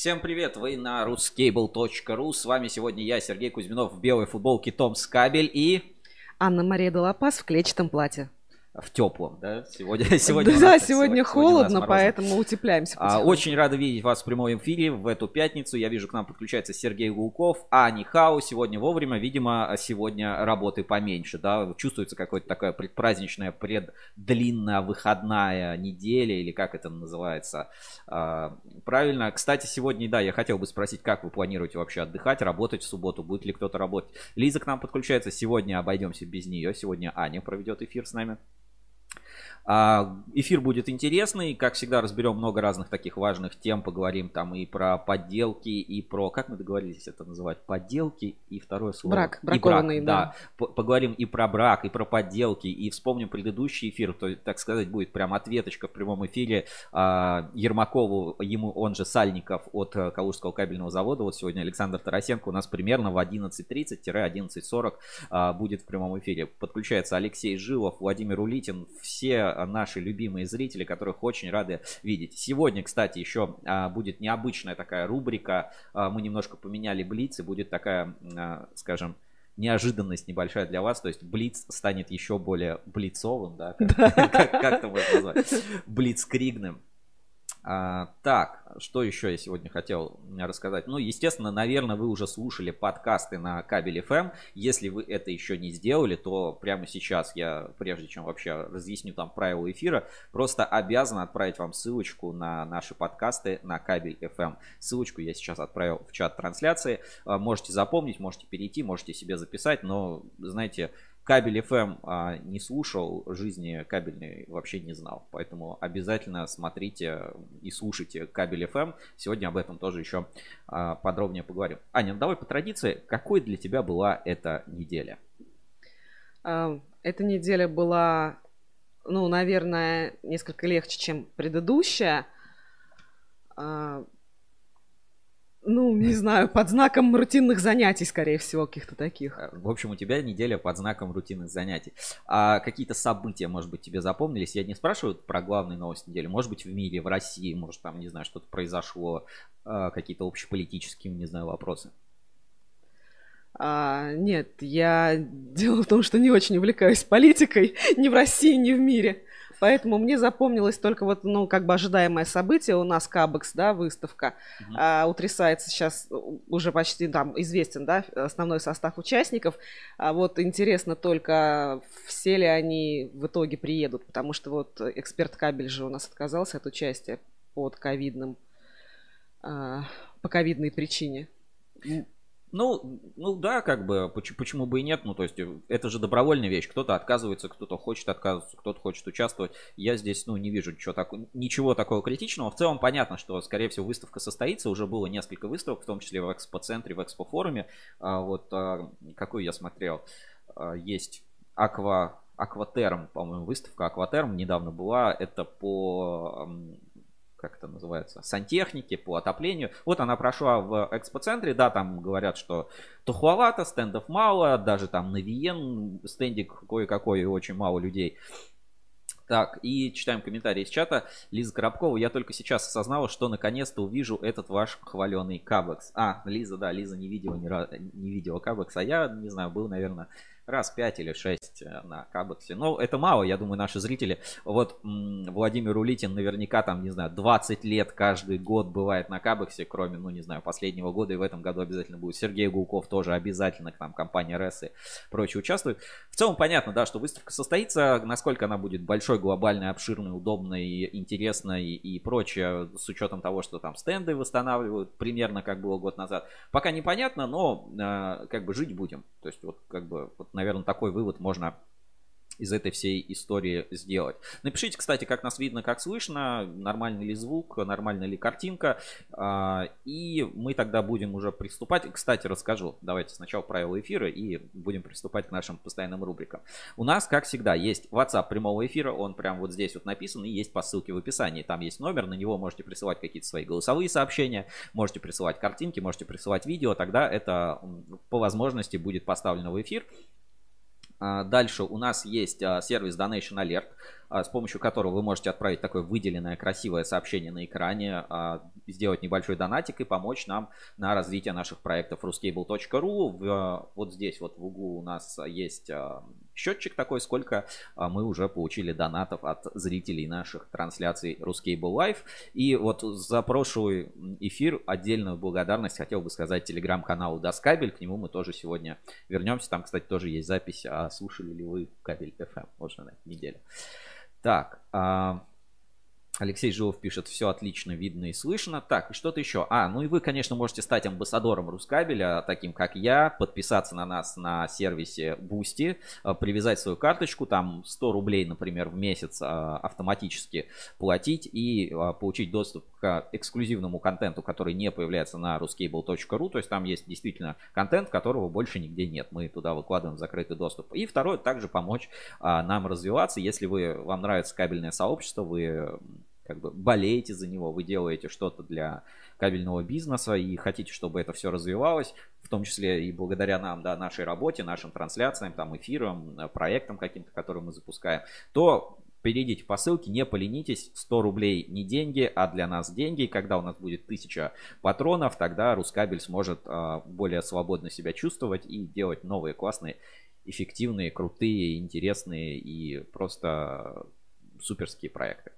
Всем привет, вы на ruscable.ru. С вами сегодня я, Сергей Кузьминов, в белой футболке Том Скабель и... Анна-Мария Долопас в клетчатом платье в теплом, да? Сегодня, сегодня да, нас, сегодня, сегодня холодно, сегодня поэтому утепляемся. А, очень рада видеть вас в прямом эфире в эту пятницу. Я вижу, к нам подключается Сергей Гулков, а Нихау сегодня вовремя. Видимо, сегодня работы поменьше, да? Чувствуется какое-то такое предпраздничная, преддлинная выходная неделя, или как это называется. А, правильно. Кстати, сегодня, да, я хотел бы спросить, как вы планируете вообще отдыхать, работать в субботу? Будет ли кто-то работать? Лиза к нам подключается. Сегодня обойдемся без нее. Сегодня Аня проведет эфир с нами. А, эфир будет интересный. Как всегда, разберем много разных таких важных тем. Поговорим там и про подделки, и про... Как мы договорились это называть? Подделки и второе слово. Брак. Бракованный, и брак, да. да. Поговорим и про брак, и про подделки, и вспомним предыдущий эфир. То, так сказать, будет прям ответочка в прямом эфире а, Ермакову, ему он же Сальников от э, Калужского кабельного завода. Вот сегодня Александр Тарасенко у нас примерно в 11.30-11.40 а, будет в прямом эфире. Подключается Алексей Жилов, Владимир Улитин. Все наши любимые зрители, которых очень рады видеть. Сегодня, кстати, еще а, будет необычная такая рубрика. А, мы немножко поменяли блиц, и будет такая, а, скажем, неожиданность небольшая для вас, то есть Блиц станет еще более блицовым, да, как, как, как это можно назвать, блицкригным. А, так, что еще я сегодня хотел рассказать? Ну, естественно, наверное, вы уже слушали подкасты на кабель FM. Если вы это еще не сделали, то прямо сейчас я, прежде чем вообще разъясню там правила эфира, просто обязан отправить вам ссылочку на наши подкасты на кабель FM. Ссылочку я сейчас отправил в чат трансляции. А, можете запомнить, можете перейти, можете себе записать, но, знаете, кабель FM а, не слушал, жизни кабельной вообще не знал. Поэтому обязательно смотрите и слушайте кабель FM. Сегодня об этом тоже еще а, подробнее поговорим. Аня, ну давай по традиции, какой для тебя была эта неделя? А, эта неделя была, ну, наверное, несколько легче, чем предыдущая. Ну, не знаю, под знаком рутинных занятий, скорее всего, каких-то таких. Э, в общем, у тебя неделя под знаком рутинных занятий. А какие-то события, может быть, тебе запомнились? Я не спрашиваю про главные новости недели. Может быть, в мире, в России, может, там, не знаю, что-то произошло, а, какие-то общеполитические, не знаю, вопросы. А, нет, я дело в том, что не очень увлекаюсь политикой ни в России, ни в мире. Поэтому мне запомнилось только вот, ну, как бы ожидаемое событие у нас Кабекс, да, выставка. Угу. А, утрясается сейчас уже почти там известен, да, основной состав участников. А вот интересно только, все ли они в итоге приедут, потому что вот эксперт кабель же у нас отказался от участия под ковидным, а, по ковидной причине. Ну, ну да, как бы, почему, почему бы и нет, ну то есть э, это же добровольная вещь, кто-то отказывается, кто-то хочет отказываться, кто-то хочет участвовать. Я здесь, ну, не вижу ничего, так, ничего такого критичного. В целом понятно, что, скорее всего, выставка состоится, уже было несколько выставок, в том числе в экспоцентре, в экспофоруме. А, вот а, какую я смотрел, а, есть Аква, Акватерм, по-моему, выставка Акватерм недавно была, это по как это называется, сантехники, по отоплению. Вот она прошла в экспоцентре, да, там говорят, что тухловато, стендов мало, даже там на Виен стендик кое-какой очень мало людей. Так, и читаем комментарии из чата. Лиза Коробкова, я только сейчас осознала, что наконец-то увижу этот ваш хваленый кабекс. А, Лиза, да, Лиза не видела, не, не видела кабекс, а я, не знаю, был, наверное, раз 5 или 6 э, на Кабексе. Но это мало, я думаю, наши зрители. Вот Владимир Улитин наверняка там, не знаю, 20 лет каждый год бывает на Кабексе, кроме, ну, не знаю, последнего года. И в этом году обязательно будет Сергей Гулков тоже обязательно, к нам компания РЭС и прочие участвуют. В целом понятно, да, что выставка состоится, насколько она будет большой, глобальной, обширной, удобной, интересной и прочее, с учетом того, что там стенды восстанавливают, примерно как было год назад. Пока непонятно, но э, как бы жить будем. То есть вот как бы вот наверное, такой вывод можно из этой всей истории сделать. Напишите, кстати, как нас видно, как слышно, нормальный ли звук, нормальная ли картинка. А, и мы тогда будем уже приступать. Кстати, расскажу. Давайте сначала правила эфира и будем приступать к нашим постоянным рубрикам. У нас, как всегда, есть WhatsApp прямого эфира. Он прям вот здесь вот написан и есть по ссылке в описании. Там есть номер, на него можете присылать какие-то свои голосовые сообщения, можете присылать картинки, можете присылать видео. Тогда это по возможности будет поставлено в эфир. А, дальше у нас есть а, сервис Donation Alert, с помощью которого вы можете отправить такое выделенное красивое сообщение на экране, сделать небольшой донатик и помочь нам на развитие наших проектов ruscable.ru. Вот здесь вот в углу у нас есть счетчик такой, сколько мы уже получили донатов от зрителей наших трансляций Ruscable Live. И вот за прошлый эфир отдельную благодарность хотел бы сказать телеграм-каналу Доскабель. К нему мы тоже сегодня вернемся. Там, кстати, тоже есть запись слушали ли вы кабель FM уже на этой неделе. Так, а, Алексей Жилов пишет, все отлично видно и слышно. Так, и что-то еще. А, ну и вы, конечно, можете стать амбассадором Рускабеля, таким как я, подписаться на нас на сервисе Boosty, э, привязать свою карточку, там 100 рублей, например, в месяц э, автоматически платить и э, получить доступ к эксклюзивному контенту, который не появляется на ruscable.ru, то есть там есть действительно контент, которого больше нигде нет. Мы туда выкладываем закрытый доступ. И второе, также помочь нам развиваться, если вы, вам нравится кабельное сообщество, вы как бы болеете за него, вы делаете что-то для кабельного бизнеса и хотите, чтобы это все развивалось, в том числе и благодаря нам, да, нашей работе, нашим трансляциям, там, эфирам, э, проектам каким-то, которые мы запускаем, то перейдите по ссылке, не поленитесь, 100 рублей не деньги, а для нас деньги. Когда у нас будет 1000 патронов, тогда Рускабель сможет э, более свободно себя чувствовать и делать новые классные, эффективные, крутые, интересные и просто суперские проекты.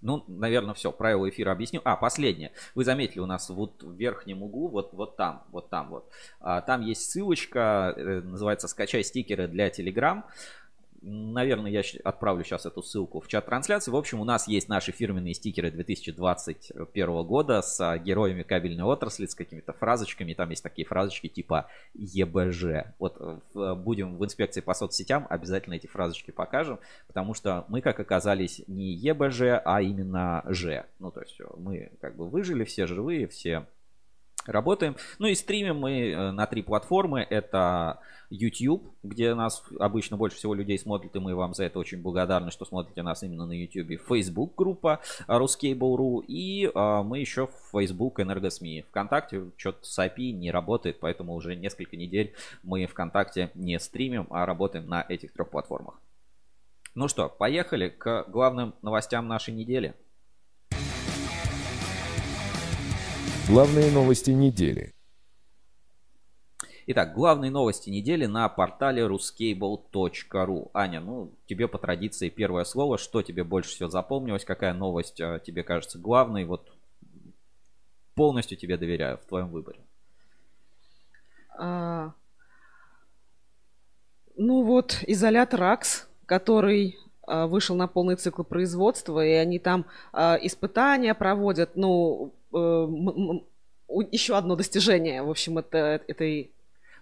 Ну, наверное, все. Правила эфира объясню. А, последнее. Вы заметили, у нас вот в верхнем углу, вот, вот там, вот там вот. А, там есть ссылочка, э, называется «Скачай стикеры для Telegram». Наверное, я отправлю сейчас эту ссылку в чат трансляции. В общем, у нас есть наши фирменные стикеры 2021 года с а, героями кабельной отрасли, с какими-то фразочками. Там есть такие фразочки типа ЕБЖ. Вот э, будем в инспекции по соцсетям, обязательно эти фразочки покажем, потому что мы, как оказались, не ЕБЖ, а именно Ж. Ну, то есть мы как бы выжили, все живые, все работаем. Ну и стримим мы э, на три платформы. Это YouTube, где нас обычно больше всего людей смотрит, и мы вам за это очень благодарны, что смотрите нас именно на YouTube. Facebook группа Ruscable.ru и а, мы еще в Facebook Энергосми. Вконтакте что-то с API не работает, поэтому уже несколько недель мы ВКонтакте не стримим, а работаем на этих трех платформах. Ну что, поехали к главным новостям нашей недели. Главные новости недели. Итак, главные новости недели на портале ruscable.ru. Аня, ну, тебе по традиции первое слово. Что тебе больше всего запомнилось? Какая новость а, тебе кажется главной? Вот полностью тебе доверяю в твоем выборе. А, ну вот, изолятор АКС, который а, вышел на полный цикл производства, и они там а, испытания проводят, ну, э, еще одно достижение, в общем, это, этой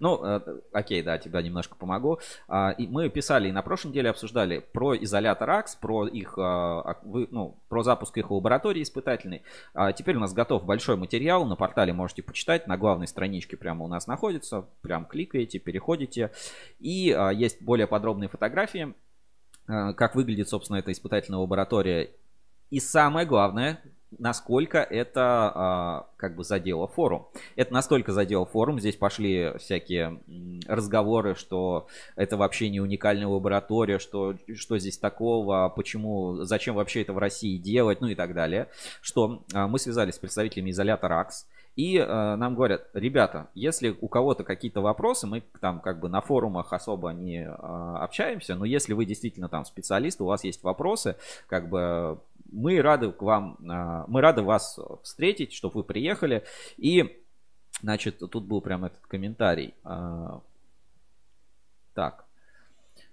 ну, э, окей, да, тебя немножко помогу. А, мы писали и на прошлой неделе обсуждали про изолятор АКС, про их, ну, про запуск их лаборатории испытательной. А теперь у нас готов большой материал, на портале можете почитать, на главной страничке прямо у нас находится, прям кликаете, переходите. И есть более подробные фотографии, как выглядит, собственно, эта испытательная лаборатория. И самое главное, насколько это а, как бы задело форум. Это настолько задело форум, здесь пошли всякие разговоры, что это вообще не уникальная лаборатория, что, что здесь такого, почему, зачем вообще это в России делать, ну и так далее. Что а, мы связались с представителями изолятора АКС, и э, нам говорят, ребята, если у кого-то какие-то вопросы, мы там как бы на форумах особо не э, общаемся, но если вы действительно там специалист, у вас есть вопросы, как бы мы рады к вам, э, мы рады вас встретить, чтобы вы приехали. И, значит, тут был прям этот комментарий. Э, так.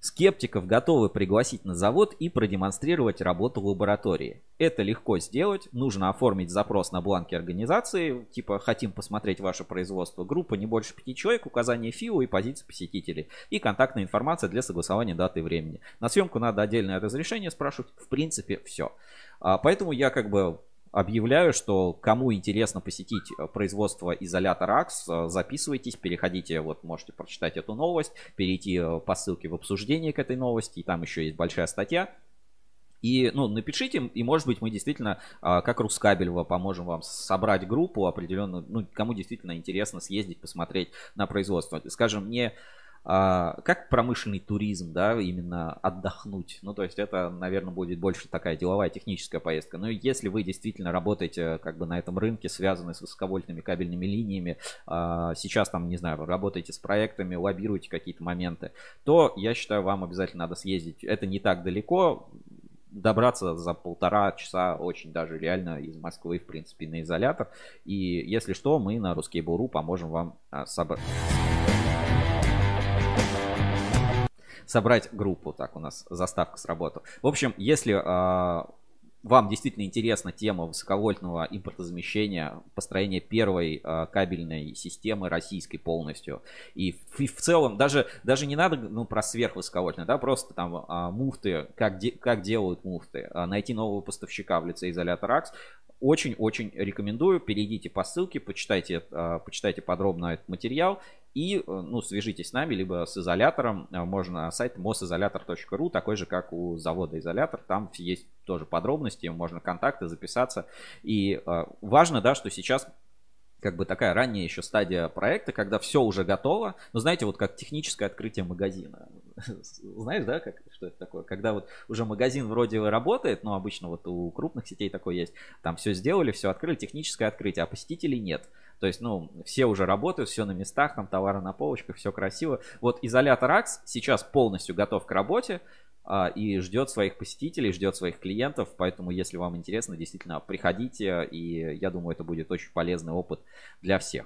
Скептиков готовы пригласить на завод и продемонстрировать работу лаборатории. Это легко сделать. Нужно оформить запрос на бланке организации, типа «Хотим посмотреть ваше производство». Группа не больше пяти человек, указание ФИО и позиции посетителей. И контактная информация для согласования даты и времени. На съемку надо отдельное разрешение спрашивать. В принципе, все. А, поэтому я как бы объявляю, что кому интересно посетить э, производство изолятора АКС, э, записывайтесь, переходите, вот можете прочитать эту новость, перейти э, по ссылке в обсуждение к этой новости, и там еще есть большая статья. И, ну, напишите, и, может быть, мы действительно, как Рускабелева, поможем вам собрать группу определенную, ну, кому действительно интересно съездить, посмотреть на производство. Скажем, не а, как промышленный туризм, да, именно отдохнуть. Ну, то есть это, наверное, будет больше такая деловая техническая поездка. Но если вы действительно работаете как бы на этом рынке, связанный с высоковольтными кабельными линиями, а, сейчас там, не знаю, работаете с проектами, лоббируете какие-то моменты, то я считаю, вам обязательно надо съездить. Это не так далеко, добраться за полтора часа очень даже реально из Москвы, в принципе, на изолятор. И если что, мы на Ruskable.ru поможем вам а, собрать собрать группу. Так, у нас заставка сработала. В общем, если э, вам действительно интересна тема высоковольтного импортозамещения, построения первой э, кабельной системы российской полностью, и в, и в целом даже, даже не надо ну, про сверхвысоковольтное, да, просто там э, муфты, как, де, как делают муфты, э, найти нового поставщика в лице изолятора АКС, очень-очень рекомендую. Перейдите по ссылке, почитайте, почитайте подробно этот материал и, э, ну, свяжитесь с нами, либо с изолятором. Э, можно сайт mosizolator.ru, такой же, как у завода изолятор. Там есть тоже подробности, можно контакты записаться. И э, важно, да, что сейчас как бы такая ранняя еще стадия проекта, когда все уже готово. Ну, знаете, вот как техническое открытие магазина. Знаешь, да, как, что это такое? Когда вот уже магазин вроде работает, но обычно вот у крупных сетей такое есть. Там все сделали, все открыли, техническое открытие, а посетителей нет. То есть, ну, все уже работают, все на местах, там товары на полочках, все красиво. Вот изолятор AX сейчас полностью готов к работе а, и ждет своих посетителей, ждет своих клиентов. Поэтому, если вам интересно, действительно, приходите. И я думаю, это будет очень полезный опыт для всех.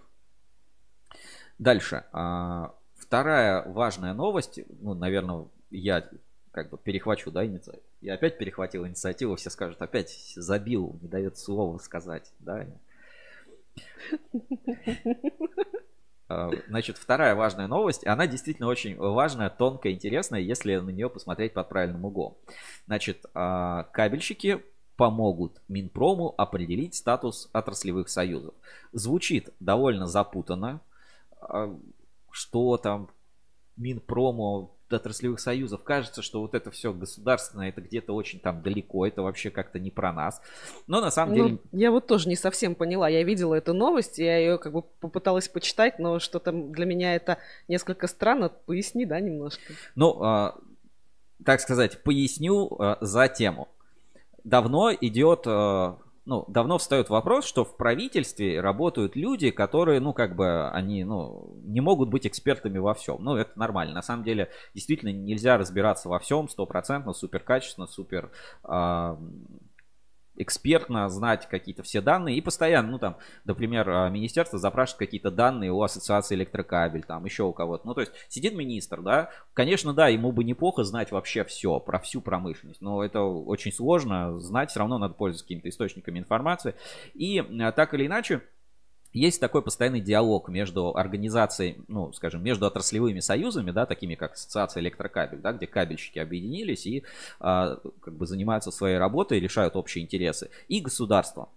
Дальше. Вторая важная новость, ну, наверное, я как бы перехвачу, да, инициативу. Я опять перехватил инициативу, все скажут, опять забил, не дает слова сказать, да. А, значит, вторая важная новость, она действительно очень важная, тонкая, интересная, если на нее посмотреть под правильным углом. Значит, а, кабельщики помогут Минпрому определить статус отраслевых союзов. Звучит довольно запутанно, а, что там Минпрому отраслевых союзов. Кажется, что вот это все государственное, это где-то очень там далеко, это вообще как-то не про нас. Но на самом ну, деле... Я вот тоже не совсем поняла. Я видела эту новость, я ее как бы попыталась почитать, но что-то для меня это несколько странно. Поясни, да, немножко. Ну, а, так сказать, поясню а, за тему. Давно идет а, ну, давно встает вопрос, что в правительстве работают люди, которые, ну, как бы, они, ну, не могут быть экспертами во всем. Ну, это нормально. На самом деле, действительно, нельзя разбираться во всем стопроцентно, супер качественно, супер э, экспертно знать какие-то все данные и постоянно, ну там, например, а, министерство запрашивает какие-то данные у ассоциации электрокабель, там еще у кого-то. Ну то есть сидит министр, да, конечно, да, ему бы неплохо знать вообще все, про всю промышленность, но это очень сложно знать, все равно надо пользоваться какими-то источниками информации. И а, так или иначе, есть такой постоянный диалог между организацией, ну, скажем, между отраслевыми союзами, да, такими как Ассоциация электрокабель, да, где кабельщики объединились и а, как бы занимаются своей работой, решают общие интересы, и государством.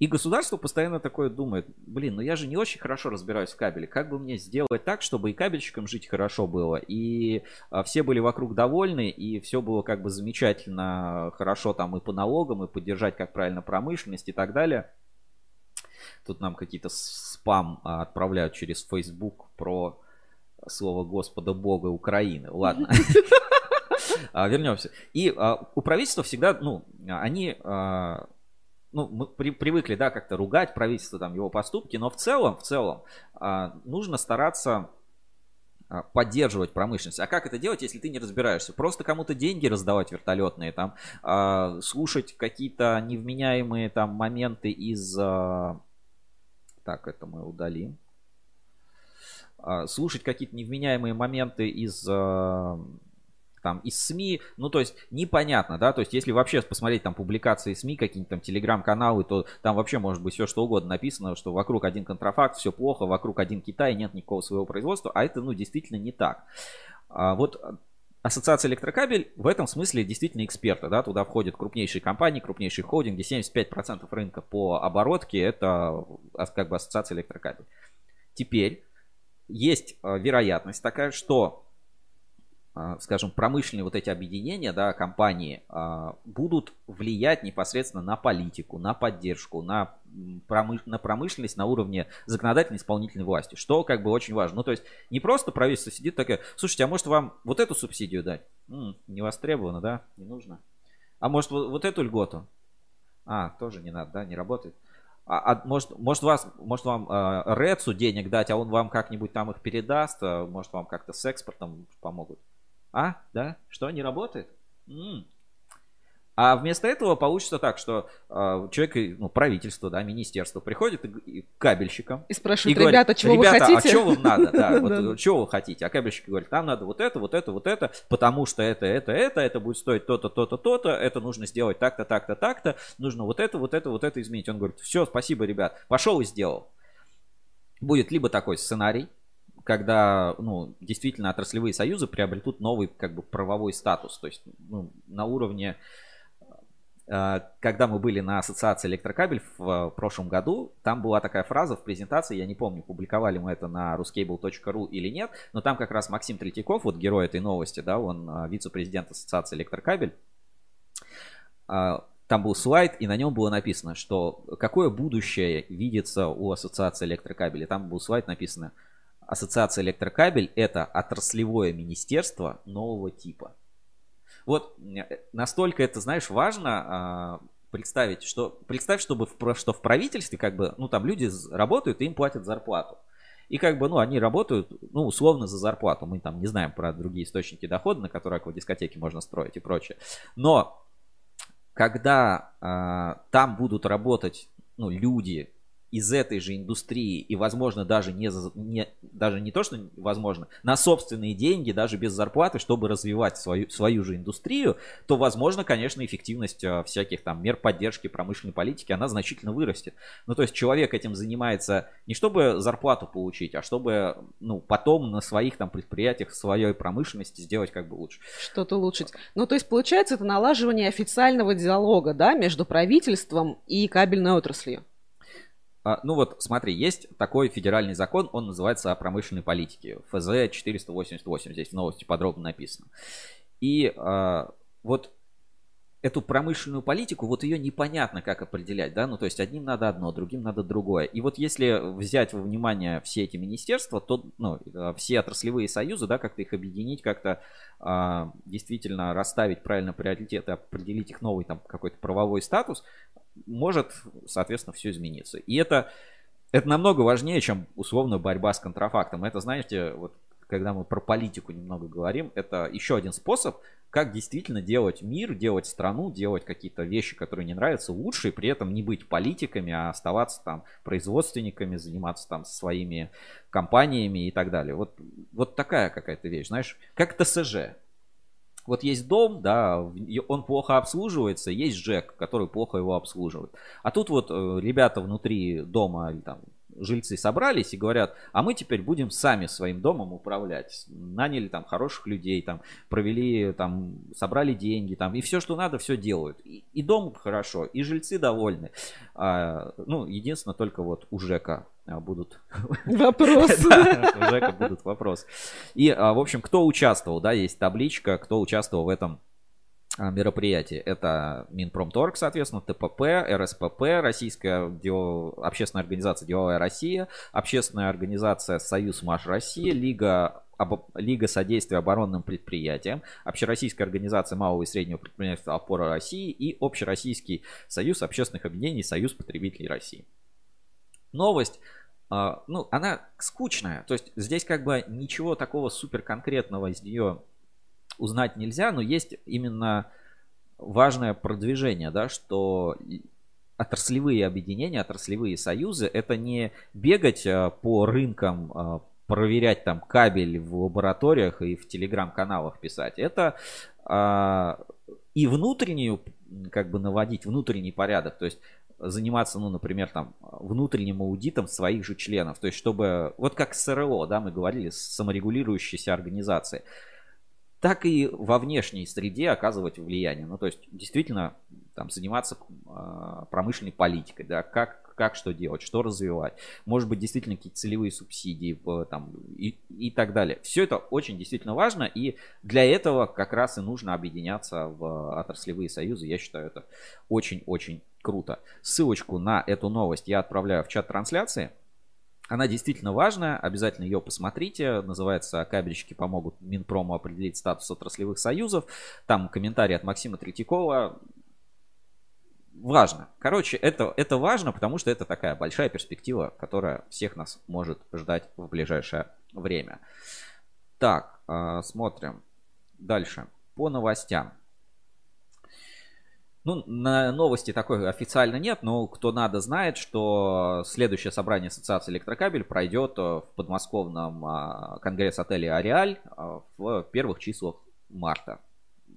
И государство постоянно такое думает, блин, ну я же не очень хорошо разбираюсь в кабеле, как бы мне сделать так, чтобы и кабельщикам жить хорошо было, и а, все были вокруг довольны, и все было как бы замечательно, хорошо там и по налогам, и поддержать как правильно промышленность и так далее – Тут нам какие-то спам а, отправляют через Facebook про слово Господа Бога Украины. Ладно. А, вернемся. И а, у правительства всегда, ну, они ну, мы при, привыкли, да, как-то ругать правительство, там, его поступки, но в целом, в целом, нужно стараться поддерживать промышленность. А как это делать, если ты не разбираешься? Просто кому-то деньги раздавать вертолетные, там, слушать какие-то невменяемые там моменты из так, это мы удалим. А, слушать какие-то невменяемые моменты из а, там из СМИ, ну то есть непонятно, да, то есть если вообще посмотреть там публикации СМИ, какие-нибудь там телеграм-каналы, то там вообще может быть все что угодно написано, что вокруг один контрафакт, все плохо, вокруг один Китай, нет никакого своего производства, а это ну действительно не так. А вот Ассоциация электрокабель в этом смысле действительно эксперты. Да? Туда входят крупнейшие компании, крупнейшие холдинги. 75% рынка по оборотке это как бы ассоциация электрокабель. Теперь есть э, вероятность такая, что скажем, промышленные вот эти объединения, да, компании, а, будут влиять непосредственно на политику, на поддержку, на, промыш... на промышленность на уровне законодательной исполнительной власти, что как бы очень важно. Ну, то есть не просто правительство сидит такое, слушайте, а может вам вот эту субсидию дать? М-м, не востребовано, да, не нужно. А может вот, вот эту льготу? А, тоже не надо, да, не работает. А, а может, может, вас, может вам э, Рецу денег дать, а он вам как-нибудь там их передаст, а может вам как-то с экспортом помогут. А, да? Что, не работает? М-м. А вместо этого получится так, что э, человек, ну, правительство, да, министерство приходит к кабельщикам. И спрашивает, и говорит, ребята, чего ребята, вы хотите? а что вам надо? Да, вот, чего вы хотите? А кабельщик говорит, нам надо вот это, вот это, вот это, потому что это, это, это, это будет стоить то-то, то-то, то-то, это нужно сделать так-то, так-то, так-то, нужно вот это, вот это, вот это изменить. Он говорит, все, спасибо, ребят, пошел и сделал. Будет либо такой сценарий, когда, ну, действительно отраслевые союзы приобретут новый, как бы, правовой статус. То есть, ну, на уровне э, когда мы были на ассоциации электрокабель в э, прошлом году, там была такая фраза в презентации, я не помню, публиковали мы это на ruscable.ru или нет, но там как раз Максим Третьяков, вот герой этой новости, да, он э, вице-президент ассоциации электрокабель, там был слайд, и на нем было написано, что какое будущее видится у ассоциации электрокабелей. Там был слайд написано, Ассоциация электрокабель это отраслевое министерство нового типа. Вот э, настолько это, знаешь, важно а, представить, что представь, чтобы в, что в правительстве как бы, ну там люди работают и им платят зарплату. И как бы, ну, они работают, ну, условно за зарплату. Мы там не знаем про другие источники дохода, на которые дискотеки можно строить и прочее. Но когда э, там будут работать ну, люди, из этой же индустрии и, возможно, даже не, не, даже не то, что возможно, на собственные деньги, даже без зарплаты, чтобы развивать свою, свою же индустрию, то, возможно, конечно, эффективность э, всяких там мер поддержки промышленной политики, она значительно вырастет. Ну, то есть человек этим занимается не чтобы зарплату получить, а чтобы, ну, потом на своих там предприятиях, в своей промышленности сделать как бы лучше. Что-то улучшить. Ну, то есть, получается, это налаживание официального диалога, да, между правительством и кабельной отраслью. А, ну вот, смотри, есть такой федеральный закон, он называется о промышленной политике. ФЗ 488, здесь в новости подробно написано. И а, вот эту промышленную политику, вот ее непонятно как определять, да, ну то есть одним надо одно, другим надо другое. И вот если взять во внимание все эти министерства, то, ну, а, все отраслевые союзы, да, как-то их объединить, как-то а, действительно расставить правильно приоритеты, определить их новый там какой-то правовой статус, может, соответственно, все измениться. И это, это намного важнее, чем условно борьба с контрафактом. Это, знаете, вот когда мы про политику немного говорим, это еще один способ, как действительно делать мир, делать страну, делать какие-то вещи, которые не нравятся, лучше, и при этом не быть политиками, а оставаться там производственниками, заниматься там своими компаниями и так далее. Вот, вот такая какая-то вещь, знаешь, как ТСЖ вот есть дом, да, он плохо обслуживается, есть ЖЭК, который плохо его обслуживает. А тут вот э, ребята внутри дома, там, жильцы собрались и говорят, а мы теперь будем сами своим домом управлять. Наняли там хороших людей, там, провели, там, собрали деньги, там, и все, что надо, все делают. И, и дом хорошо, и жильцы довольны. А, ну, единственное, только вот у ЖЭКа а, будут вопросы. у ЖЭКа будут вопросы. И, а, в общем, кто участвовал, да, есть табличка, кто участвовал в этом а, мероприятий. Это Минпромторг, соответственно, ТПП, РСПП, Российская общественная организация «Деловая Россия», общественная организация «Союз Маш Россия», Лига об... Лига содействия оборонным предприятиям, Общероссийская организация малого и среднего предпринимательства «Опора России» и Общероссийский союз общественных объединений «Союз потребителей России». Новость а, ну, она скучная. То есть здесь как бы ничего такого супер конкретного из нее узнать нельзя, но есть именно важное продвижение, да, что отраслевые объединения, отраслевые союзы, это не бегать а, по рынкам, а, проверять там кабель в лабораториях и в телеграм-каналах писать. Это и внутреннюю, как бы наводить внутренний порядок, то есть заниматься, ну, например, там, внутренним аудитом своих же членов. То есть, чтобы, вот как СРО, да, мы говорили, саморегулирующейся организации так и во внешней среде оказывать влияние. Ну, то есть, действительно, там, заниматься э, промышленной политикой, да, как, как что делать, что развивать. Может быть, действительно какие-то целевые субсидии там, и, и так далее. Все это очень действительно важно, и для этого как раз и нужно объединяться в отраслевые союзы. Я считаю, это очень-очень круто. Ссылочку на эту новость я отправляю в чат трансляции. Она действительно важная, обязательно ее посмотрите. Называется «Кабельщики помогут Минпрому определить статус отраслевых союзов». Там комментарий от Максима Третьякова. Важно. Короче, это, это важно, потому что это такая большая перспектива, которая всех нас может ждать в ближайшее время. Так, а, смотрим дальше. По новостям. Ну, на новости такой официально нет, но кто надо знает, что следующее собрание Ассоциации Электрокабель пройдет в подмосковном а, конгресс-отеле Ареаль а, в первых числах марта.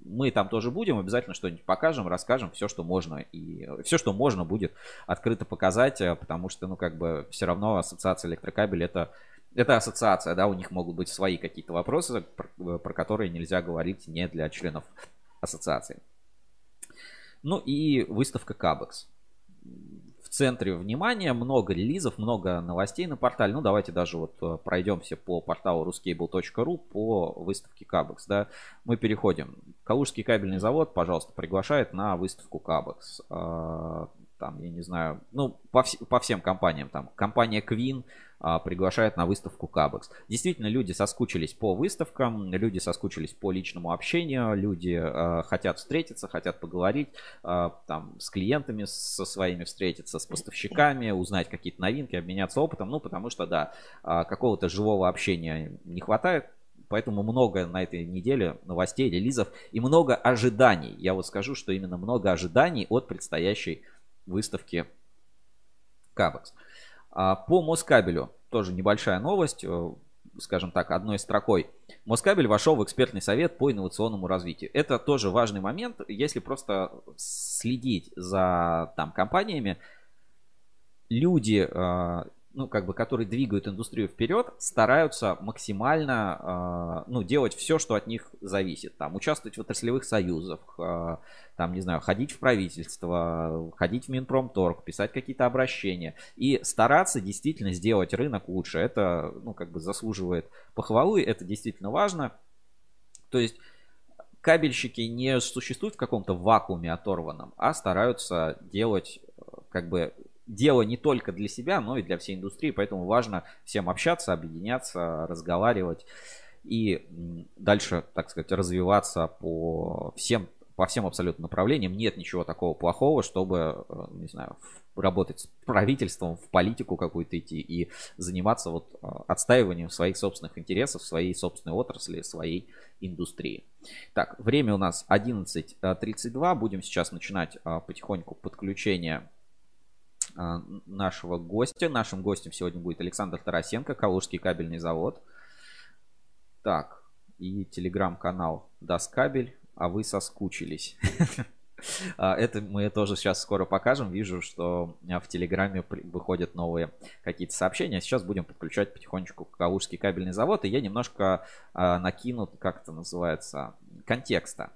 Мы там тоже будем, обязательно что-нибудь покажем, расскажем, все, что можно. И все, что можно, будет открыто показать, а, потому что, ну, как бы, все равно Ассоциация Электрокабель это это ассоциация, да, у них могут быть свои какие-то вопросы, про, про которые нельзя говорить не для членов ассоциации. Ну и выставка Кабекс. В центре внимания много релизов, много новостей на портале. Ну, давайте даже вот э, пройдемся по порталу ruscable.ru по выставке Кабекс. Да. Мы переходим. Калужский кабельный завод, пожалуйста, приглашает на выставку Кабекс. А, там, я не знаю, ну, по, вс- по всем компаниям. Там компания Queen, а, приглашает на выставку Кабекс. Действительно, люди соскучились по выставкам, люди соскучились по личному общению, люди а, хотят встретиться, хотят поговорить а, там с клиентами со своими встретиться, с поставщиками, узнать какие-то новинки, обменяться опытом, ну потому что да, какого-то живого общения не хватает, Поэтому много на этой неделе новостей, релизов и много ожиданий. Я вот скажу, что именно много ожиданий от предстоящей выставки Кабекс. А, по Москабелю тоже небольшая новость, э, скажем так, одной строкой. Москабель вошел в экспертный совет по инновационному развитию. Это тоже важный момент, если просто следить за там компаниями, люди э, ну, как бы, которые двигают индустрию вперед, стараются максимально, э, ну, делать все, что от них зависит. Там, участвовать в отраслевых союзах, э, там, не знаю, ходить в правительство, ходить в Минпромторг, писать какие-то обращения и стараться действительно сделать рынок лучше. Это, ну, как бы заслуживает похвалы, это действительно важно. То есть кабельщики не существуют в каком-то вакууме оторванном, а стараются делать как бы дело не только для себя, но и для всей индустрии, поэтому важно всем общаться, объединяться, разговаривать и дальше, так сказать, развиваться по всем, по всем абсолютно направлениям. Нет ничего такого плохого, чтобы, э, не знаю, работать с правительством, в политику какую-то идти и заниматься вот э, отстаиванием своих собственных интересов, своей собственной отрасли, своей индустрии. Так, время у нас 11.32. Будем сейчас начинать э, потихоньку подключение нашего гостя. Нашим гостем сегодня будет Александр Тарасенко, Калужский кабельный завод. Так, и телеграм-канал Даскабель, а вы соскучились. А, это мы тоже сейчас скоро покажем. Вижу, что в Телеграме выходят новые какие-то сообщения. Сейчас будем подключать потихонечку Калужский кабельный завод. И я немножко а, накину, как это называется, контекста.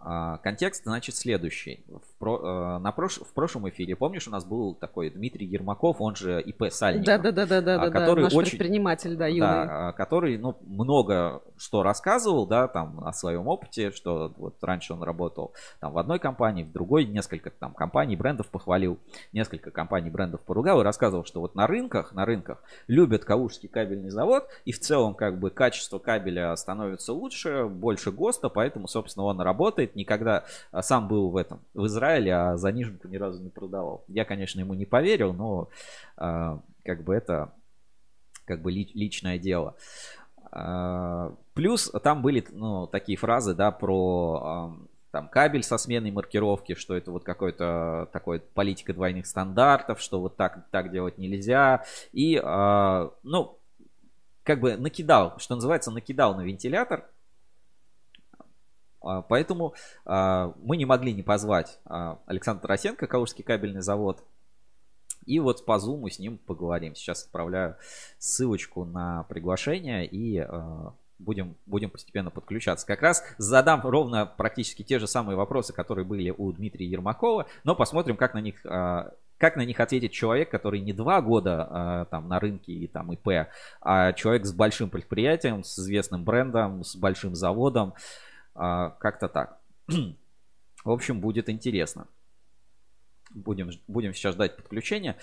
А, контекст, значит, следующий. В, про, э, на прош, в прошлом эфире, помнишь, у нас был такой Дмитрий Ермаков, он же ИП Сальников. Да, да, да, да, да, который наш очень, предприниматель, да, юный. Да, который, ну, много что рассказывал, да, там, о своем опыте, что вот раньше он работал там в одной компании, в другой, несколько там компаний, брендов похвалил, несколько компаний, брендов поругал и рассказывал, что вот на рынках, на рынках любят Калужский кабельный завод, и в целом, как бы, качество кабеля становится лучше, больше ГОСТа, поэтому, собственно, он работает работает, никогда а, сам был в этом, в Израиле, а заниженку ни разу не продавал. Я, конечно, ему не поверил, но а, как бы это как бы личное дело. А, плюс там были ну, такие фразы, да, про там кабель со сменой маркировки, что это вот какой-то такой политика двойных стандартов, что вот так, так делать нельзя. И, ну, как бы накидал, что называется, накидал на вентилятор поэтому а, мы не могли не позвать а, Александра Тарасенко, Калужский кабельный завод. И вот по зуму с ним поговорим. Сейчас отправляю ссылочку на приглашение и будем, будем постепенно подключаться. Как раз задам ровно практически те же самые вопросы, которые были у Дмитрия Ермакова, но посмотрим, как на них а, как на них ответит человек, который не два года э, там на рынке и там ИП, а человек с большим предприятием, с известным брендом, с большим заводом, как-то так. В общем, будет интересно. Будем, будем сейчас ждать подключения.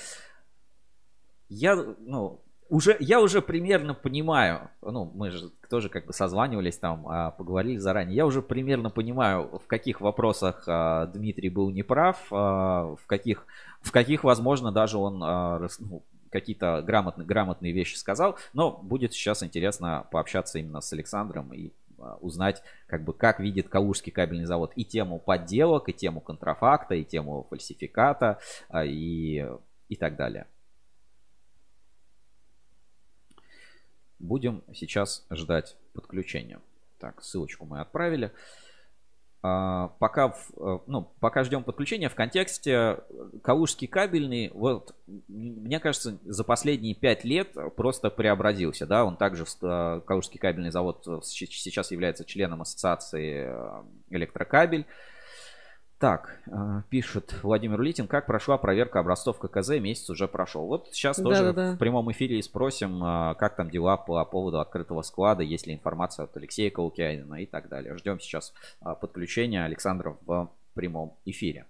Я, ну, уже, я уже примерно понимаю, ну, мы же тоже как бы созванивались там, а, поговорили заранее, я уже примерно понимаю, в каких вопросах а, Дмитрий был неправ, а, в каких, в каких, возможно, даже он ну, какие-то грамотные, грамотные вещи сказал, но будет сейчас интересно пообщаться именно с Александром и узнать, как бы, как видит Калужский кабельный завод и тему подделок, и тему контрафакта, и тему фальсификата, и, и так далее. Будем сейчас ждать подключения. Так, ссылочку мы отправили. А, пока, э, ну, пока ждем подключения, в контексте Калужский кабельный, вот, мне кажется, за последние пять лет просто преобразился, да, он также, э, Калужский кабельный завод сейчас является членом ассоциации э, электрокабель, так, э, пишет Владимир Литин, как прошла проверка образцов ККЗ, месяц уже прошел. Вот сейчас тоже да, да. в прямом эфире и спросим, э, как там дела по поводу открытого склада, есть ли информация от Алексея Каукянина и так далее. Ждем сейчас э, подключения Александра в прямом эфире.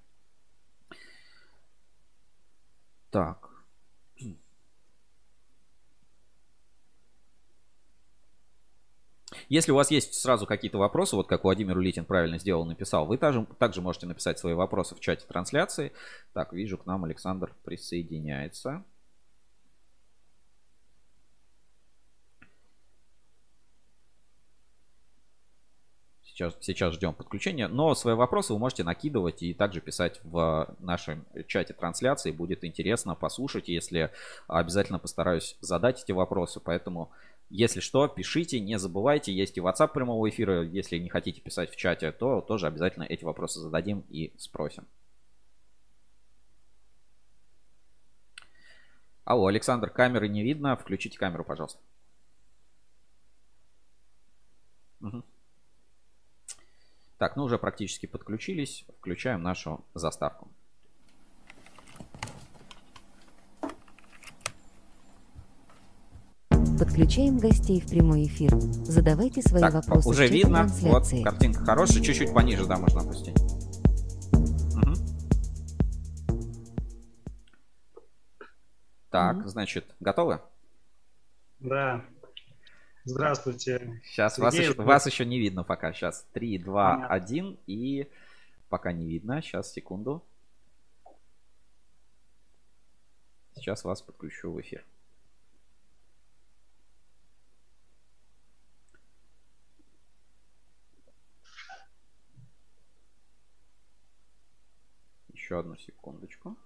Так, Если у вас есть сразу какие-то вопросы, вот как Владимир Улитин правильно сделал, написал, вы также, также можете написать свои вопросы в чате трансляции. Так, вижу, к нам Александр присоединяется. Сейчас, сейчас ждем подключения. Но свои вопросы вы можете накидывать и также писать в нашем чате трансляции. Будет интересно послушать, если обязательно постараюсь задать эти вопросы. Поэтому если что, пишите, не забывайте, есть и WhatsApp прямого эфира. Если не хотите писать в чате, то тоже обязательно эти вопросы зададим и спросим. Алло, Александр, камеры не видно. Включите камеру, пожалуйста. Угу. Так, ну уже практически подключились. Включаем нашу заставку. Подключаем гостей в прямой эфир. Задавайте свои так, вопросы. Уже видно. Вот картинка хорошая. Чуть-чуть пониже, да, можно опустить. Угу. Так, угу. значит, готовы? Да. Здравствуйте. Сейчас вас еще, вас еще не видно пока. Сейчас 3, 2, Понятно. 1 и пока не видно. Сейчас, секунду. Сейчас вас подключу в эфир. Еще одну секундочку.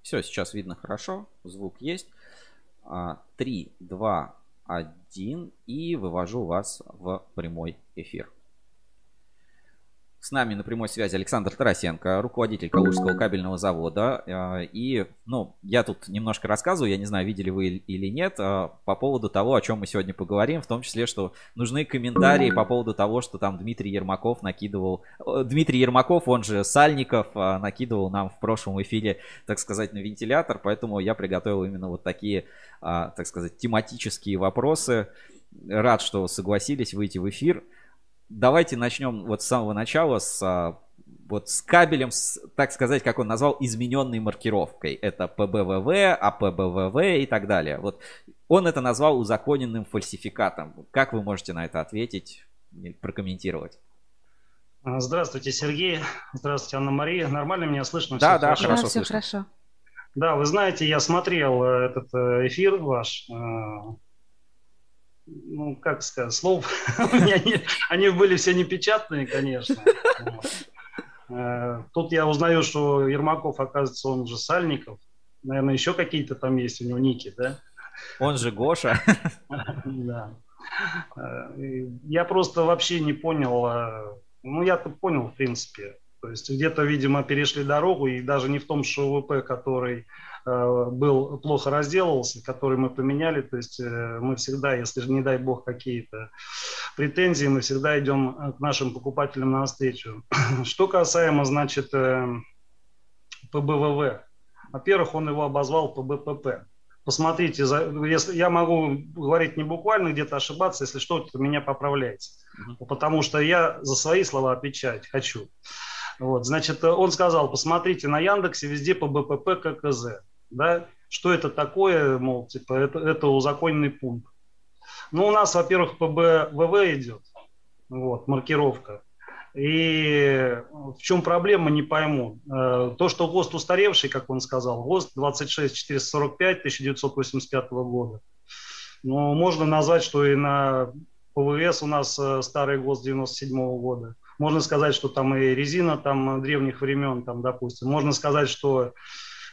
Все, сейчас видно хорошо. Звук есть. 3, 2, 1 и вывожу вас в прямой эфир. С нами на прямой связи Александр Тарасенко, руководитель Калужского кабельного завода. А, и, ну, я тут немножко рассказываю, я не знаю, видели вы или нет, а, по поводу того, о чем мы сегодня поговорим, в том числе, что нужны комментарии по поводу того, что там Дмитрий Ермаков накидывал, Дмитрий Ермаков, он же Сальников, накидывал нам в прошлом эфире, так сказать, на вентилятор, поэтому я приготовил именно вот такие, так сказать, тематические вопросы. Рад, что согласились выйти в эфир давайте начнем вот с самого начала, с, а, вот с кабелем, с, так сказать, как он назвал, измененной маркировкой. Это ПБВВ, АПБВВ и так далее. Вот он это назвал узаконенным фальсификатом. Как вы можете на это ответить, прокомментировать? А, здравствуйте, Сергей. Здравствуйте, Анна-Мария. Нормально меня слышно? Да, все да, хорошо, хорошо да, слышно. хорошо. Да, вы знаете, я смотрел э, этот э, эфир ваш, э, ну, как сказать, слов у меня нет. Они были все непечатные, конечно. Э, тут я узнаю, что Ермаков, оказывается, он же Сальников. Наверное, еще какие-то там есть у него ники, да? Он же Гоша. Да. Э, я просто вообще не понял, э, ну я-то понял, в принципе, То есть где-то, видимо, перешли дорогу, и даже не в том ШВП, который был плохо разделывался, который мы поменяли. То есть э, мы всегда, если же не дай бог какие-то претензии, мы всегда идем э, к нашим покупателям навстречу. Что касаемо, значит, э, ПБВВ. Во-первых, он его обозвал ПБПП. Посмотрите, если я могу говорить не буквально, где-то ошибаться, если что, то меня поправляйте. Потому что я за свои слова отвечать хочу. Вот, значит, он сказал, посмотрите на Яндексе, везде по БПП ККЗ. Да? Что это такое, мол, типа, это, это узаконенный пункт. Ну, у нас, во-первых, по БВВ идет, вот, маркировка. И в чем проблема, не пойму. Э, то, что ГОСТ устаревший, как он сказал, ГОСТ 26445 1985 года. Но можно назвать, что и на ПВС у нас э, старый ГОСТ 97 года. Можно сказать, что там и резина там древних времен, там, допустим. Можно сказать, что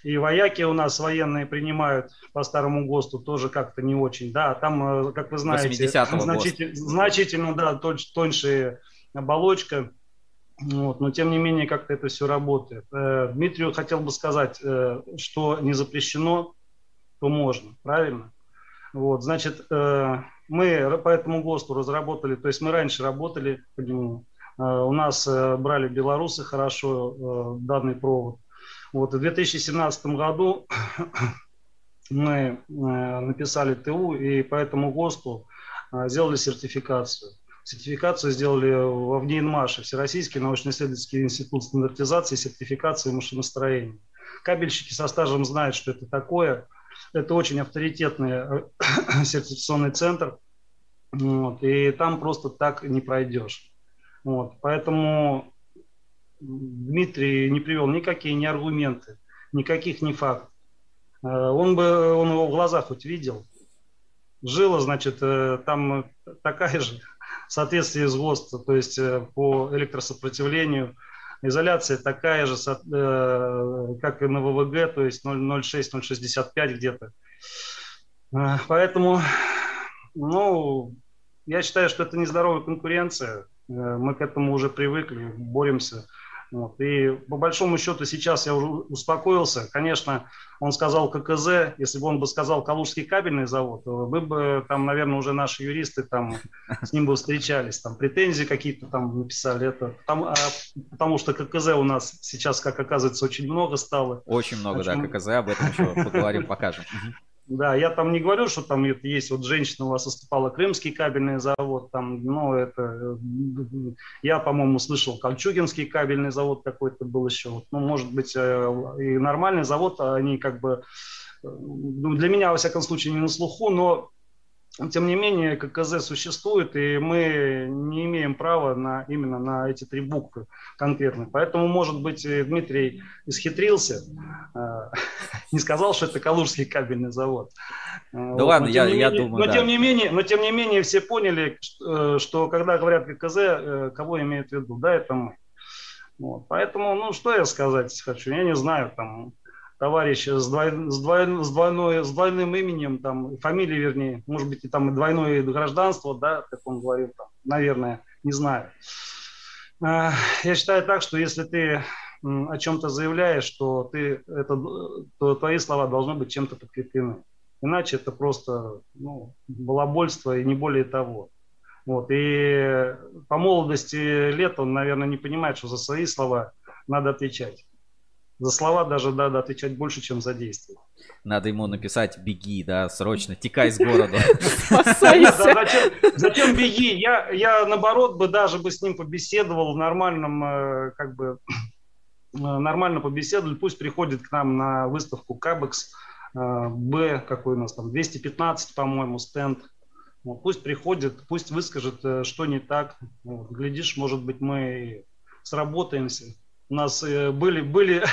и вояки у нас военные принимают по старому ГОСТу тоже как-то не очень. Да, там, э, как вы знаете, значительно, значительно да, тоньше оболочка. Вот, но тем не менее как-то это все работает. Э, Дмитрию хотел бы сказать, э, что не запрещено, то можно, правильно? Вот, значит, мы по этому ГОСТу разработали, то есть мы раньше работали по нему, у нас брали белорусы хорошо данный провод. Вот, в 2017 году мы написали ТУ и по этому ГОСТу сделали сертификацию. Сертификацию сделали в ВНИИНМАШе, Всероссийский научно-исследовательский институт стандартизации, сертификации машиностроения. Кабельщики со стажем знают, что это такое. Это очень авторитетный э, сертификационный центр. Вот, и там просто так не пройдешь. Вот, поэтому Дмитрий не привел никакие ни аргументы, никаких ни фактов. Э, он бы, он его в глазах хоть видел. Жила, значит, э, там такая же в соответствии с ГОСТ, то есть э, по электросопротивлению. Изоляция такая же, как и на ВВГ, то есть 0,06-0,65 где-то. Поэтому, ну, я считаю, что это нездоровая конкуренция. Мы к этому уже привыкли, боремся. Вот. И по большому счету сейчас я уже успокоился. Конечно, он сказал ККЗ, если бы он бы сказал Калужский кабельный завод, вы бы там, наверное, уже наши юристы там с ним бы встречались, там претензии какие-то там написали. Это, там, а, потому что ККЗ у нас сейчас, как оказывается, очень много стало. Очень много, чем... да, ККЗ, об этом еще поговорим, покажем. Да, я там не говорю, что там есть вот женщина у вас выступала, Крымский кабельный завод, там, ну, это, я, по-моему, слышал, Кольчугинский кабельный завод какой-то был еще, вот, ну, может быть, э, и нормальный завод, они как бы, э, ну, для меня, во всяком случае, не на слуху, но тем не менее, ККЗ существует, и мы не имеем права на, именно на эти три буквы конкретно. Поэтому, может быть, Дмитрий исхитрился, э, не сказал, что это Калужский кабельный завод. Э, да вот. ладно, я, я думаю, но, да. тем не менее, но тем не менее все поняли, что, э, что когда говорят ККЗ, кого имеют в виду? Да, это мы. Вот. Поэтому, ну, что я сказать хочу, я не знаю, там, товарищ с, двой, с, двой, с, двойной, с двойным именем, там, фамилией, вернее, может быть, и там и двойное гражданство, да, как он говорил, там, наверное, не знаю. А, я считаю так, что если ты о чем-то заявляешь, то, ты, это, то твои слова должны быть чем-то подкреплены. Иначе это просто ну, балабольство и не более того. Вот. И по молодости лет он, наверное, не понимает, что за свои слова надо отвечать. За слова даже надо отвечать больше, чем за действия. Надо ему написать «беги», да, срочно, текай с города. Зачем беги? Я, я, наоборот, бы даже бы с ним побеседовал в нормальном, э, как бы, э, нормально побеседовали. Пусть приходит к нам на выставку Кабекс э, Б, какой у нас там, 215, по-моему, стенд. Вот, пусть приходит, пусть выскажет, что не так. Вот, глядишь, может быть, мы сработаемся. У нас э, были, были,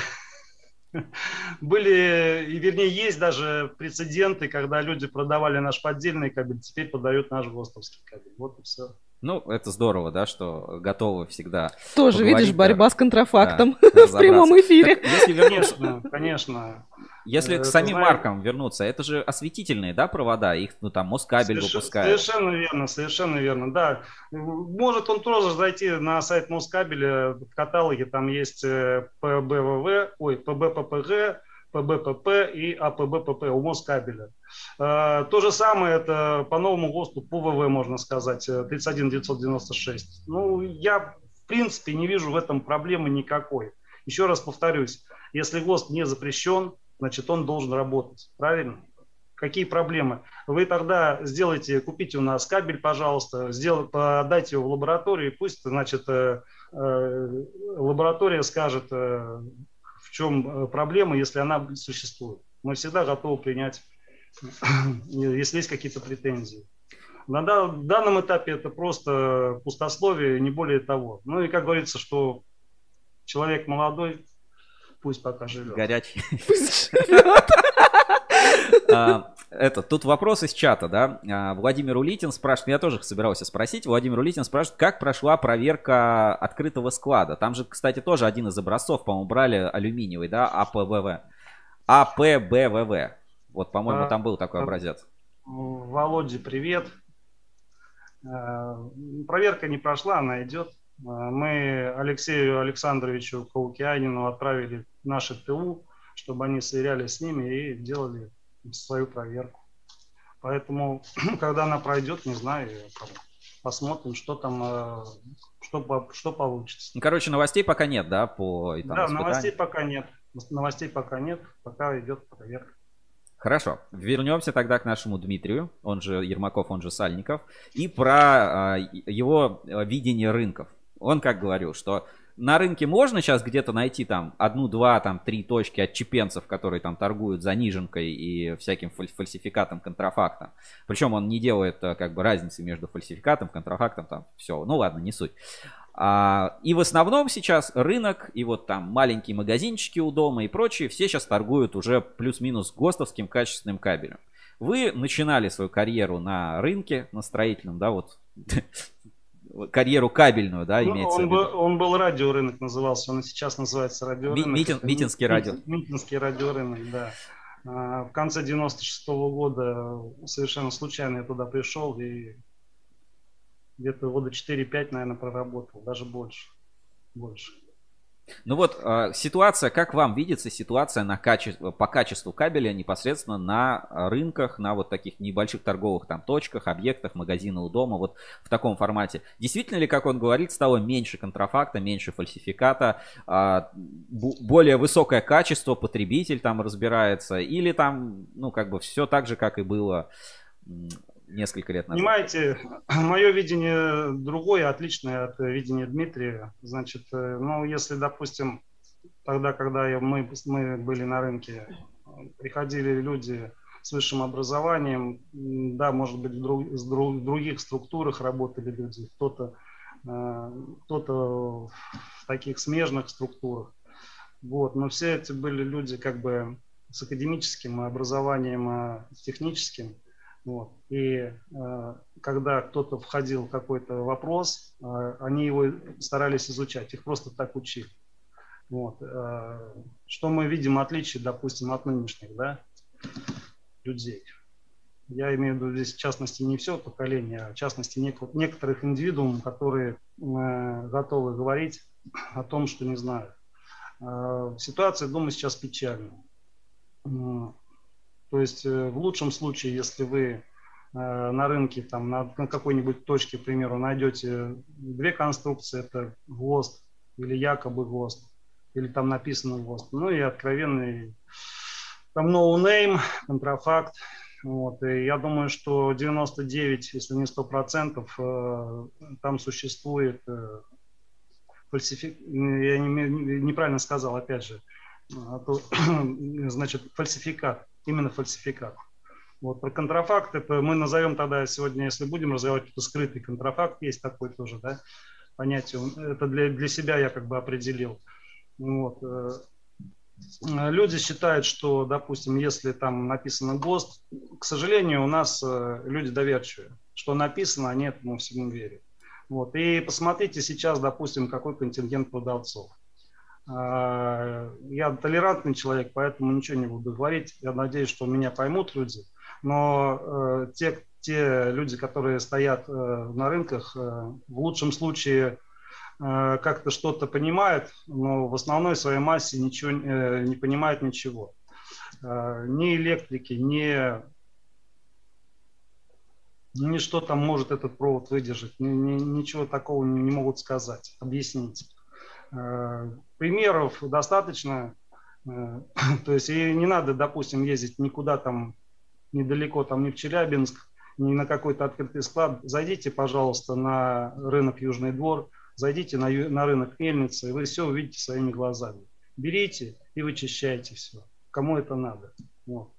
были, и вернее, есть даже прецеденты, когда люди продавали наш поддельный кабель, теперь продают наш ГОСТовский кабель. Вот и все. Ну, это здорово, да, что готовы всегда. Тоже, видишь, борьба да. с контрафактом Да, в прямом эфире. Так, если вернуться, Конечно, конечно. если Э, к самим знаешь- маркам вернуться, это же осветительные, да, провода, их, ну, там, Москабель Соверш- выпускает. Совершенно верно, совершенно верно, да. Может он тоже зайти на сайт Москабеля, в каталоге там есть э, ПБВВ, ой, ПБППГ, ПБПП и АПБПП у Москабеля. Э, То же самое это по новому ГОСТу, ВВ можно сказать, э, 31996. Ну, я в принципе не вижу в этом проблемы никакой. Еще раз повторюсь, если ГОСТ не запрещен, значит он должен работать, правильно? Какие проблемы? Вы тогда сделайте, купите у нас кабель, пожалуйста, сделай, подайте его в лабораторию, и пусть, значит, э, э, лаборатория скажет, э, чем э, проблема, если она существует. Мы всегда готовы принять, если есть какие-то претензии. На да- данном этапе это просто пустословие, не более того. Ну и как говорится, что человек молодой, пусть пока живет. Горячий. Пусть живет. А, Это, тут вопрос из чата, да. А, Владимир Улитин спрашивает, я тоже собирался спросить. Владимир Улитин спрашивает, как прошла проверка открытого склада? Там же, кстати, тоже один из образцов, по-моему, брали алюминиевый, да, АПВВ. АПБВВ. Вот, по-моему, А, там был такой а. образец. Володе привет. Проверка не прошла, она идет. Мы Алексею Александровичу Каукианину отправили наши ТУ, чтобы они сверялись с ними и делали свою проверку. Поэтому, когда она пройдет, не знаю, посмотрим, что там, э, что, что получится. Ну, короче, новостей пока нет, да, по там, да, испытаниям? новостей пока нет. Новостей пока нет, пока идет проверка. Хорошо. Вернемся тогда к нашему Дмитрию, он же Ермаков, он же Сальников, и про а, его а, видение рынков. Он как говорил, что на рынке можно сейчас где-то найти там одну, два, там три точки отчепенцев, которые там торгуют заниженкой и всяким фаль- фальсификатом, контрафактом. Причем он не делает а, как бы разницы между фальсификатом, контрафактом, там все. Ну ладно, не суть. А, и в основном сейчас рынок и вот там маленькие магазинчики у дома и прочие, все сейчас торгуют уже плюс-минус ГОСТовским качественным кабелем. Вы начинали свою карьеру на рынке, на строительном, да, вот карьеру кабельную, да, Ну, имеется в он, виду. был, он был радиорынок назывался, он сейчас называется радиорынок. Ми- Митин- Митинский радио. Митинский радиорынок, да. А, В конце 96 года совершенно случайно я туда пришел и где-то года 4-5, наверное, проработал, даже больше. Больше. Ну вот э, ситуация, как вам видится ситуация на каче... по качеству кабеля непосредственно на э, рынках, на вот таких небольших торговых там точках, объектах, магазина у дома, вот в таком формате. Действительно ли, как он говорит, стало меньше контрафакта, меньше фальсификата, а, бу- более высокое качество, потребитель там разбирается, или там, ну, как бы все так же, как и было несколько лет назад? Понимаете, мое видение другое, отличное от видения Дмитрия. Значит, э, ну, если, допустим, тогда, когда мы, мы были на рынке, э, приходили люди с высшим образованием, да, может быть, в, друг- в других структурах работали люди, кто-то э, кто-то в таких смежных структурах. Вот, но все эти были люди как бы с академическим образованием, э, с техническим. Вот. И э, когда кто-то входил в какой-то вопрос, э, они его старались изучать, их просто так учили. Вот. Э, что мы видим отличие, допустим, от нынешних да, людей. Я имею в виду здесь, в частности, не все поколение, а в частности, нек- некоторых индивидуумов, которые э, готовы говорить о том, что не знают. Э, ситуация, думаю, сейчас печальная. То есть э, в лучшем случае, если вы э, на рынке, там, на, какой-нибудь точке, к примеру, найдете две конструкции, это ГОСТ или якобы ГОСТ, или там написано ГОСТ, ну и откровенный там no name, контрафакт. Вот. И я думаю, что 99, если не 100 процентов, э, там существует фальсифик... Я не- неправильно сказал, опять же, а то, значит, фальсификат, именно фальсификат. Вот про контрафакт, это мы назовем тогда сегодня, если будем разговаривать, это скрытый контрафакт, есть такой тоже, да, понятие. Это для, для себя я как бы определил. Вот. э, Люди считают, что, допустим, если там написано ГОСТ, к сожалению, у нас э, люди доверчивые. Что написано, они этому всему верят. Вот. И посмотрите сейчас, допустим, какой контингент продавцов. А, я толерантный человек, поэтому ничего не буду говорить. Я надеюсь, что меня поймут люди. Но э, те, те люди, которые стоят э, на рынках, э, в лучшем случае как-то что-то понимают, но в основной своей массе ничего не понимают ничего. Ни электрики, ни, ни что там может этот провод выдержать, ни, ни, ничего такого не, не могут сказать, объяснить. Примеров достаточно. То есть и не надо, допустим, ездить никуда там недалеко, там не в Челябинск, не на какой-то открытый склад. Зайдите, пожалуйста, на рынок Южный двор, зайдите на, на рынок Мельницы, и вы все увидите своими глазами. Берите и вычищайте все. Кому это надо. Вот.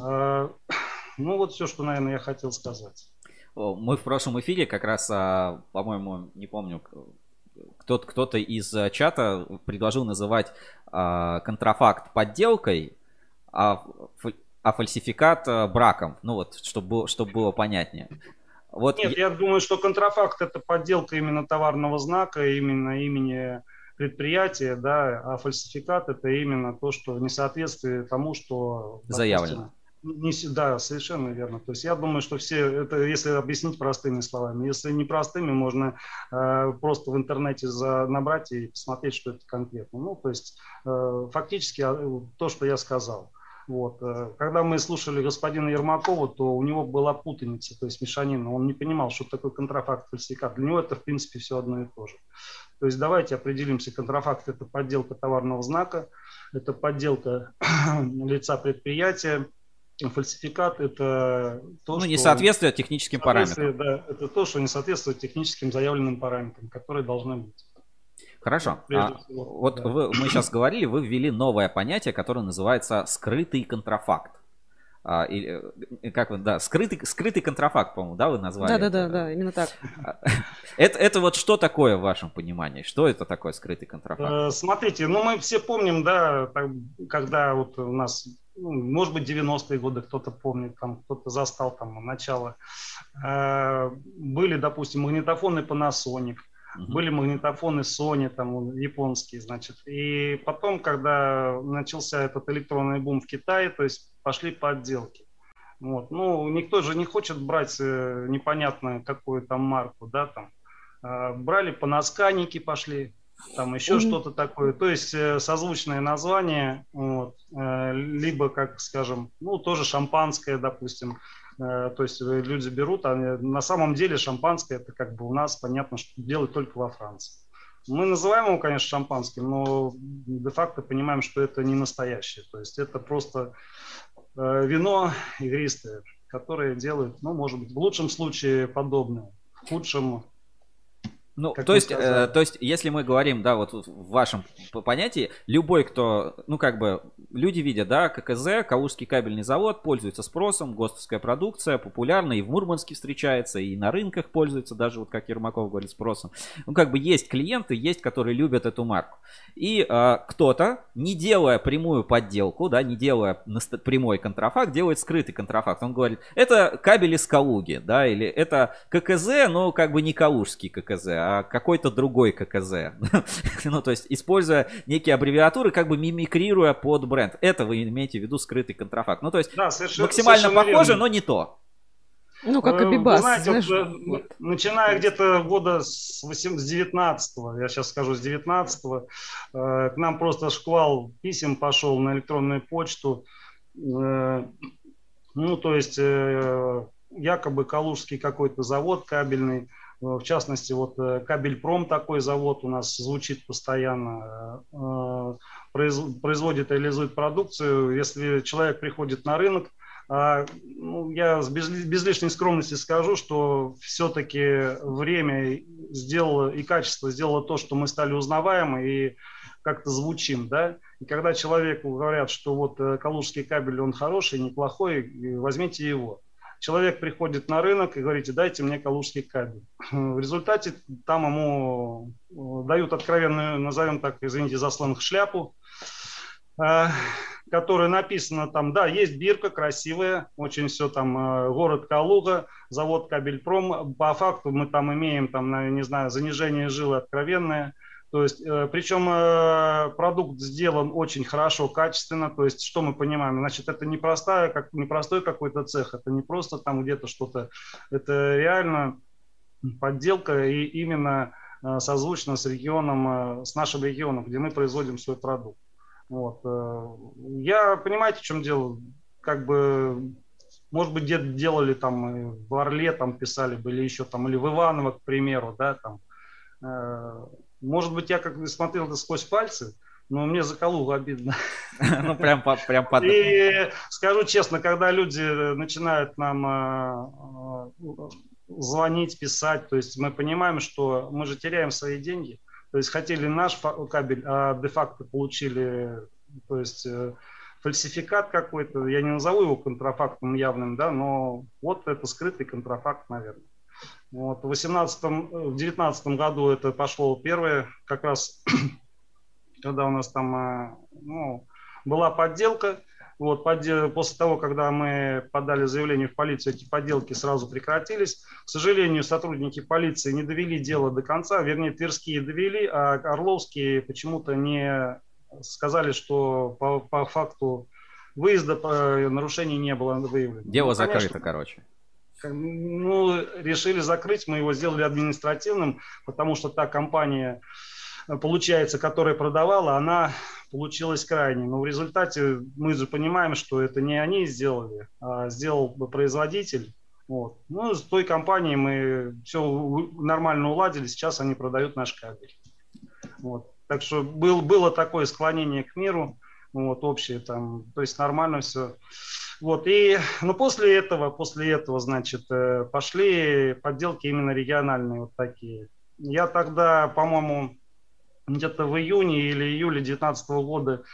А, ну вот все, что, наверное, я хотел сказать. Мы в прошлом эфире как раз, а, по-моему, не помню, кто-то кто из э, чата предложил называть э, контрафакт подделкой, а, а фальсификат э, браком. Ну вот, чтобы чтобы было понятнее. Вот Нет, я... я думаю, что контрафакт это подделка именно товарного знака, именно имени предприятия, да, а фальсификат это именно то, что не соответствует тому, что заявлено. Не, да, совершенно верно. То есть я думаю, что все это, если объяснить простыми словами, если не простыми, можно э, просто в интернете за, набрать и посмотреть, что это конкретно. Ну, то есть э, фактически э, то, что я сказал. Вот. Э, когда мы слушали господина Ермакова, то у него была путаница, то есть мешанина. Он не понимал, что такое контрафакт, фальсификат. Для него это, в принципе, все одно и то же. То есть давайте определимся, контрафакт – это подделка товарного знака, это подделка лица предприятия, фальсификат это то, ну, что... несоответствие техническим параметрам. Да, это то, что не соответствует техническим заявленным параметрам, которые должны быть. Хорошо. А, вот да. вы, мы сейчас говорили, вы ввели новое понятие, которое называется скрытый контрафакт. А, или, э, как вы, да, скрытый, скрытый контрафакт, по-моему, да, вы назвали? Да, да, да, да, именно так. Это, это вот что такое в вашем понимании? Что это такое скрытый контрафакт? Э, смотрите, ну мы все помним, да, когда вот у нас может быть, 90-е годы кто-то помнит, там кто-то застал там начало. Э, были, допустим, магнитофоны Panasonic, uh-huh. были магнитофоны Sony, там японские, значит. И потом, когда начался этот электронный бум в Китае, то есть пошли подделки. Вот. Ну, никто же не хочет брать э, непонятно какую там марку, да, там. Э, брали панасканики, пошли, там еще mm-hmm. что-то такое. То есть э, созвучное название, вот, э, либо, как скажем, ну, тоже шампанское, допустим. Э, то есть люди берут, а на самом деле шампанское это как бы у нас понятно, что делают только во Франции. Мы называем его, конечно, шампанским, но де-факто понимаем, что это не настоящее. То есть это просто вино игристое, которое делают, ну, может быть, в лучшем случае подобное, в худшем ну, то есть, э, то есть, если мы говорим, да, вот в вашем понятии, любой, кто, ну, как бы, люди видят, да, ККЗ, Калужский кабельный завод, пользуется спросом, ГОСТовская продукция, популярна, и в Мурманске встречается, и на рынках пользуется, даже вот как Ермаков говорит, спросом. Ну, как бы, есть клиенты, есть, которые любят эту марку. И э, кто-то, не делая прямую подделку, да, не делая прямой контрафакт, делает скрытый контрафакт. Он говорит, это кабель из Калуги, да, или это ККЗ, но как бы не Калужский ККЗ, а а какой-то другой ККЗ. ну, то есть, используя некие аббревиатуры, как бы мимикрируя под бренд. Это вы имеете в виду скрытый контрафакт. Ну, то есть, да, совершенно, максимально совершенно похоже, верно. но не то. Ну, как Абибас. Вы знаете, знаешь, вот, начиная где-то года с, 8, с 19 я сейчас скажу с 19 э, к нам просто шквал писем пошел на электронную почту. Э, ну, то есть, э, якобы Калужский какой-то завод кабельный Э, в частности, вот э, Кабельпром такой завод у нас звучит постоянно, э, производит, реализует продукцию. Если человек приходит на рынок, а, ну, я без, без лишней скромности скажу, что все-таки время сделало и качество сделало то, что мы стали узнаваемы и как-то звучим, да. И когда человеку говорят, что вот калужский кабель, он хороший, неплохой, возьмите его человек приходит на рынок и говорите, дайте мне калужский кабель. В результате там ему э, дают откровенную, назовем так, извините за сленг, шляпу. А, которая написана там, да, есть бирка красивая, очень все там, э, город Калуга, завод Кабельпром. По факту мы там имеем, там, не знаю, занижение жилы откровенное. То есть, э, причем э, продукт сделан очень хорошо, качественно. То есть, что мы понимаем? Значит, это не простая, как не простой какой-то цех, это не просто там где-то что-то. Это реально подделка и именно созвучно с регионом, с нашим регионом, где мы производим свой продукт. Вот. Э, я, понимаете, в чем дело? Как бы, может быть, где-то делали там, в Орле там писали бы, или еще там, или в Иваново, к примеру, да, там. Э, может быть, я как бы смотрел это сквозь пальцы, но мне за Калугу обидно. Ну, прям, прям под... И скажу честно, когда люди начинают нам э, звонить, писать, то есть мы понимаем, что мы же теряем свои деньги, то есть хотели наш кабель, а де-факто получили то есть, э, фальсификат какой-то. Я не назову его контрафактом явным, да, но вот это скрытый контрафакт, наверное. Вот, в 18 в 19 году это пошло первое, как раз когда у нас там э, ну, была подделка, вот, после того, когда мы подали заявление в полицию, эти подделки сразу прекратились. К сожалению, сотрудники полиции не довели дело до конца, вернее, Тверские довели, а Орловские почему-то не сказали, что по, по факту выезда по нарушений не было выявлено. Дело ну, закрыто, конечно, короче. Ну, решили закрыть, мы его сделали административным, потому что та компания, получается, которая продавала, она получилось крайне. Но в результате мы же понимаем, что это не они сделали, а сделал производитель. Вот. Ну, с той компанией мы все нормально уладили, сейчас они продают наш кабель. Вот. Так что был, было такое склонение к миру, вот, общее там, то есть нормально все. Вот, и, ну, после этого, после этого, значит, э, пошли подделки именно региональные вот такие. Я тогда, по-моему, где-то в июне или июле 2019 года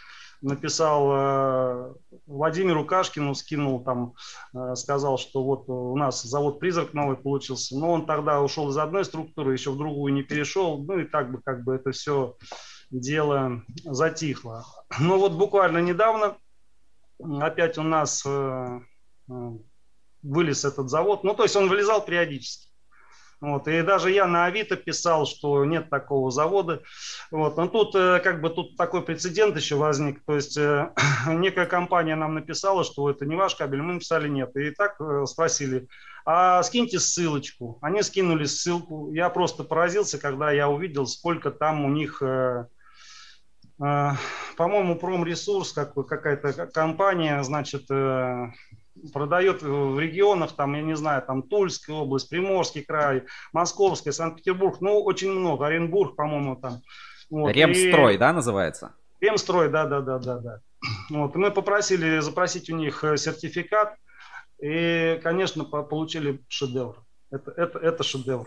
написал э, Владимиру Кашкину, скинул там, э, сказал, что вот у нас завод «Призрак» новый получился. Но он тогда ушел из одной структуры, еще в другую не перешел. Ну и так бы как бы это все дело затихло. Но вот буквально недавно опять у нас э, э вылез этот завод. Ну то есть он вылезал периодически. Вот, и даже я на Авито писал, что нет такого завода. Вот, но тут э, как бы тут такой прецедент еще возник. То есть некая компания нам написала, что это не ваш кабель, мы написали нет. И так спросили, а скиньте ссылочку. Они скинули ссылку. Я просто поразился, когда я увидел, сколько там у них по-моему, промресурс, какая-то компания, значит, продает в регионах, там, я не знаю, там Тульская область, Приморский край, Московская, Санкт-Петербург, ну, очень много, Оренбург, по-моему, там. Вот. Ремстрой, и... да, называется? Ремстрой, да, да, да, да, да. Вот. мы попросили запросить у них э, сертификат, и, конечно, получили шедевр. Это, это, это шедевр.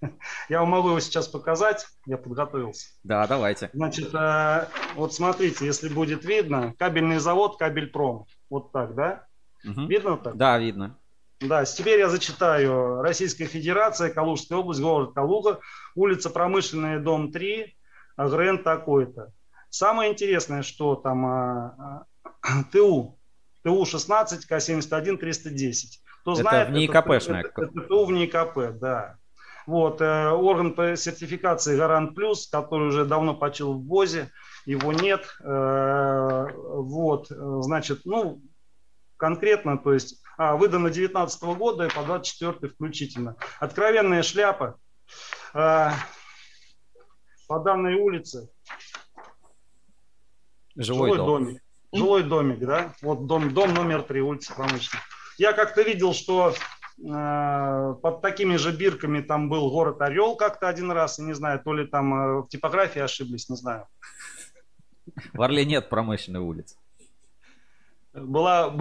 Я вам могу его сейчас показать, я подготовился. Да, давайте. Значит, э, вот смотрите, если будет видно, кабельный завод Кабельпром. Вот так, да? Угу. Видно так? Да, видно. Да, теперь я зачитаю. Российская Федерация, Калужская область, город Калуга, улица Промышленная, дом 3, ГРН такой-то. Самое интересное, что там а, а, ТУ, ТУ 16, К71, 310. Кто это знает, в НИИКПшная. Это, это, это ТУ в НИИКП, да. Вот, э, орган по сертификации Гарант Плюс, который уже давно почил в ВОЗе, его нет. Э, вот, э, значит, ну, конкретно, то есть а, выдано 19 года и по 24 включительно. Откровенная шляпа. А, по данной улице. Жилой, жилой дом. домик. Жилой домик, да. Вот дом, дом номер 3, улица Промышленная. Я как-то видел, что под такими же бирками там был город Орел как-то один раз, не знаю, то ли там э, в типографии ошиблись, не знаю. В Орле нет промышленной улицы была,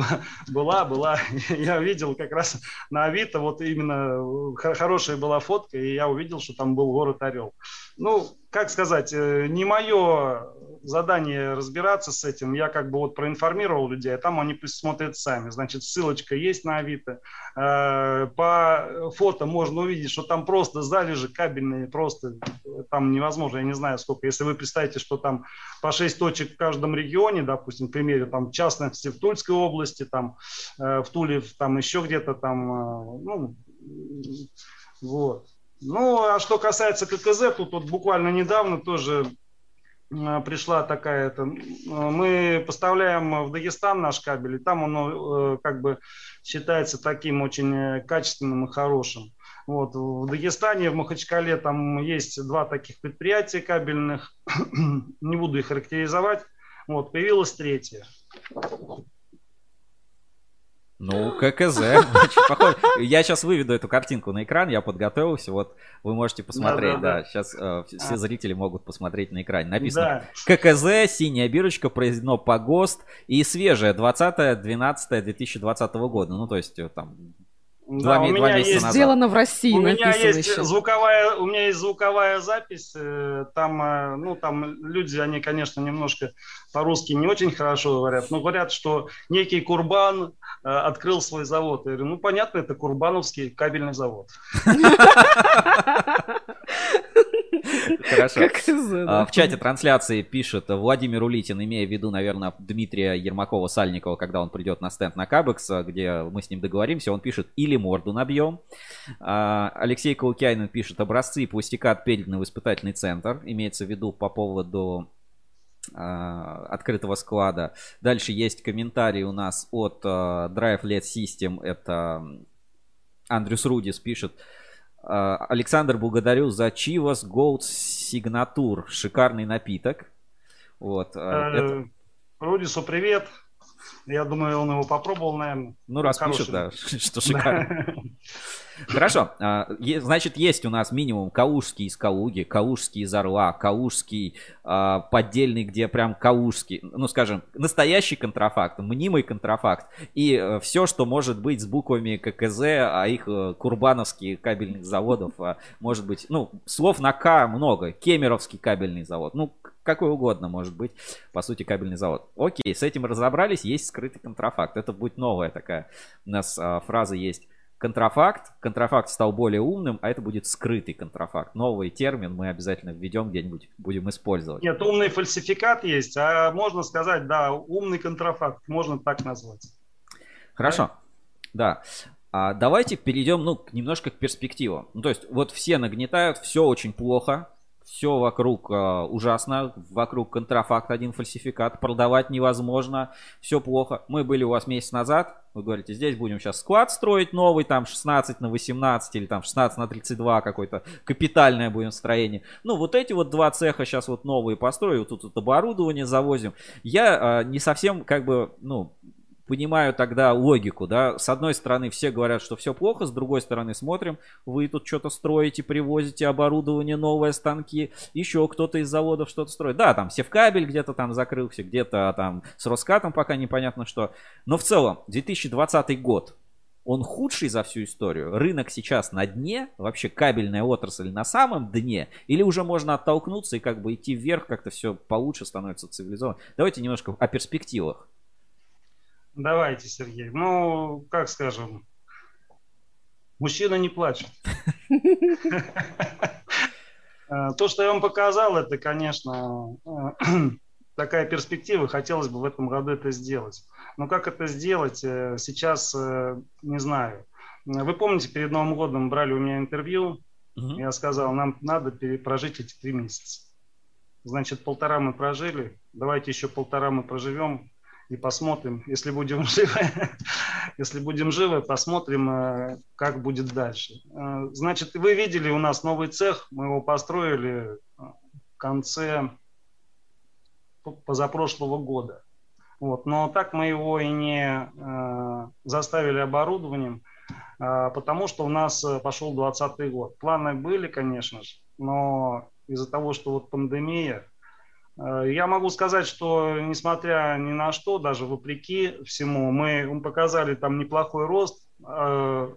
была, была, я видел как раз на Авито, вот именно хорошая была фотка, и я увидел, что там был город Орел. Ну, как сказать, э, не мое задание разбираться с этим. Я как бы вот проинформировал людей, а там они пусть смотрят сами. Значит, ссылочка есть на Авито. Э, по фото можно увидеть, что там просто залежи кабельные, просто там невозможно, я не знаю сколько. Если вы представите, что там по 6 точек в каждом регионе, допустим, к примеру, там в частности в Тульской области, там э, в Туле, там еще где-то там, ну, вот. Ну, а что касается ККЗ, тут вот буквально недавно тоже э, пришла такая это мы поставляем в Дагестан наш кабель и там он э, как бы считается таким очень э, качественным и хорошим. Вот в Дагестане в Махачкале там есть два таких предприятия кабельных. Не буду их характеризовать. Вот появилось третье ну, ККЗ. Я сейчас выведу эту картинку на экран, я подготовился. Вот вы можете посмотреть, да. Сейчас э, все а. зрители могут посмотреть на экране. Написано ККЗ, синяя бирочка, произведено по ГОСТ и свежее 20-12-2020 года. Ну, то есть э, Два, да, у меня есть назад. сделано в России. У меня есть еще. звуковая, у меня есть звуковая запись. Э, там, э, ну, там люди, они, конечно, немножко по-русски не очень хорошо говорят, но говорят, что некий Курбан э, открыл свой завод. Я говорю, ну, понятно, это Курбановский кабельный завод. Хорошо. А, в чате трансляции пишет Владимир Улитин, имея в виду, наверное, Дмитрия Ермакова-Сальникова, когда он придет на стенд на Кабекс, где мы с ним договоримся, он пишет «или морду набьем». А, Алексей Каукяйнин пишет «образцы пустяка переданы в испытательный центр». Имеется в виду по поводу а, открытого склада. Дальше есть комментарий у нас от Drive LED System. Это Андрюс Рудис пишет. А, Александр, благодарю за Chivas Gold Signature. Шикарный напиток. Вот. А, э. Рудису привет. Я думаю, он его попробовал, наверное. Ну, раз Хороший. пишет, да, что шикарно. Хорошо. А, значит, есть у нас минимум Калужский из Калуги, Калужский из Орла, Калужский а, поддельный, где прям Калужский. Ну, скажем, настоящий контрафакт, мнимый контрафакт. И э, все, что может быть с буквами ККЗ, а их э, курбановские кабельных заводов, может быть, ну, слов на К много. Кемеровский кабельный завод. Ну, какой угодно может быть, по сути, кабельный завод. Окей, с этим разобрались, есть скрытый контрафакт. Это будет новая такая у нас фраза есть контрафакт. Контрафакт стал более умным, а это будет скрытый контрафакт. Новый термин мы обязательно введем где-нибудь, будем использовать. Нет, умный фальсификат есть, а можно сказать, да, умный контрафакт, можно так назвать. Хорошо, да. А давайте перейдем, ну, немножко к перспективам. Ну, то есть, вот все нагнетают, все очень плохо, все вокруг э, ужасно, вокруг контрафакт один фальсификат, продавать невозможно, все плохо. Мы были у вас месяц назад, вы говорите, здесь будем сейчас склад строить новый, там 16 на 18 или там 16 на 32 какое-то капитальное будем строение. Ну, вот эти вот два цеха сейчас вот новые построю, вот тут вот оборудование завозим. Я э, не совсем как бы, ну, понимаю тогда логику, да, с одной стороны все говорят, что все плохо, с другой стороны смотрим, вы тут что-то строите, привозите оборудование, новые станки, еще кто-то из заводов что-то строит. Да, там Севкабель где-то там закрылся, где-то там с Роскатом пока непонятно что. Но в целом, 2020 год, он худший за всю историю. Рынок сейчас на дне, вообще кабельная отрасль на самом дне, или уже можно оттолкнуться и как бы идти вверх, как-то все получше становится цивилизованно. Давайте немножко о перспективах. Давайте, Сергей. Ну, как скажем, мужчина не плачет. Э, то, что я вам показал, это, конечно, э, такая перспектива. Хотелось бы в этом году это сделать. Но как это сделать, э, сейчас не знаю. Вы помните, перед Новым годом брали у меня интервью. Я сказал, нам надо прожить эти три месяца. Значит, полтора мы прожили. Давайте еще полтора мы проживем и посмотрим, если будем живы, если будем живы, посмотрим, э, как будет дальше. Э, значит, вы видели у нас новый цех, мы его построили э, в конце позапрошлого года. Вот. Но так мы его и не заставили оборудованием, э, потому что у нас пошел 2020 год. Планы были, конечно же, но из-за того, что вот пандемия, я могу сказать, что несмотря ни на что, даже вопреки всему, мы показали там неплохой рост. Э,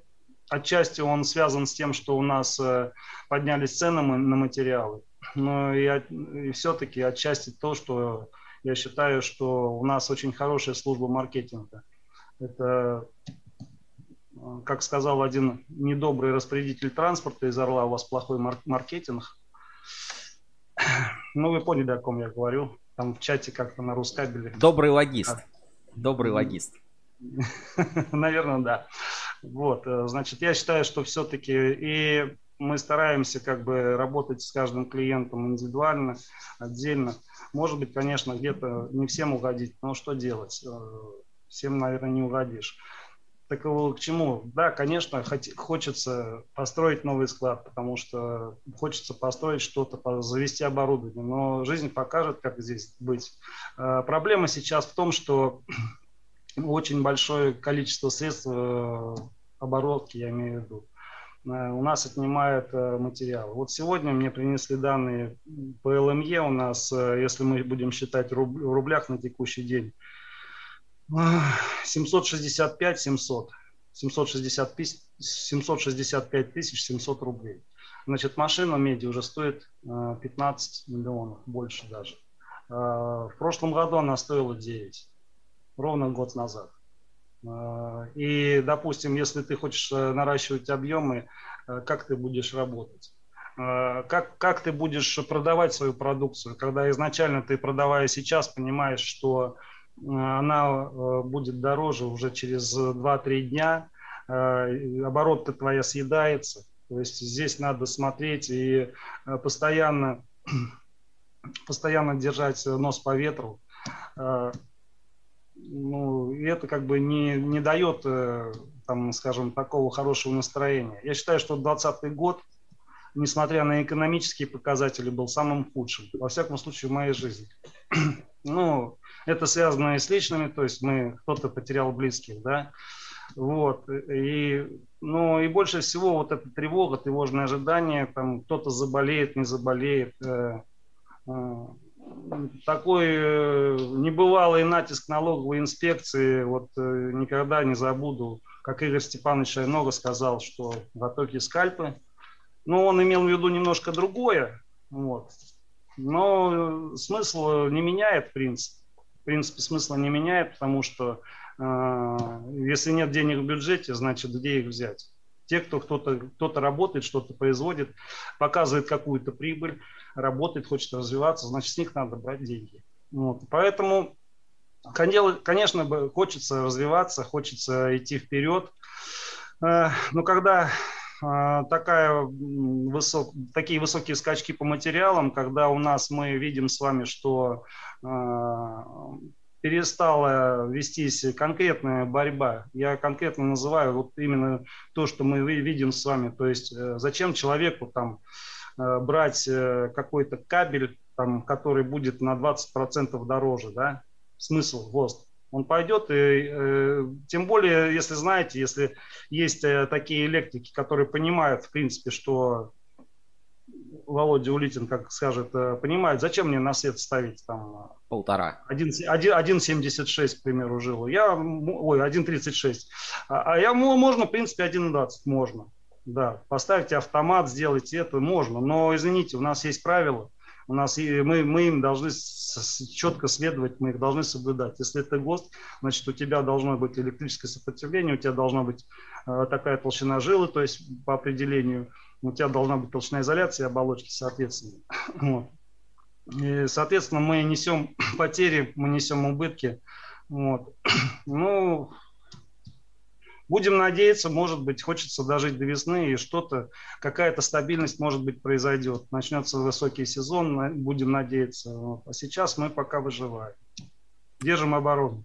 отчасти он связан с тем, что у нас э, поднялись цены на материалы. но и, и все-таки отчасти то, что я считаю, что у нас очень хорошая служба маркетинга. Это, как сказал один недобрый распорядитель транспорта из Орла, у вас плохой маркетинг. Ну, вы поняли, о ком я говорю. Там в чате как-то на Рускабеле. Добрый логист. Добрый логист. Наверное, да. Вот, э, значит, я считаю, что все-таки и мы стараемся как бы работать с каждым клиентом индивидуально, отдельно. Может быть, конечно, где-то не всем угодить, но что делать? Э, всем, наверное, не угодишь. Так к чему? Да, конечно, хочется построить новый склад, потому что хочется построить что-то, завести оборудование, но жизнь покажет, как здесь быть. Э, проблема сейчас в том, что очень большое количество средств э, оборотки, я имею в виду, э, у нас отнимает материал. Вот сегодня мне принесли данные по ЛМЕ у нас, если мы будем считать в рублях на текущий день, 765 700. 765, 765 тысяч 700 рублей. Значит, машина меди уже стоит 15 э, миллионов, больше даже. Э, в прошлом году она стоила 9, ровно год назад. Э, и, допустим, если ты хочешь наращивать объемы, как ты будешь работать? Как, как ты будешь продавать свою продукцию, когда изначально ты, продавая сейчас, понимаешь, что она э, будет дороже уже через 2-3 дня, э, оборот твоя съедается. То есть здесь надо смотреть и э, постоянно, постоянно держать нос по ветру. Ну, и это как бы не, не дает, там, скажем, такого хорошего настроения. Я считаю, что 2020 год, несмотря на экономические показатели, был самым худшим, во всяком случае, в моей жизни. ну, это связано и с личными, то есть мы, кто-то потерял близких, да, вот, и, ну, и больше всего вот эта тревога, тревожное ожидание, там, кто-то заболеет, не заболеет, э, э, такой э, небывалый натиск налоговой инспекции, вот э, никогда не забуду, как Игорь Степанович много сказал, что готовьте скальпы, но он имел в виду немножко другое, вот, но смысл не меняет принцип принципе, смысла не меняет, потому что э, если нет денег в бюджете, значит, где их взять? Те, кто кто-то кто работает, что-то производит, показывает какую-то прибыль, работает, хочет развиваться, значит, с них надо брать деньги. Вот. Поэтому, конечно, хочется развиваться, хочется идти вперед. Э, но когда такая высок, такие высокие скачки по материалам, когда у нас мы видим с вами, что а, перестала вестись конкретная борьба. Я конкретно называю вот именно то, что мы видим с вами. То есть э, зачем человеку там э, брать э, какой-то кабель, там, который будет на 20% дороже, да? Смысл, ГОСТ. Он пойдет, и э, тем более, если знаете, если есть э, такие электрики, которые понимают, в принципе, что Володя Улитин, как скажет, э, понимает, зачем мне на свет ставить там... Э, Полтора. 1,76, к примеру, жилу. Я, ой, 1,36. А, а я, можно, в принципе, 1,20 можно. Да, поставьте автомат, сделайте это, можно. Но, извините, у нас есть правила. У нас мы, мы им должны четко следовать, мы их должны соблюдать. Если это ГОСТ, значит, у тебя должно быть электрическое сопротивление, у тебя должна быть э, такая толщина жилы, то есть по определению у тебя должна быть толщина изоляции оболочки, соответственно. Вот. И, соответственно, мы несем потери, мы несем убытки. Вот. Ну, будем надеяться, может быть, хочется дожить до весны, и что-то, какая-то стабильность, может быть, произойдет. Начнется высокий сезон, будем надеяться. Вот. А сейчас мы пока выживаем. Держим оборону.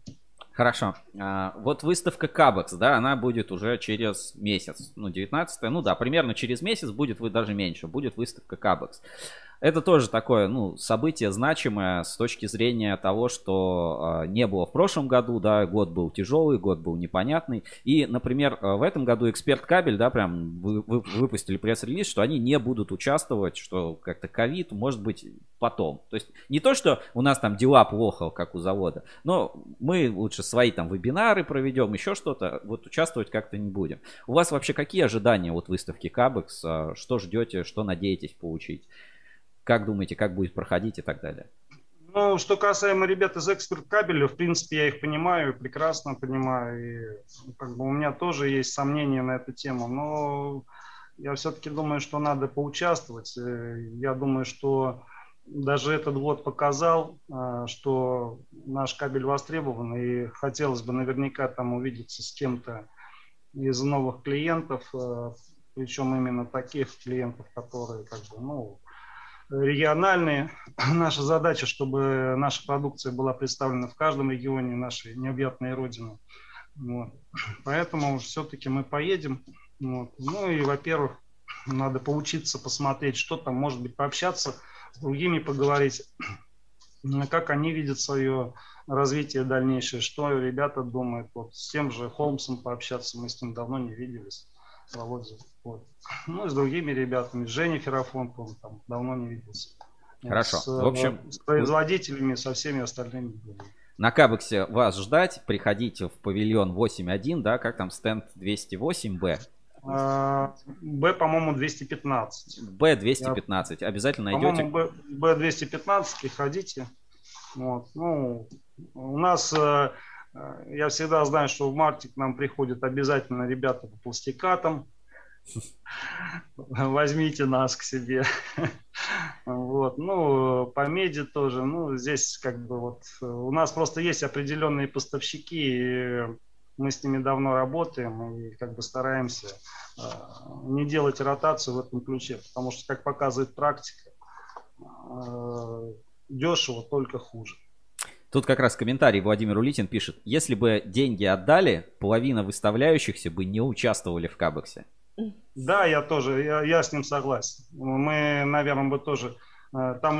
Хорошо. А, вот выставка Кабекс, да, она будет уже через месяц. Ну, 19 ну да, примерно через месяц будет, вы даже меньше, будет выставка Кабекс. Это тоже такое, ну, событие значимое с точки зрения того, что э, не было в прошлом году, да, год был тяжелый, год был непонятный. И, например, в этом году эксперт кабель, да, прям вы, вы, выпустили пресс-релиз, что они не будут участвовать, что как-то ковид может быть потом. То есть не то, что у нас там дела плохо, как у завода, но мы лучше свои там вебинары проведем, еще что-то, вот участвовать как-то не будем. У вас вообще какие ожидания от выставки Кабекс? Что ждете, что надеетесь получить? Как думаете, как будет проходить и так далее? Ну, что касаемо ребят из эксперт кабеля, в принципе, я их понимаю, прекрасно понимаю. И ну, как бы у меня тоже есть сомнения на эту тему. Но я все-таки думаю, что надо поучаствовать. Э, я думаю, что даже этот год показал, э, что наш кабель востребован, и хотелось бы наверняка там увидеться с кем-то из новых клиентов, э, причем именно таких клиентов, которые как бы, ну, региональные. Наша задача, чтобы наша продукция была представлена в каждом регионе нашей необъятной родины. Вот. Поэтому все-таки мы поедем. Вот. Ну и, во-первых, надо поучиться посмотреть, что там, может быть, пообщаться с другими, поговорить, как они видят свое развитие дальнейшее, что ребята думают. Вот с тем же Холмсом пообщаться, мы с ним давно не виделись. Володя. Вот. Ну и с другими ребятами, с Женей Ферафонтовым там давно не виделся. Хорошо. С, в общем, с производителями, со всеми остальными. На Кабексе вас ждать. Приходите в павильон 8.1, да, как там стенд 208Б. А, Б, по-моему, 215. Б215. Я, Обязательно найдете. По-моему, Б215, приходите. Вот. Ну, у нас э, Э, я всегда знаю, что в марте к нам приходят обязательно ребята по пластикатам. Возьмите нас к себе. Вот. Ну, по меди тоже. Ну, здесь как бы вот у нас просто есть определенные поставщики, и мы с ними давно работаем и как бы стараемся э, не делать ротацию в этом ключе, потому что, как показывает практика, э, дешево только хуже. Тут как раз комментарий Владимир Улитин пишет, если бы деньги отдали, половина выставляющихся бы не участвовали в Кабексе. Да, я тоже, я, я с ним согласен. Мы, наверное, бы тоже э, там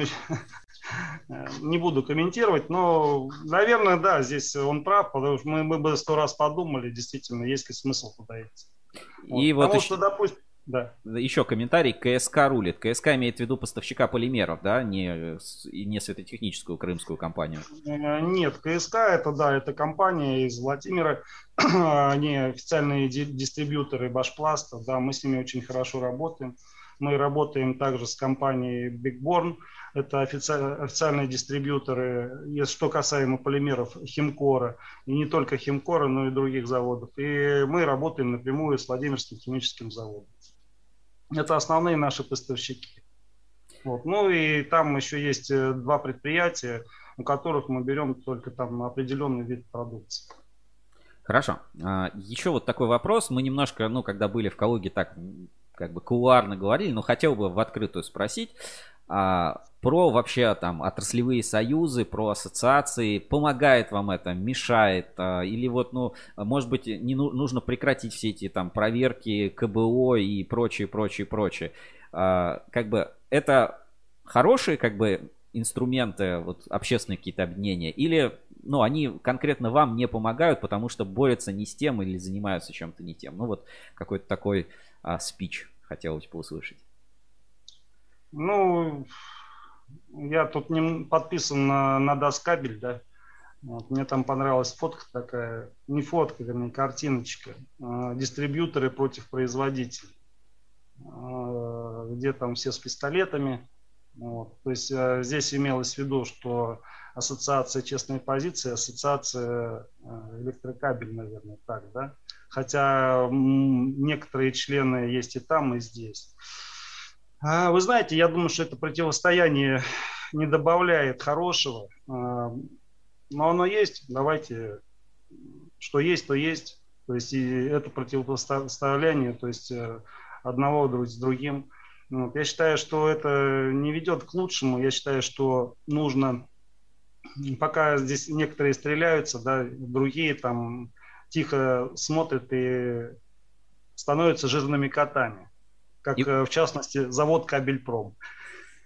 не буду комментировать, но, наверное, да, здесь он прав, потому что мы, мы бы сто раз подумали, действительно, есть ли смысл туда идти. И вот, потому еще... что, допустим, да. Еще комментарий. КСК рулит. КСК имеет в виду поставщика полимеров, да, не, не светотехническую крымскую компанию. Э, нет, КСК это, да, это компания из Владимира. Они официальные дистрибьюторы Башпласта. Да, мы с ними очень хорошо работаем. Мы работаем также с компанией Bigborn. Это официальные дистрибьюторы, что касаемо полимеров Химкора. И не только Химкора, но и других заводов. И мы работаем напрямую с Владимирским химическим заводом. Это основные наши поставщики. Вот. Ну и там еще есть э, два предприятия, у которых мы берем только там определенный вид продукции. Хорошо. А, еще вот такой вопрос. Мы немножко, ну, когда были в Калуге, так как бы кулуарно говорили, но хотел бы в открытую спросить про вообще там отраслевые союзы, про ассоциации. Помогает вам это, мешает? А, или вот, ну, может быть, не ну, нужно прекратить все эти там проверки КБО и прочее, прочее, прочее. А, как бы это хорошие как бы инструменты, вот общественные какие-то объединения, или ну, они конкретно вам не помогают, потому что борются не с тем или занимаются чем-то не тем. Ну, вот какой-то такой а, спич хотелось бы услышать. Ну, я тут не подписан на, на Доскабель, да. Вот, мне там понравилась фотка такая, не фотка, вернее, картиночка. Э, дистрибьюторы против производителей. Э, где там все с пистолетами. Вот. То есть э, здесь имелось в виду, что ассоциация честной позиции, ассоциация электрокабель, наверное, так, да. Хотя некоторые члены есть и там, и здесь. А, вы знаете, я думаю, что это противостояние не добавляет хорошего. А, но оно есть. Давайте, что есть, то есть. То есть и это противопоставление, то есть э, одного друг с другим. Вот. Я считаю, что это не ведет к лучшему. Я считаю, что нужно, пока здесь некоторые стреляются, да, другие там тихо смотрят и становятся жирными котами как и... Э, в частности завод Кабельпром.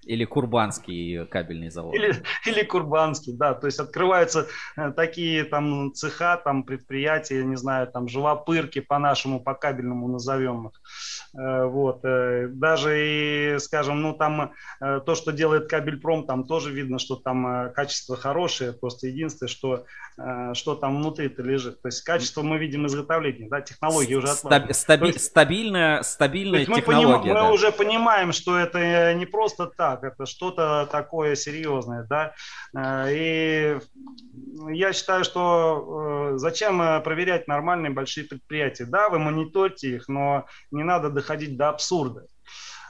Или Курбанский кабельный завод. Или, или Курбанский, да. То есть открываются э, такие там цеха, там предприятия, не знаю, там живопырки по-нашему, по кабельному назовем их. Э, вот. Э, даже и, скажем, ну там э, то, что делает Кабельпром, там тоже видно, что там качество хорошее, просто единственное, что, что там внутри-то лежит. То есть качество мы видим изготовления, да, технологии уже отладили. Стаби- есть, стабильная, стабильная мы технология. Поним, да. Мы уже понимаем, что это не просто так, это что-то такое серьезное, да. И я считаю, что зачем проверять нормальные большие предприятия? Да, вы мониторите их, но не надо доходить до абсурда.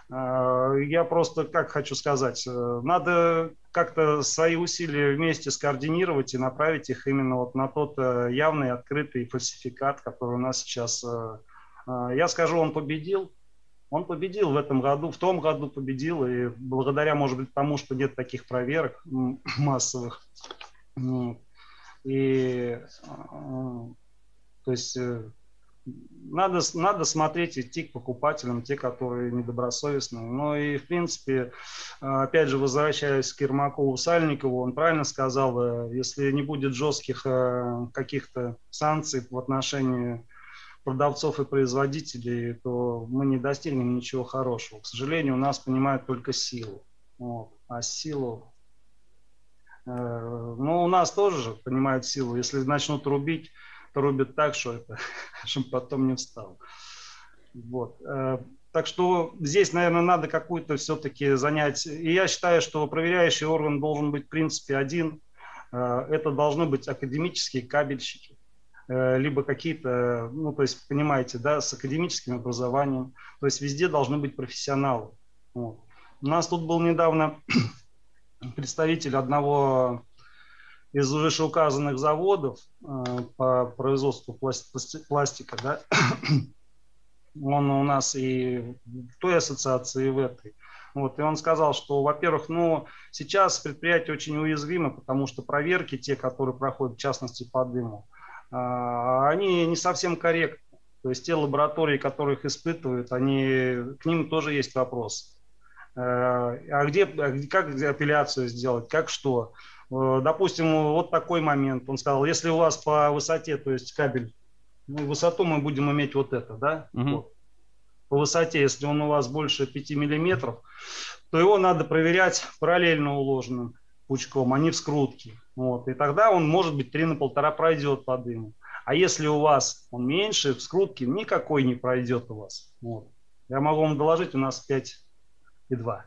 А, я просто, как хочу сказать, э, надо как-то свои усилия вместе скоординировать и направить их именно вот на тот э, явный, открытый фальсификат, который у нас сейчас, э, я скажу, он победил. Он победил в этом году, в том году победил, и благодаря, может быть, тому, что нет таких проверок массовых. И, то есть, надо, надо смотреть, идти к покупателям, те, которые недобросовестные. Но и, в принципе, опять же, возвращаясь к Ермакову Сальникову, он правильно сказал, э, если не будет жестких э, каких-то санкций в отношении продавцов и производителей, то мы не достигнем ничего хорошего. К сожалению, у нас понимают только силу. Вот. А силу... Э, ну, у нас тоже понимают силу. Если начнут рубить рубит так, что это, чтобы потом не встал. Вот. Э, так что здесь, наверное, надо какую-то все-таки занять. И я считаю, что проверяющий орган должен быть в принципе один. Э, это должны быть академические кабельщики э, либо какие-то, ну, то есть, понимаете, да, с академическим образованием. То есть везде должны быть профессионалы. Вот. У нас тут был недавно представитель одного из вышеуказанных заводов э, по производству пластика, да, он у нас и в той ассоциации, и в этой. Вот, и он сказал, что, во-первых, ну, сейчас предприятие очень уязвимо, потому что проверки, те, которые проходят, в частности, по дыму, а, они не совсем корректны. То есть те лаборатории, которые их испытывают, они, к ним тоже есть вопрос. Э, а где, а как апелляцию сделать, как что? Э, допустим, вот такой момент. Он сказал, если у вас по высоте, то есть кабель, ну, высоту мы будем иметь вот это, да? Угу. Вот. По высоте, если он у вас больше 5 миллиметров, то его надо проверять параллельно уложенным пучком, а не в скрутке. Вот. И тогда он, может быть, 3 на полтора пройдет по дыму. А если у вас он меньше, в скрутке никакой не пройдет у вас. Вот. Я могу вам доложить, у нас 5 и 2.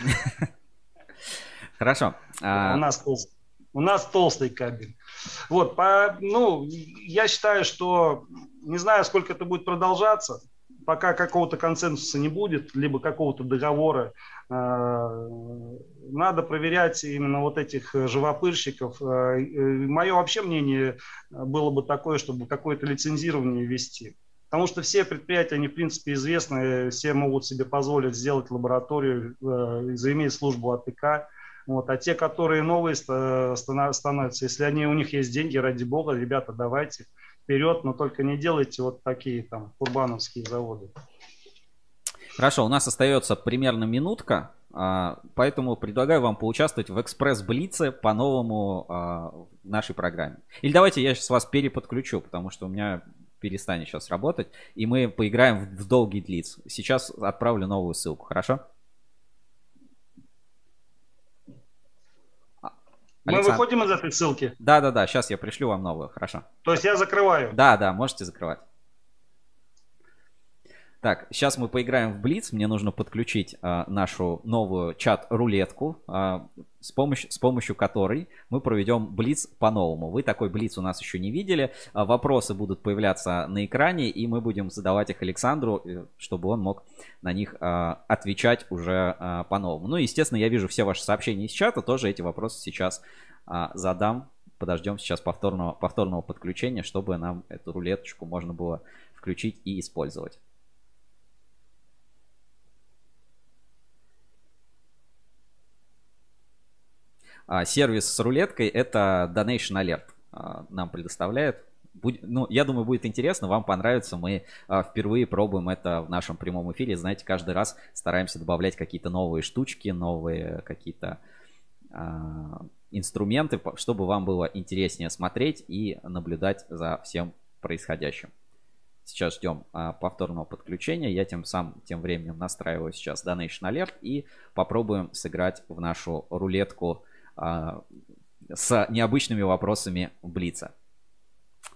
Хорошо. А у нас толстый, у нас толстый кабель. Вот, по, ну, я считаю, что не знаю, сколько это будет продолжаться, пока какого-то консенсуса не будет, либо какого-то договора, э, надо проверять именно вот этих живопырщиков. Э, Мое вообще мнение было бы такое, чтобы какое-то лицензирование ввести. Потому что все предприятия, они в принципе известны, все могут себе позволить сделать лабораторию, э, заиметь службу АТК, вот. А те, которые новые становятся, если они, у них есть деньги, ради бога, ребята, давайте вперед, но только не делайте вот такие там курбановские заводы. Хорошо, у нас остается примерно минутка, а, поэтому предлагаю вам поучаствовать в экспресс-блице по-новому а, в нашей программе. Или давайте я сейчас вас переподключу, потому что у меня перестанет сейчас работать, и мы поиграем в долгий длиц. Сейчас отправлю новую ссылку, хорошо? Мы выходим из этой ссылки? Да, да, да. Сейчас я пришлю вам новую. Хорошо. То есть я закрываю? Да, да, можете закрывать. Так, сейчас мы поиграем в Блиц. Мне нужно подключить а, нашу новую чат-рулетку, а, с, помощью, с помощью которой мы проведем Блиц по-новому. Вы такой Блиц у нас еще не видели. А, вопросы будут появляться на экране, и мы будем задавать их Александру, э, чтобы он мог на них а, отвечать уже а, по-новому. Ну, естественно, я вижу все ваши сообщения из чата, тоже эти вопросы сейчас а, задам. Подождем сейчас повторного, повторного подключения, чтобы нам эту рулеточку можно было включить и использовать. Сервис с рулеткой это Donation Alert а, нам предоставляет. ну, я думаю, будет интересно, вам понравится. Мы а, впервые пробуем это в нашем прямом эфире. Знаете, каждый раз стараемся добавлять какие-то новые штучки, новые какие-то инструменты, чтобы вам было интереснее смотреть и наблюдать за всем происходящим. сейчас ждем а, повторного подключения. Я тем сам тем временем настраиваю сейчас Donation Alert и попробуем сыграть в нашу рулетку а, с необычными вопросами Блица.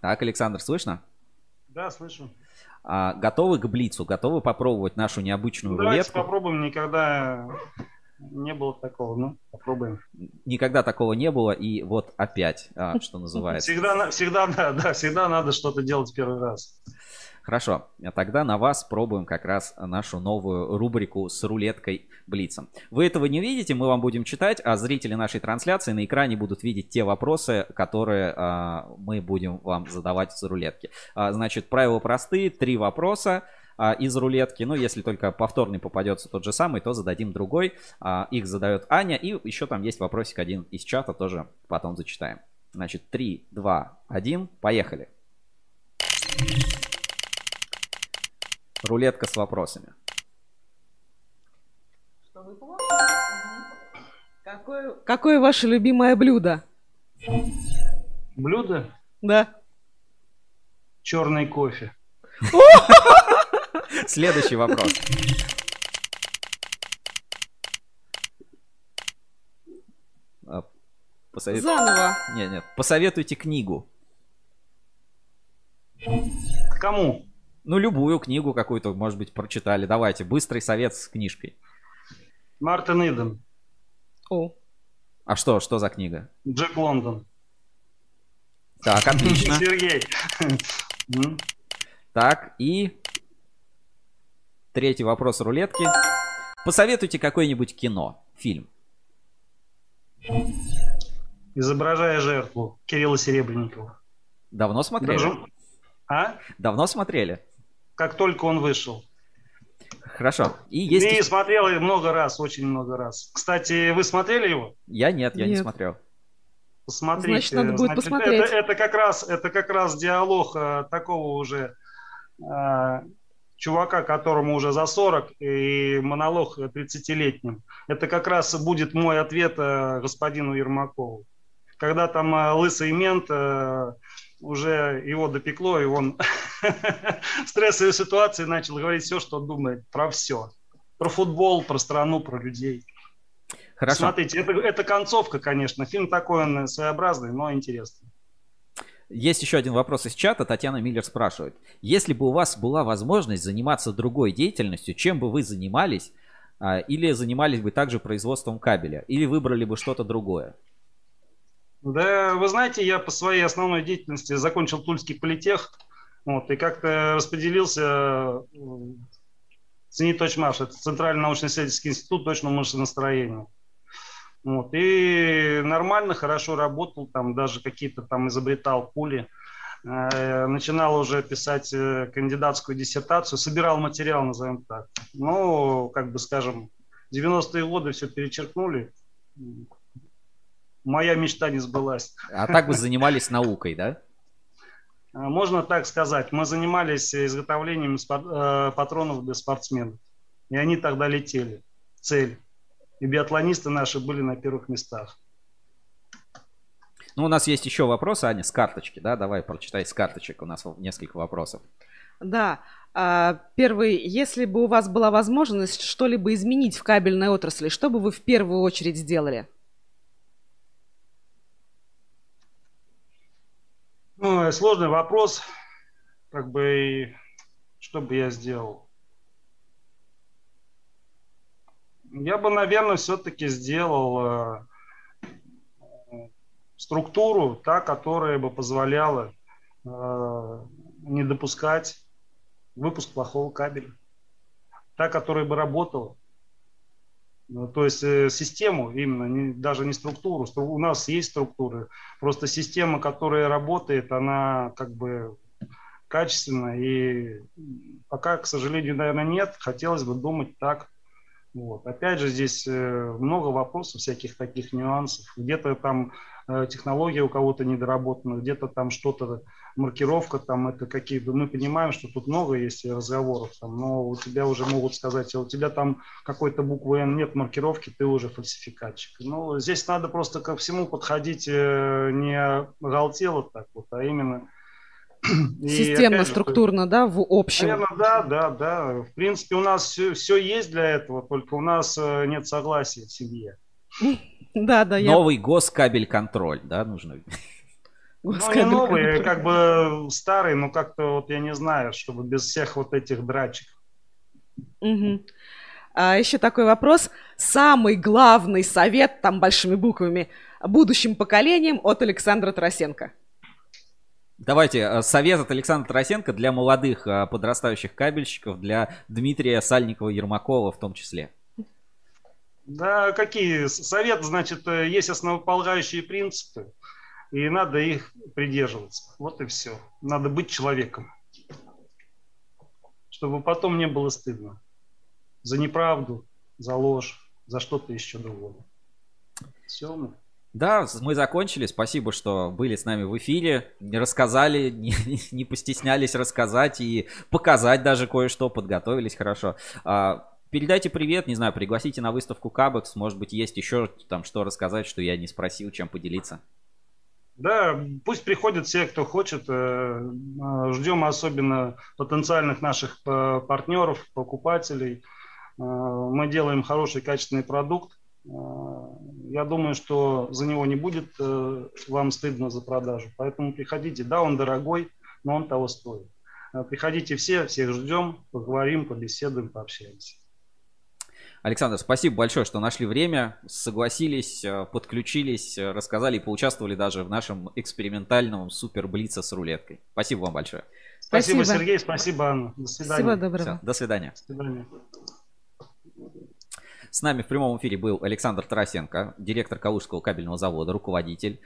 Так, Александр, слышно? Да, слышу. А, готовы к Блицу? Готовы попробовать нашу необычную Ну, Давайте рулетку? попробуем. Никогда не было такого. Ну, попробуем. Никогда такого не было, и вот опять, а, что называется. Всегда, всегда, да, да, всегда надо что-то делать первый раз. Хорошо, тогда на вас пробуем как раз нашу новую рубрику с рулеткой Блицем. Вы этого не видите, мы вам будем читать, а зрители нашей трансляции на экране будут видеть те вопросы, которые а, мы будем вам задавать с рулетки. А, значит, правила простые, три вопроса а, из рулетки. Ну, если только повторный попадется тот же самый, то зададим другой. А, их задает Аня, и еще там есть вопросик один из чата, тоже потом зачитаем. Значит, 3, 2, 1, поехали. Рулетка с вопросами. Какое, какое ваше любимое блюдо? Блюдо Да. черный кофе. Следующий вопрос. А, посовет- Заново. Нет, нет. Посоветуйте книгу. Кому? Ну, любую книгу какую-то, может быть, прочитали. Давайте, быстрый совет с книжкой. Мартин Иден. О, А что, что за книга? Джек Лондон. Так, отлично. Сергей. Так, и третий вопрос рулетки. Посоветуйте какое-нибудь кино, фильм. Изображая жертву Кирилла Серебренникова. Давно смотрели? Даже- А? Давно смотрели? Как только он вышел. Хорошо. И есть... И смотрел я много раз, очень много раз. Кстати, вы смотрели его? Я нет, я не Нет. смотрел. Посмотрите. Значит, надо будет посмотреть. Это, это как раз, это как раз диалог э, такого уже э, чувака, которому уже за 40, и монолог 30-летним. Это как раз будет мой ответ э, господину Ермакову. Когда там э, лысый мент э, уже его допекло, и он в стрессовой ситуации начал говорить все, что думает про все. Про футбол, про страну, про людей. Хорошо. Смотрите, это, это концовка, конечно. Фильм такой он своеобразный, но интересный. Есть еще один вопрос из чата. Татьяна Миллер спрашивает. Если бы у вас была возможность заниматься другой деятельностью, чем бы вы занимались? А, Или занимались бы также производством кабеля? Или выбрали бы что-то другое? Да, вы знаете, я по своей основной деятельности закончил Тульский политех, вот, и как-то распределился ЦНИ Точмаш, это Центральный научно-исследовательский институт точного машиностроения. Вот, и нормально, хорошо работал, там даже какие-то там изобретал пули. Э, Начинал уже писать э, кандидатскую диссертацию, собирал материал, назовем так. Ну, как бы скажем, 90-е годы все перечеркнули. Моя мечта не сбылась. А так бы занимались наукой, да? А, Можно так сказать. Мы занимались изготовлением э, патронов для спортсменов. И они тогда летели. Цель. И биатлонисты наши были на первых местах. Ну, у нас есть еще вопросы, Аня, с карточки, да? Давай прочитай с карточек. У нас несколько вопросов. Да. А, Первый, если бы у вас была возможность что-либо изменить в кабельной отрасли, что бы вы в первую очередь сделали? Ну, сложный вопрос. Как бы, что бы я сделал? Я бы, наверное, все-таки сделал э, структуру, та, которая бы позволяла э, не допускать выпуск плохого кабеля. Та, которая бы работала. Ну, То есть э, систему именно, не- даже не структуру. Стру- У нас есть структуры, просто система, которая работает, она как бы качественная. И пока, к сожалению, наверное, нет. Хотелось бы думать так. Вот. Опять же, здесь э, много вопросов, всяких таких нюансов. Где-то там э, технология у кого-то недоработана, где-то там что-то, маркировка там, это какие-то... Мы понимаем, что тут много есть разговоров, там, но у тебя уже могут сказать, а у тебя там какой-то буквы N нет маркировки, ты уже фальсификатчик. Ну, здесь надо просто ко всему подходить э, не оголтело так вот, а именно Системно, же, структурно, да, в общем. Наверное, да, да, да. В принципе, у нас все, все есть для этого, только у нас э, нет согласия в семье. Да, да, я... Новый госкабель контроль, да, нужно. Ну, не Госкабель новые, контроль. как бы старые, но как-то вот я не знаю, чтобы без всех вот этих драчек. Мгм. А еще такой вопрос. Самый главный совет, там большими буквами, будущим поколениям от Александра Тарасенко. Давайте э, совет от Александра Тарасенко для молодых э, подрастающих кабельщиков, для Дмитрия Сальникова-Ермакова в том числе. Да, какие? Совет, значит, э, есть основополагающие принципы, и надо их придерживаться. Вот и все. Надо быть человеком, чтобы потом не было стыдно за неправду, за ложь, за что-то еще другое. Все. Да, мы закончили. Спасибо, что были с нами в эфире. Рассказали, не, не постеснялись рассказать и показать даже кое-что. Подготовились хорошо. А, Передайте привет, не знаю, пригласите на выставку Кабекс. Может быть, есть еще там что рассказать, что я не спросил, чем поделиться. Да, пусть приходят все, кто хочет. Э, э, Ждем особенно потенциальных наших э, партнеров, покупателей. Мы делаем хороший качественный продукт. Э, Я думаю, что за него не будет э, вам стыдно за продажу. Поэтому приходите. Да, он дорогой, но он того стоит. Э, Приходите все, всех ждем, поговорим, побеседуем, пообщаемся. Александр, спасибо большое, что нашли время, согласились, подключились, рассказали и поучаствовали даже в нашем экспериментальном супер блице с рулеткой. Спасибо вам большое. Спасибо, Спасибо. Сергей, спасибо, Анна. До свидания. Всего доброго. до свидания. До свидания. С нами в прямом эфире был Александр Тарасенко, директор Калужского кабельного завода, руководитель.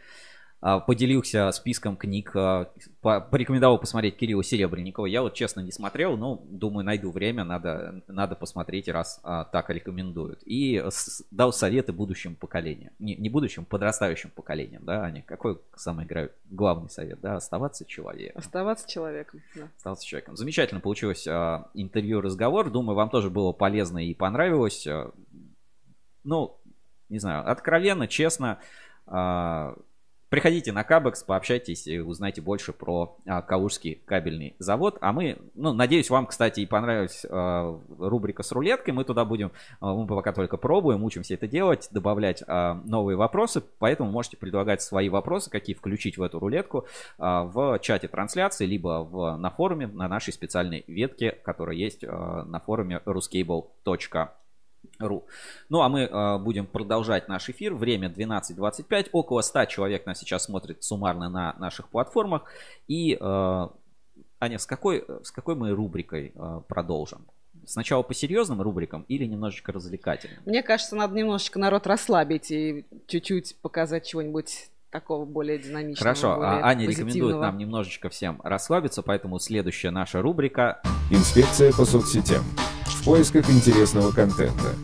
А, Поделился списком книг, а, по- порекомендовал посмотреть Кирилла Серебренникова. Я вот честно не смотрел, но думаю, найду время, надо, надо посмотреть, раз а, так рекомендуют. И с- дал советы будущим поколениям. Не, не будущим, подрастающим поколениям, да, Аня? Какой самый главный совет, да? Оставаться человеком. Оставаться человеком. да. Остался человеком. Замечательно получилось а, интервью, разговор. Думаю, вам тоже было полезно и понравилось. Ну, не знаю, откровенно, честно. а, Приходите на Кабекс, пообщайтесь и узнайте больше про а, Калужский кабельный завод. А мы, ну, надеюсь, вам, кстати, и понравилась а, рубрика с рулеткой. Мы туда будем, а, мы пока только пробуем, учимся это делать, добавлять а, новые вопросы. Поэтому можете предлагать свои вопросы, какие включить в эту рулетку а, в чате трансляции, либо в, на форуме, на нашей специальной ветке, которая есть а, на форуме ruscable.ru. Ну, а мы э, будем продолжать наш эфир. Время 12.25. Около 100 человек нас сейчас смотрит суммарно на наших платформах. И, э, Аня, с какой, с какой мы рубрикой э, продолжим? Сначала по серьезным рубрикам или немножечко развлекательным? Мне кажется, надо немножечко народ расслабить и чуть-чуть показать чего-нибудь такого более динамичного. Хорошо, более а Аня рекомендует нам немножечко всем расслабиться, поэтому следующая наша рубрика Инспекция по соцсетям. Поисках интересного контента.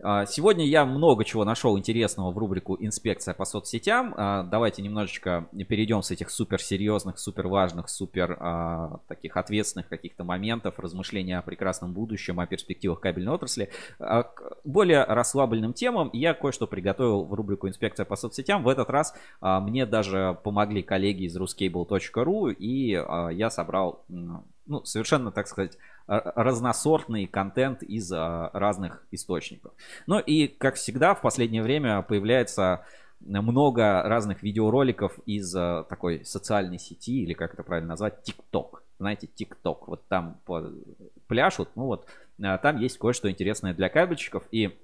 А, Сегодня я много чего нашел интересного в рубрику «Инспекция по соцсетям». А, Давайте немножечко перейдем с этих суперсерьезных, супер важных, супер а, таких ответственных каких-то моментов, размышления о прекрасном будущем, о перспективах кабельной отрасли, к более расслабленным темам. Я кое-что приготовил в рубрику «Инспекция по соцсетям». В этот раз мне даже помогли коллеги из ruscable.ru, и я собрал ну, совершенно, так сказать, разносортный контент из а, разных источников. Ну и, как всегда, в последнее время появляется много разных видеороликов из такой социальной сети, или как это правильно назвать, TikTok. Знаете, TikTok. Вот там пляшут, ну вот, там есть кое-что интересное для кабельщиков. И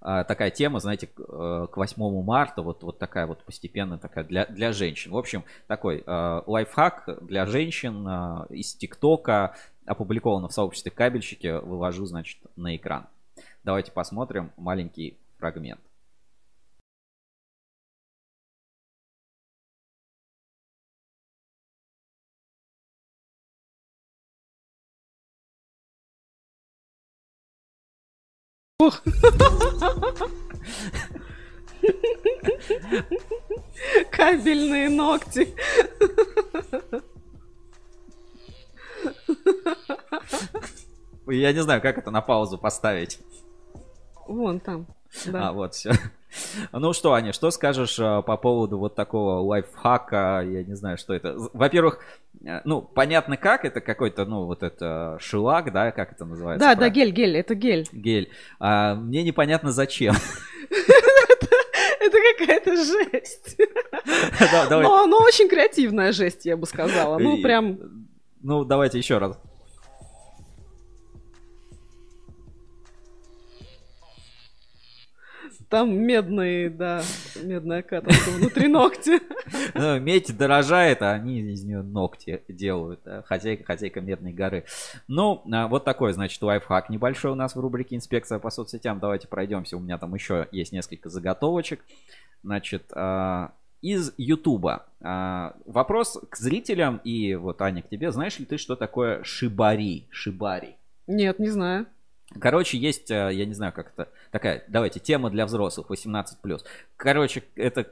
такая тема, знаете, к, э, к 8 марта, вот, вот такая вот постепенно такая для, для женщин. В общем, такой э, лайфхак для женщин э, из ТикТока, опубликовано в сообществе кабельщики, вывожу, значит, на экран. Давайте посмотрим маленький фрагмент. Кабельные ногти. Я не знаю, как это на паузу поставить. Вон там. А, Да. вот все. Ну что, Аня, что скажешь а, по поводу вот такого лайфхака? Я не знаю, что это. Во-первых, э, ну, понятно как, это какой-то, ну, вот это шелак, да, как это называется? Да, да, гель, гель, это гель. Гель. А, мне непонятно зачем. Это какая-то жесть. Но, очень креативная жесть, я бы сказала. Ну, прям Ну, давайте еще раз. Там медный, да, медная катанка внутри ногтя. Ну, медь дорожает, а они из нее ногти делают. да, Хозяйка, хозяйка Медной горы. Ну, а, вот такой, значит, лайфхак небольшой у нас в рубрике «Инспекция по соцсетям». Давайте пройдемся. У меня там еще есть несколько заготовочек. Значит, а, из Ютуба. А, Вопрос к зрителям и вот, Аня, к тебе. Знаешь ли ты, что такое шибари? Шибари. Нет, не знаю. Короче, есть, э, я не знаю, как это, такая, давайте, тема для взрослых, 18+. Короче, это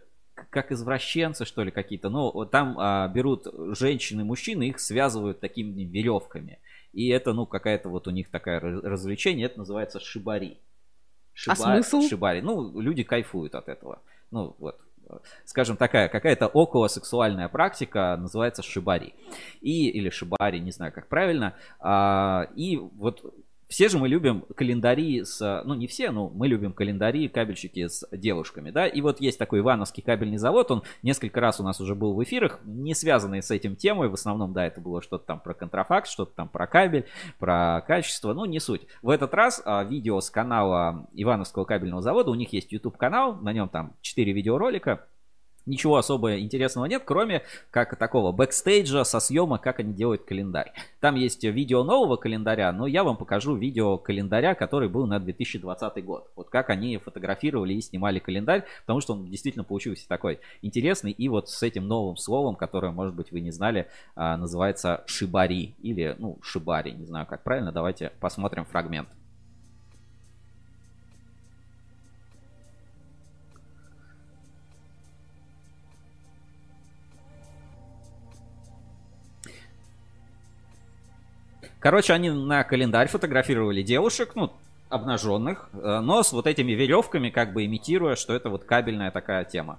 как извращенцы, что ли, какие-то. Ну, там а, берут женщины, мужчины, их связывают такими веревками. И это, ну, какая-то вот у них такая раз- развлечение, это называется шибари. А смысл? Шибари. Ну, люди кайфуют от этого. Ну, вот. Скажем, такая какая-то околосексуальная практика называется шибари. И, или шибари, не знаю, как правильно. А, и вот все же мы любим календари с, ну не все, но мы любим календари, кабельщики с девушками, да, и вот есть такой Ивановский кабельный завод, он несколько раз у нас уже был в эфирах, не связанные с этим темой, в основном, да, это было что-то там про контрафакт, что-то там про кабель, про качество, ну не суть. В этот раз а, видео с канала Ивановского кабельного завода, у них есть YouTube канал, на нем там 4 видеоролика, Ничего особо интересного нет, кроме как такого бэкстейджа со съемок, как они делают календарь. Там есть видео нового календаря, но я вам покажу видео календаря, который был на 2020 год. Вот как они фотографировали и снимали календарь, потому что он действительно получился такой интересный. И вот с этим новым словом, которое, может быть, вы не знали, а, называется шибари или, ну, шибари, не знаю, как правильно. Давайте посмотрим фрагмент. Короче, они на календарь фотографировали девушек, ну, обнаженных, э, но с вот этими веревками, как бы имитируя, что это вот кабельная такая тема.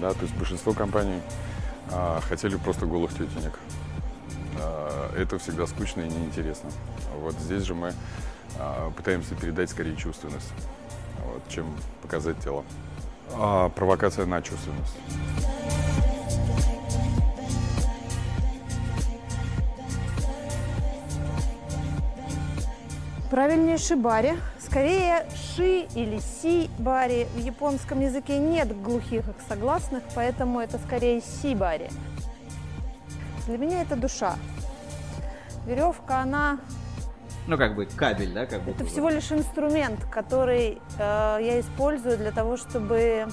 Да, то есть большинство компаний а, хотели просто голых тетенек. А, это всегда скучно и неинтересно. Вот здесь же мы а, пытаемся передать скорее чувственность, вот, чем показать тело. А, провокация на чувственность. Правильнее шибари. Скорее ши или си бари. В японском языке нет глухих согласных, поэтому это скорее си бари. Для меня это душа. Веревка, она Ну, как бы кабель, да, как будто это всего лишь инструмент, который э, я использую для того, чтобы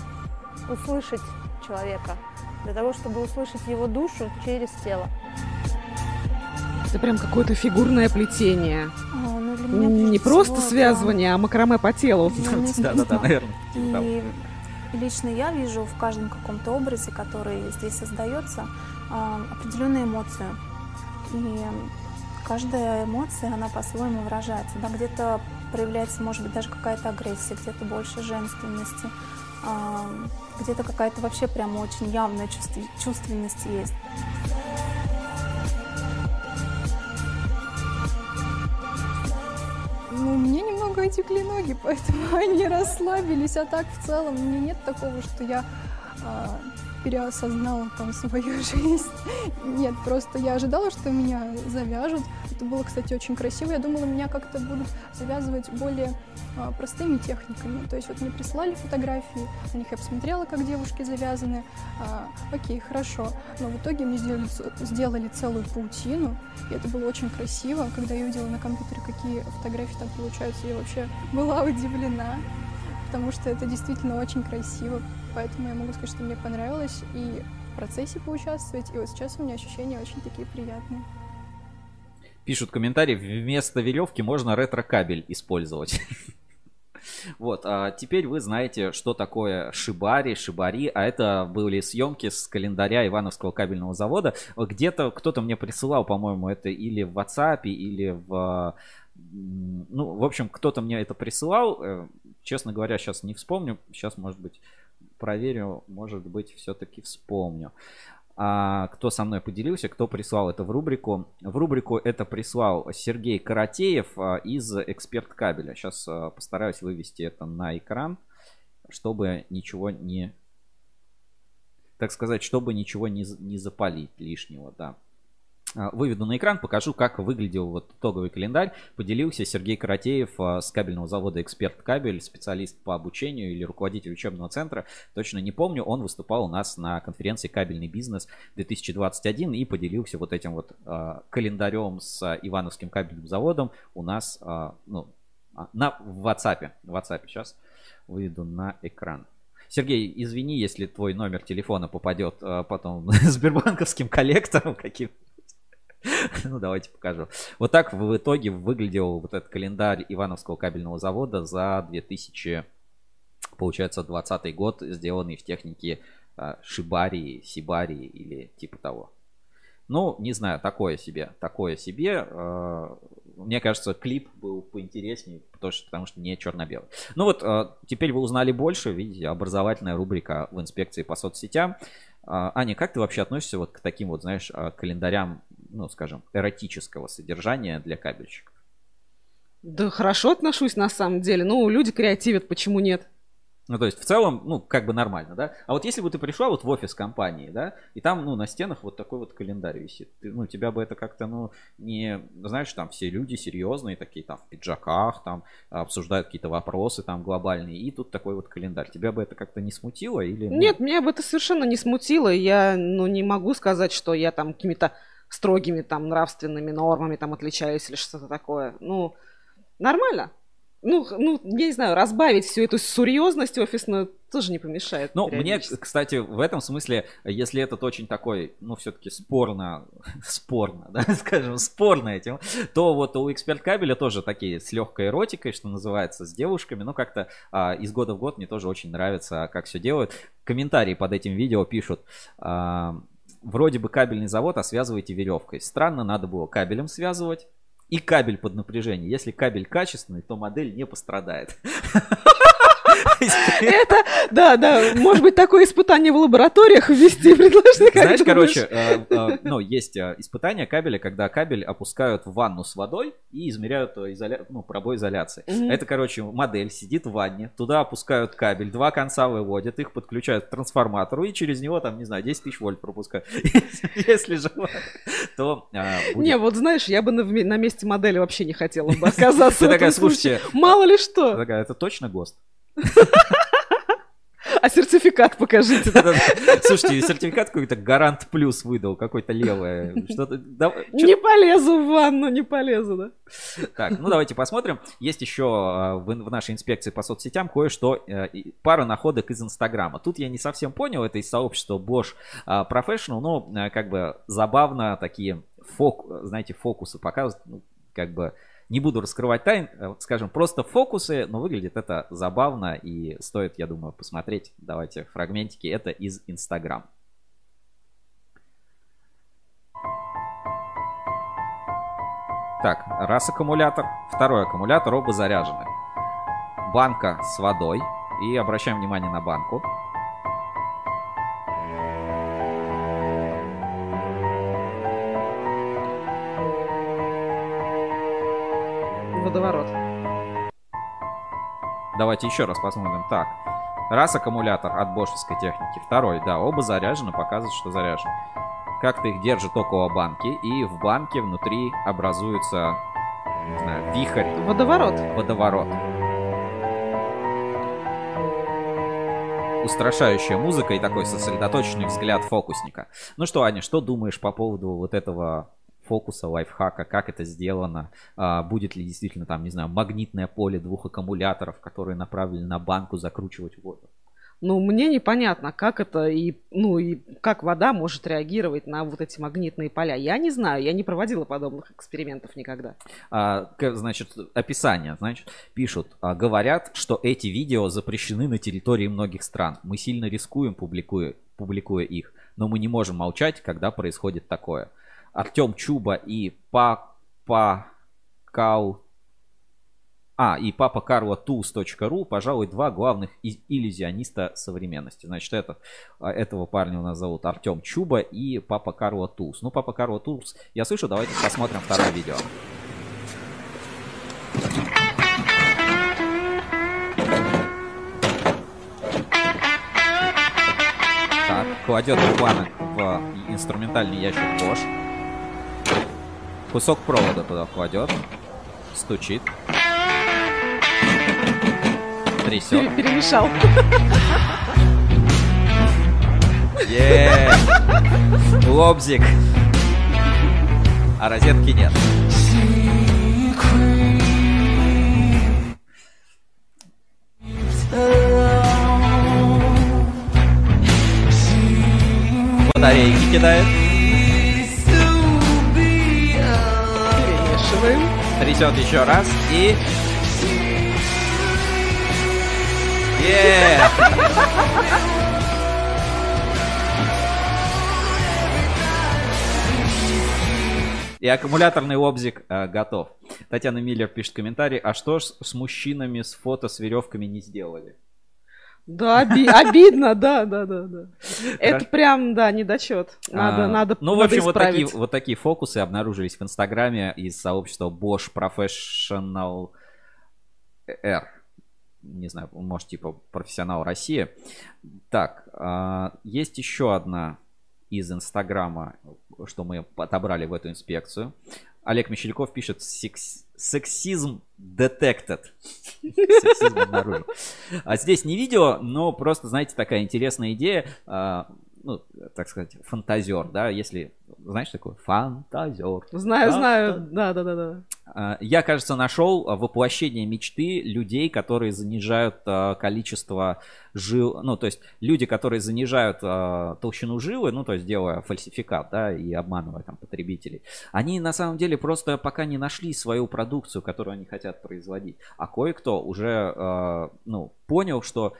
услышать человека, для того, чтобы услышать его душу через тело. Это прям какое-то фигурное плетение. А, ну, для меня Не просто всего связывание, а макраме по телу. Да-да-да, наверное. типа. И лично я вижу в каждом каком-то образе, который здесь создается, а, определенную эмоцию. И каждая эмоция, она по-своему выражается. Да, где-то проявляется, может быть, даже какая-то агрессия, где-то больше женственности, а, где-то какая-то вообще прямо очень явная чувств- чувственность есть. Ну, меня немного отекли ноги, поэтому они расслабились. А так, в целом, у меня нет такого, что я а, переосознала там свою жизнь. Нет, просто я ожидала, что меня завяжут. Это было, кстати, очень красиво. Я думала, меня как-то будут завязывать более а, простыми техниками. То есть вот мне прислали фотографии, на них я посмотрела, как девушки завязаны. А, окей, хорошо. Но в итоге мне сделали, сделали целую паутину, и это было очень красиво. Когда я увидела на компьютере, какие фотографии там получаются, я вообще была удивлена, потому что это действительно очень красиво. Поэтому я могу сказать, что мне понравилось и в процессе поучаствовать, и вот сейчас у меня ощущения очень такие приятные. Пишут комментарии, вместо веревки можно ретро-кабель использовать. Вот, а теперь вы знаете, что такое шибари, шибари, а это были съемки с календаря Ивановского кабельного завода. Где-то кто-то мне присылал, по-моему, это или в WhatsApp, или в... Ну, в общем, кто-то мне это присылал. Честно говоря, сейчас не вспомню. Сейчас, может быть, проверю. Может быть, все-таки вспомню. А, кто со мной поделился, кто прислал это в рубрику. В рубрику это прислал Сергей Каратеев а, из «Эксперт кабеля». Сейчас а, постараюсь вывести это на экран, чтобы ничего не... Так сказать, чтобы ничего не, не запалить лишнего, да. А, выведу на экран, покажу, как выглядел вот итоговый календарь. Поделился Сергей Каратеев а, с кабельного завода «Эксперт Кабель», специалист по обучению или руководитель учебного центра. Точно не помню, он выступал у нас на конференции «Кабельный бизнес 2021» и поделился вот этим вот э, календарем с Ивановским кабельным заводом у нас ну, на в WhatsApp. В WhatsApp сейчас выведу на экран. Сергей, извини, если твой номер телефона попадет потом сбербанковским коллектором каким Ну, давайте покажу. Вот так в итоге выглядел вот этот календарь Ивановского кабельного завода за 2000, получается, 20 год, сделанный в технике а, Шибари, Сибари или типа того. Ну, не знаю, такое себе, такое себе. А, мне кажется, клип был поинтереснее, потому что, потому что не черно-белый. Ну вот, а, теперь вы узнали больше, видите, образовательная рубрика в инспекции по соцсетям. Аня, как ты вообще относишься вот к таким вот, знаешь, календарям ну, скажем, эротического содержания для кабельщиков? Да хорошо отношусь на самом деле. Ну, люди креативят, почему нет? Ну, то есть, в целом, ну, как бы нормально, да? А вот если бы ты пришла вот в офис компании, да, и там, ну, на стенах вот такой вот календарь висит, ты, ну, тебя бы это как-то, ну, не, знаешь, там все люди серьезные такие, там, в пиджаках, там, обсуждают какие-то вопросы, там, глобальные, и тут такой вот календарь. Тебя бы это как-то не смутило или... Нет, меня бы это совершенно не смутило. Я, ну, не могу сказать, что я там какими-то строгими там нравственными нормами там отличаюсь или что-то такое. Ну, нормально. Ну, ну, я не знаю, разбавить всю эту серьезность офисную тоже не помешает. Ну, мне, кстати, в этом смысле, если этот очень такой, ну, все-таки спорно, спорно, да, скажем, спорная тема, то вот у эксперт кабеля тоже такие с легкой эротикой, что называется, с девушками, ну, как-то а, из года в год мне тоже очень нравится, как все делают. Комментарии под этим видео пишут, а, вроде бы кабельный завод, а связываете веревкой. Странно, надо было кабелем связывать. И кабель под напряжение. Если кабель качественный, то модель не пострадает. Это, да, да, может быть, такое испытание в лабораториях ввести предложили. Знаешь, короче, э, э, ну, есть э, испытание кабеля, когда кабель опускают в ванну с водой и измеряют ну, пробой изоляции. Это, короче, модель сидит в ванне, туда опускают кабель, два конца выводят, их подключают к трансформатору и через него, там, не знаю, 10 тысяч вольт пропускают. Если же то Не, вот знаешь, я бы на месте модели вообще не хотела бы оказаться. Ты такая, слушайте, мало ли что. Такая, это точно ГОСТ? А сертификат покажите. Слушайте, сертификат какой-то Гарант Плюс выдал, какой-то левое. Что-то... Не полезу в ванну, не полезу, да? Так, ну давайте посмотрим. Есть еще а, в, нашей инспекции по соцсетям кое-что, э, пара находок из Инстаграма. Тут я не совсем понял, это из сообщества Bosch а, Professional, но э, как бы забавно такие, фок, знаете, фокусы показывают, ну, как бы не буду раскрывать тайн, э, скажем, просто фокусы, но выглядит это забавно и стоит, я думаю, посмотреть. Давайте фрагментики. Это из Инстаграм. Так, раз аккумулятор, второй аккумулятор, оба заряжены. Банка с водой. И обращаем внимание на банку. Водоворот. Давайте еще раз посмотрим. Так, раз аккумулятор от бошевской техники, второй, да, оба заряжены, показывает, что заряжен. Как-то их держит около банки, и в банке внутри образуется, не знаю, вихрь. Водоворот. Водоворот. Устрашающая музыка и такой сосредоточенный взгляд фокусника. Ну что, Аня, что думаешь по поводу вот этого фокуса, лайфхака, как это сделано, а, будет ли действительно там, не знаю, магнитное поле двух аккумуляторов, которые направлены на банку, закручивать воду. Ну, мне непонятно, как это и, ну, и как вода может реагировать на вот эти магнитные поля. Я не знаю, я не проводила подобных экспериментов никогда. А, значит, описание, значит, пишут, а, говорят, что эти видео запрещены на территории многих стран. Мы сильно рискуем, публикуя, публикуя их, но мы не можем молчать, когда происходит такое. Артем Чуба и Па Па Кау. А, и папа Карло Tools.ru, пожалуй, два главных иллюзиониста современности. Значит, это, а, этого парня у нас зовут Артем Чуба и папа Карло Tools. Ну, папа Карло Tools, я слышу, давайте посмотрим второе видео. Так, кладет буквально в инструментальный ящик Bosch. Кусок провода туда кладет. Стучит. Трясет. Перемешал. Е, Лобзик. А розетки нет. Батарейки кидает. Перемешиваем. Трясет еще раз и... И аккумуляторный лобзик э, готов. Татьяна Миллер пишет комментарий. А что ж с мужчинами с фото с веревками не сделали? Да, оби- обидно, да, да, да, да. Это прям, да, недочет. Надо, А, надо, Ну, в общем, вот такие, вот такие фокусы обнаружились в Инстаграме из сообщества Bosch Professional R. Не знаю, может, типа профессионал России. Так, а, есть еще одна из Инстаграма, что мы отобрали в эту инспекцию. Олег Мещельков пишет «Секс- сексизм detected. Сексизм обнаружен. А здесь не видео, но просто, знаете, такая интересная идея. Ну, так сказать, фантазер, да, если, знаешь, такое фантазер. Знаю, Да, знаю, да, да, да, да. А, Я, кажется, нашел воплощение мечты людей, которые занижают а, количество жил, ну, то есть люди, которые занижают а, толщину жилы, ну, то есть делая фальсификат, да, и обманывая там потребителей, они на самом деле просто пока не нашли свою продукцию, которую они хотят производить, а кое-кто уже, ну, понял, что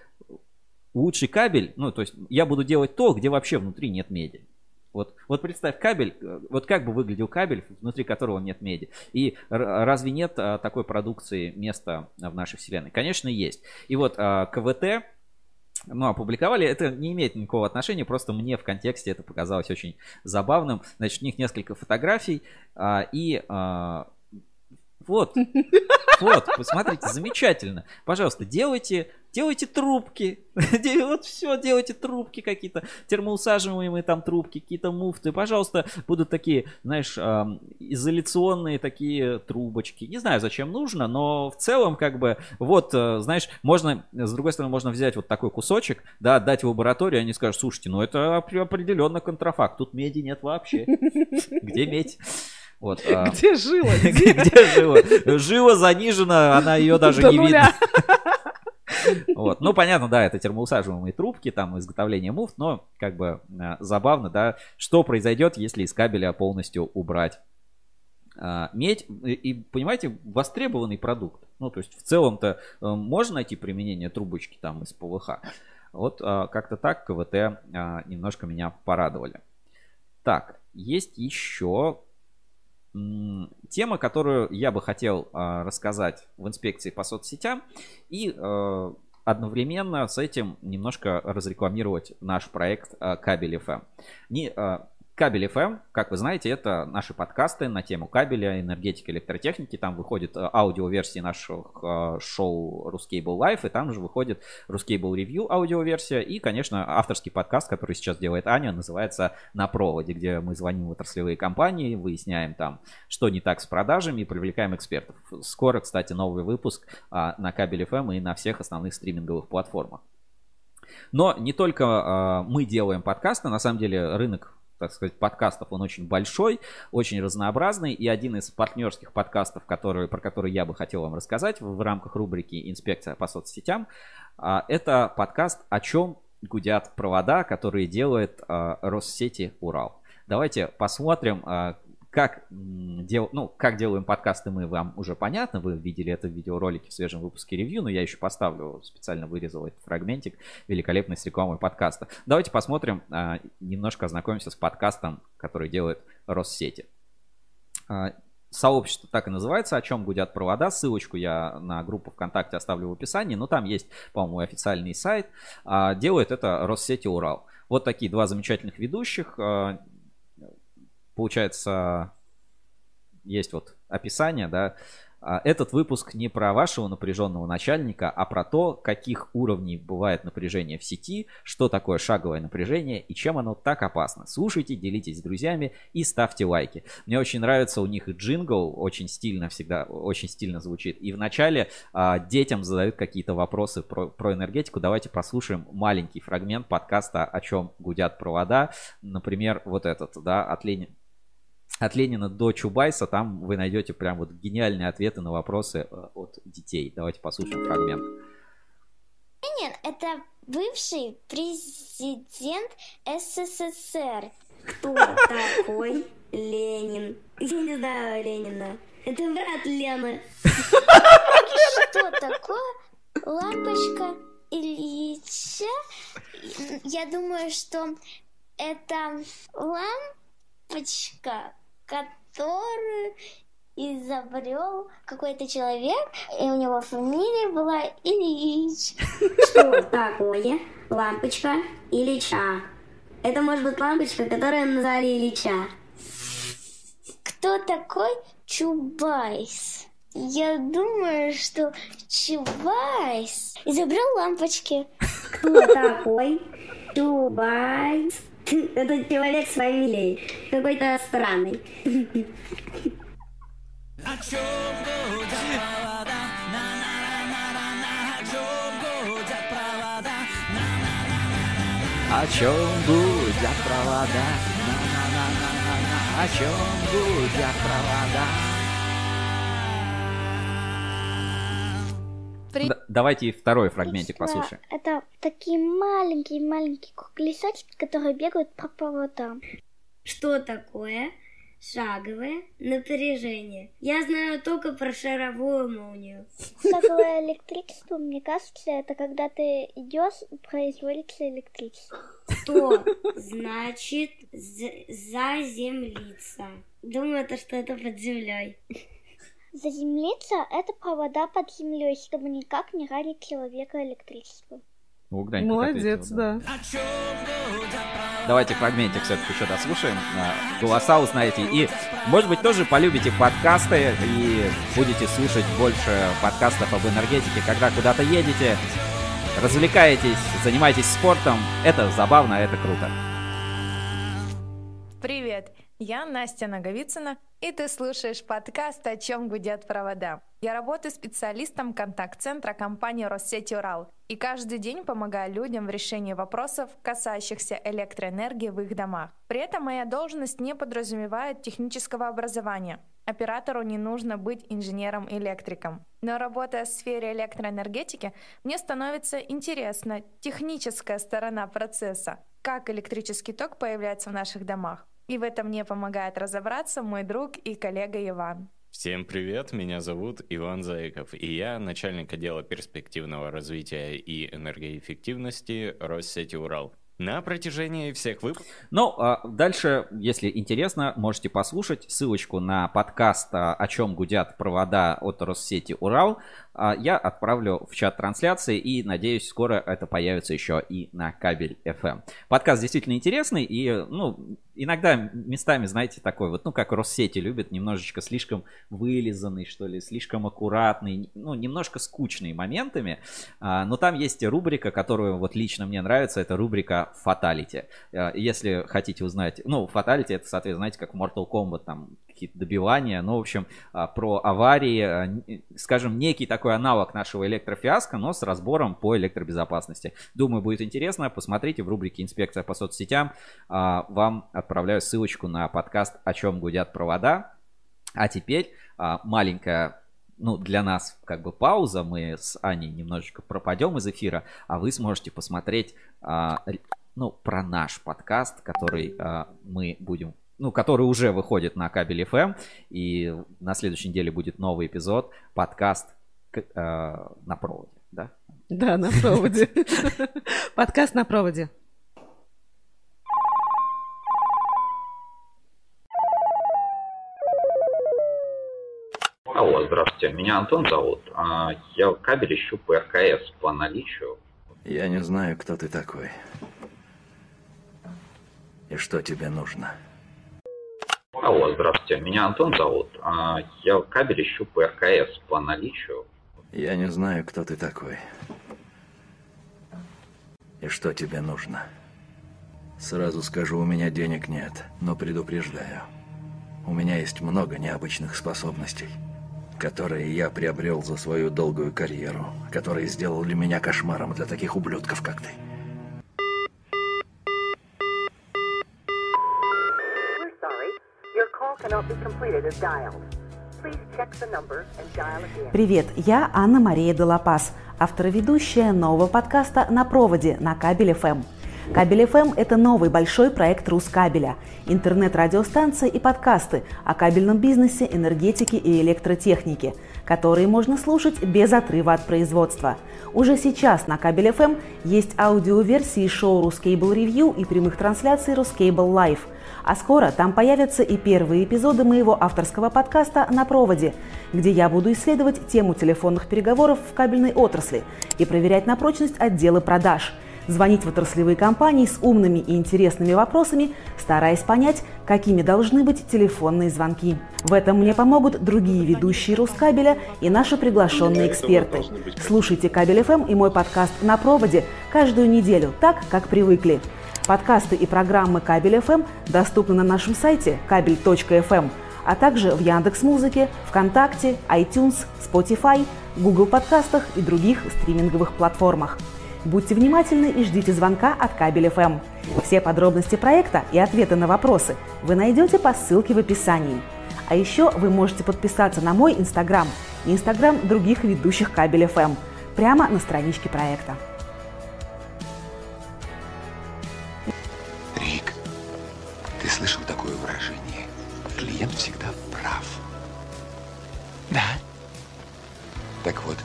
лучший кабель, ну, то есть я буду делать то, где вообще внутри нет меди. Вот, вот представь кабель, э, вот как бы выглядел кабель, внутри которого нет меди. И разве нет а, такой продукции места в нашей вселенной? Конечно, есть. И вот а, КВТ, ну, опубликовали, это не имеет никакого отношения, просто мне в контексте это показалось очень забавным. Значит, у них несколько фотографий, а, и а, вот, вот, посмотрите, замечательно. Пожалуйста, делайте, делайте трубки. Вот все, делайте трубки какие-то, термоусаживаемые там трубки, какие-то муфты. Пожалуйста, будут такие, знаешь, изоляционные такие трубочки. Не знаю, зачем нужно, но в целом, как бы, вот, э, знаешь, можно, с другой стороны, можно взять вот такой кусочек, да, отдать в лабораторию, они скажут, слушайте, ну это опре- определенно контрафакт, тут меди нет вообще. Где медь? Вот, а, Где жила? где жила? Жила занижена, она ее даже До не нуля. видно. Вот. Ну, понятно, да, это термоусаживаемые трубки, там изготовление муфт, но как бы э, забавно, да, что произойдет, если из кабеля полностью убрать а, медь. И, понимаете, востребованный продукт. Ну, то есть в целом-то э, можно найти применение трубочки там из ПВХ. Вот а, как-то так КВТ а, немножко меня порадовали. Так, есть еще тема, которую я бы хотел а, рассказать в инспекции по соцсетям и э, одновременно с этим немножко разрекламировать наш проект а, Кабель FM. Не, а, Кабель FM, как вы знаете, это наши подкасты на тему кабеля, энергетики, электротехники. Там выходит э, аудиоверсии наших э, шоу Ruscable Live, и там же выходит Ruscable Review аудиоверсия. И, конечно, авторский подкаст, который сейчас делает Аня, называется «На проводе», где мы звоним в отраслевые компании, выясняем там, что не так с продажами и привлекаем экспертов. Скоро, кстати, новый выпуск а, на Кабель FM и на всех основных стриминговых платформах. Но не только мы делаем подкасты, на самом деле рынок так сказать, подкастов, он очень большой, очень разнообразный. И один из партнерских подкастов, который, про который я бы хотел вам рассказать в, в рамках рубрики «Инспекция по соцсетям», а, это подкаст «О чем гудят провода», который делает а, Россети Урал. Давайте посмотрим, а, как, дел, ну, как делаем подкасты мы, вам уже понятно. Вы видели это в видеоролике в свежем выпуске ревью, но я еще поставлю, специально вырезал этот фрагментик великолепной с рекламой подкаста. Давайте посмотрим, а, немножко ознакомимся с подкастом, который делает Россети. А, сообщество так и называется, о чем гудят провода. Ссылочку я на группу ВКонтакте оставлю в описании. Но там есть, по-моему, официальный сайт. А, делает это Россети Урал. Вот такие два замечательных ведущих. Получается, есть вот описание, да, а, этот выпуск не про вашего напряженного начальника, а про то, каких уровней бывает напряжение в сети, что такое шаговое напряжение и чем оно так опасно. Слушайте, делитесь с друзьями и ставьте лайки. Мне очень нравится у них джингл, очень стильно всегда, очень стильно звучит. И вначале а, детям задают какие-то вопросы про, про энергетику. Давайте послушаем маленький фрагмент подкаста «О чем гудят провода». Например, вот этот, да, от Ленина от Ленина до Чубайса, там вы найдете прям вот гениальные ответы на вопросы э, от детей. Давайте послушаем фрагмент. Ленин – это бывший президент СССР. Кто такой Ленин? Я не знаю Ленина. Это брат Лены. Что такое лампочка Ильича? Я думаю, что это лампочка, которую изобрел какой-то человек, и у него фамилия была Ильич. Что такое лампочка Ильича? Это может быть лампочка, которая назвали Ильича. Кто такой Чубайс? Я думаю, что Чубайс изобрел лампочки. Кто такой Чубайс? Это человек с фамилией. Какой-то странный. О чем гудят провода? На-на-на-на-на-на. О чем гудят провода? При... Давайте второй фрагментик послушаем. Это такие маленькие-маленькие колесочки, которые бегают по проводам. Что такое шаговое напряжение? Я знаю только про шаровую молнию. Шаговое электричество, мне кажется, это когда ты идешь, производится электричество. Что значит заземлиться? Думаю, это что-то под землей. Заземлиться – это провода под землей, чтобы никак не ранить человека электричеством. Ну, Гнань, Молодец, да. Давайте фрагментик все-таки еще дослушаем. А, Голоса узнаете. И, может быть, тоже полюбите подкасты и будете слушать больше подкастов об энергетике, когда куда-то едете, развлекаетесь, занимаетесь спортом. Это забавно, это круто. Привет! Я Настя Наговицына, и ты слушаешь подкаст «О чем гудят провода». Я работаю специалистом контакт-центра компании «Россети Урал» и каждый день помогаю людям в решении вопросов, касающихся электроэнергии в их домах. При этом моя должность не подразумевает технического образования. Оператору не нужно быть инженером-электриком. Но работая в сфере электроэнергетики, мне становится интересна техническая сторона процесса, как электрический ток появляется в наших домах. И в этом мне помогает разобраться мой друг и коллега Иван. Всем привет, меня зовут Иван Заиков, и я начальник отдела перспективного развития и энергоэффективности Россети Урал. На протяжении всех выпусков... Ну, а дальше, если интересно, можете послушать ссылочку на подкаст «О чем гудят провода» от Россети Урал. А, я отправлю в чат трансляции и надеюсь, скоро это появится еще и на кабель FM. Подкаст действительно интересный и, ну, иногда местами, знаете, такой вот, ну, как Россети любят, немножечко слишком вылизанный, что ли, слишком аккуратный, ну, немножко скучный моментами. А, но там есть рубрика, которую вот лично мне нравится, это рубрика Fatality. А, если хотите узнать, ну, Fatality это, соответственно, знаете, как Mortal Kombat, там какие-то добивания, ну, в общем, про аварии, скажем, некий такой аналог нашего электрофиаско, но с разбором по электробезопасности. Думаю, будет интересно. Посмотрите в рубрике «Инспекция по соцсетям». Вам отправляю ссылочку на подкаст «О чем гудят провода». А теперь маленькая ну, для нас как бы пауза, мы с Аней немножечко пропадем из эфира, а вы сможете посмотреть, ну, про наш подкаст, который мы будем ну, который уже выходит на кабель FM, и на следующей неделе будет новый эпизод, подкаст э, на проводе, да? Да, на проводе. Подкаст на проводе. Алло, здравствуйте. Меня Антон зовут. А, Я кабель ищу по РКС по наличию. Я не знаю, кто ты такой. И что тебе нужно. Алло, здравствуйте. Меня Антон зовут. А, Я кабель ищу по РКС по наличию. Я не знаю, кто ты такой. И что тебе нужно. Сразу скажу, у меня денег нет, но предупреждаю. У меня есть много необычных способностей, которые я приобрел за свою долгую карьеру, которые сделали меня кошмаром для таких ублюдков, как ты. Привет, я Анна-Мария Делапас, автор и ведущая нового подкаста «На проводе» на Кабель ФМ. Кабель ФМ – это новый большой проект Рускабеля, интернет-радиостанция и подкасты о кабельном бизнесе, энергетике и электротехнике, которые можно слушать без отрыва от производства. Уже сейчас на Кабель ФМ есть аудиоверсии шоу RusCable Review и прямых трансляций RusCable Live. А скоро там появятся и первые эпизоды моего авторского подкаста «На проводе», где я буду исследовать тему телефонных переговоров в кабельной отрасли и проверять на прочность отделы продаж – звонить в отраслевые компании с умными и интересными вопросами, стараясь понять, какими должны быть телефонные звонки. В этом мне помогут другие ведущие Рускабеля и наши приглашенные эксперты. Слушайте Кабель ФМ и мой подкаст «На проводе» каждую неделю, так, как привыкли. Подкасты и программы Кабель ФМ доступны на нашем сайте кабель.фм, а также в Яндекс Музыке, ВКонтакте, iTunes, Spotify, Google подкастах и других стриминговых платформах. Будьте внимательны и ждите звонка от Кабель ФМ. Все подробности проекта и ответы на вопросы вы найдете по ссылке в описании. А еще вы можете подписаться на мой Инстаграм и Инстаграм других ведущих Кабель ФМ прямо на страничке проекта. Клиент всегда прав. Да. Так вот,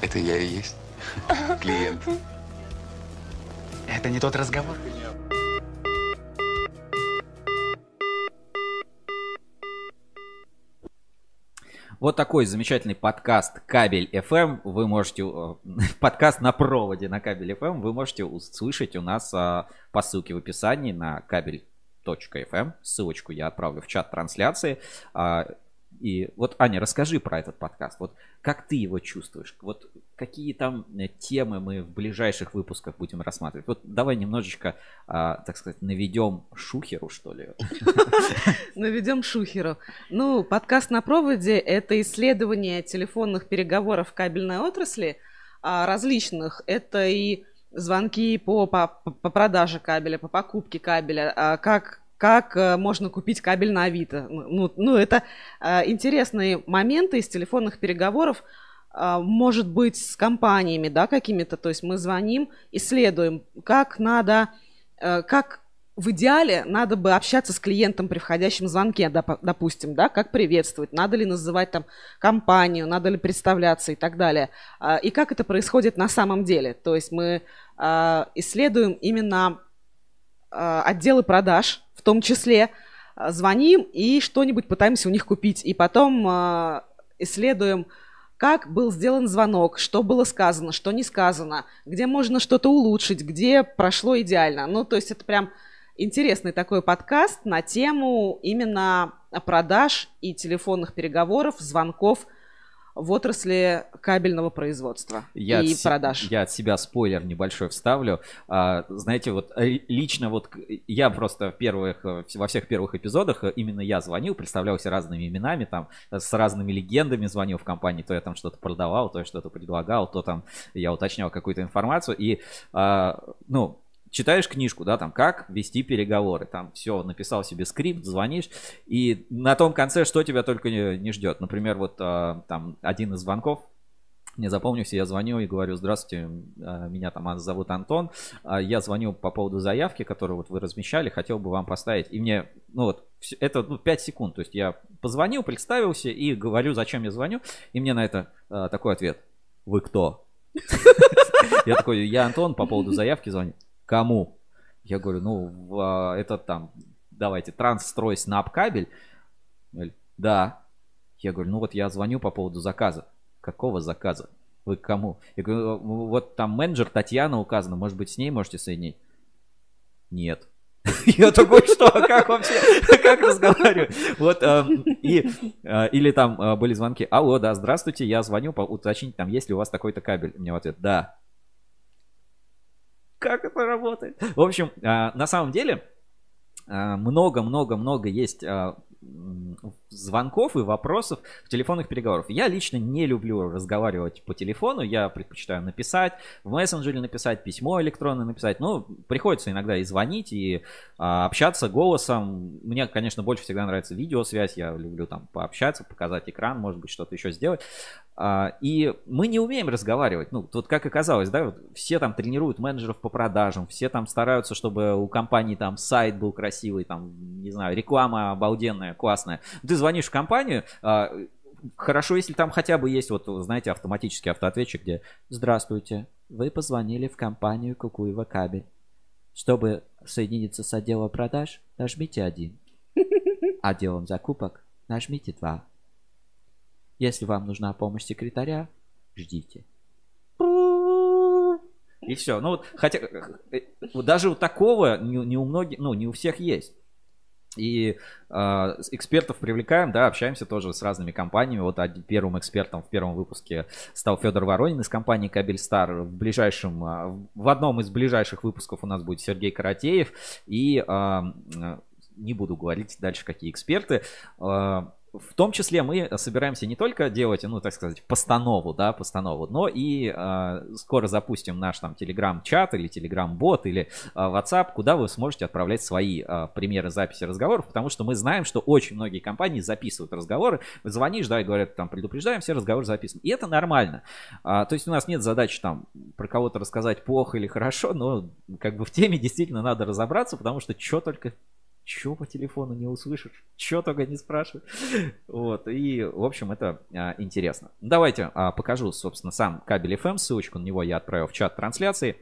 это я и есть клиент. Это не тот разговор. Вот такой замечательный подкаст Кабель FM. Вы можете... э, Подкаст на проводе на Кабель FM. Вы можете услышать у нас а, по ссылке в описании на кабель.фм. Ссылочку я отправлю в чат трансляции. А, И вот, Аня, расскажи про этот подкаст. Вот как ты его чувствуешь? Вот какие там э, темы мы в ближайших выпусках будем рассматривать? Вот давай немножечко, а, так сказать, наведем шухеру, что ли. Наведем шухеру. Ну, подкаст на проводе – это исследование телефонных переговоров в кабельной отрасли а, различных. Это и звонки по, по, по продаже кабеля, по покупке кабеля, а, как как э, можно купить кабель на Авито. Ну, ну это э, интересные моменты из телефонных переговоров, э, может быть, с компаниями, да, какими-то. То есть мы звоним, исследуем, как надо, э, как в идеале надо бы общаться с клиентом при входящем звонке, доп- допустим, да, как приветствовать, надо ли называть там компанию, надо ли представляться и так далее. А, И как это происходит на самом деле. То есть мы а, исследуем именно а, отделы продаж, в том числе звоним и что-нибудь пытаемся у них купить. И потом исследуем, как был сделан звонок, что было сказано, что не сказано, где можно что-то улучшить, где прошло идеально. Ну, то есть это прям интересный такой подкаст на тему именно продаж и телефонных переговоров, звонков в отрасли кабельного производства Я и от продаж. Я от себя спойлер небольшой вставлю. А, знаете, вот э, лично вот я просто в первых, э, во всех первых эпизодах э, именно я звонил, представлялся разными именами, там, с разными легендами звонил в компании, то я там что-то продавал, то я что-то предлагал, то там я уточнял какую-то информацию. И, а, ну, читаешь книжку, да, там, как вести переговоры, там, все, написал себе скрипт, звонишь, и на том конце что тебя только не, не ждет. Например, вот а, там один из звонков, не запомнился, я звоню и говорю, здравствуйте, а, меня там зовут Антон, а, я звоню по поводу заявки, которую вот вы размещали, хотел бы вам поставить, и мне, ну вот, это ну, 5 секунд, то есть я позвонил, представился и говорю, зачем я звоню, и мне на это а, такой ответ, вы кто? Я такой, я Антон, по поводу заявки звоню. Кому? Я говорю, ну, а, этот там, давайте, Трансстрой Снап кабель. Говорит, Да. Я говорю, ну вот я звоню по поводу заказа. Какого заказа? Вы к кому? Я говорю, вот там менеджер Татьяна указана, может быть, с ней можете соединить? Нет. Я такой, что, как вообще, как разговариваю? Вот, эм, и, э, или там э, были звонки, алло, да, здравствуйте, я звоню, уточнить, там, есть ли у вас такой-то кабель? Мне в ответ, да. Как это работает? В общем, э, на самом деле, много-много-много есть звонков и вопросов в телефонных переговорах. Я лично не люблю разговаривать по телефону, я предпочитаю написать, в мессенджере написать, письмо электронное написать. Ну, приходится иногда и звонить, и а, общаться голосом. Мне, конечно, больше всегда нравится видеосвязь, я люблю там пообщаться, показать экран, может быть, что-то еще сделать. А, и мы не умеем разговаривать. Ну, тут как оказалось, да, все там тренируют менеджеров по продажам, все там стараются, чтобы у компании там сайт был красивый, там, не знаю, реклама обалденная, классная. Ты звонишь в компанию, а, хорошо, если там хотя бы есть, вот, знаете, автоматический автоответчик, где «Здравствуйте, вы позвонили в компанию Кукуева кабель. Чтобы соединиться с отделом продаж, нажмите один. Отделом закупок нажмите два. Если вам нужна помощь секретаря, ждите. И все. Ну вот, хотя э, даже у такого не, не у многих, ну не у всех есть. И э, экспертов привлекаем, да, общаемся тоже с разными компаниями. Вот первым экспертом в первом выпуске стал Федор Воронин из компании Кабельстар. В ближайшем, э, в одном из ближайших выпусков у нас будет Сергей Каратеев. И э, не буду говорить дальше, какие эксперты. В том числе мы собираемся не только делать, ну, так сказать, постанову, да, постанову, но и э, скоро запустим наш там телеграм-чат или телеграм-бот или э, WhatsApp, куда вы сможете отправлять свои э, примеры записи разговоров, потому что мы знаем, что очень многие компании записывают разговоры. Звонишь, да, и говорят, там, предупреждаем, все разговоры записаны. И это нормально. А, то есть у нас нет задачи там про кого-то рассказать плохо или хорошо, но как бы в теме действительно надо разобраться, потому что что только Чё по телефону не услышишь? Чё только не спрашивай. Вот, и, в общем, это а, интересно. Давайте а, покажу, собственно, сам кабель FM. Ссылочку на него я отправил в чат трансляции.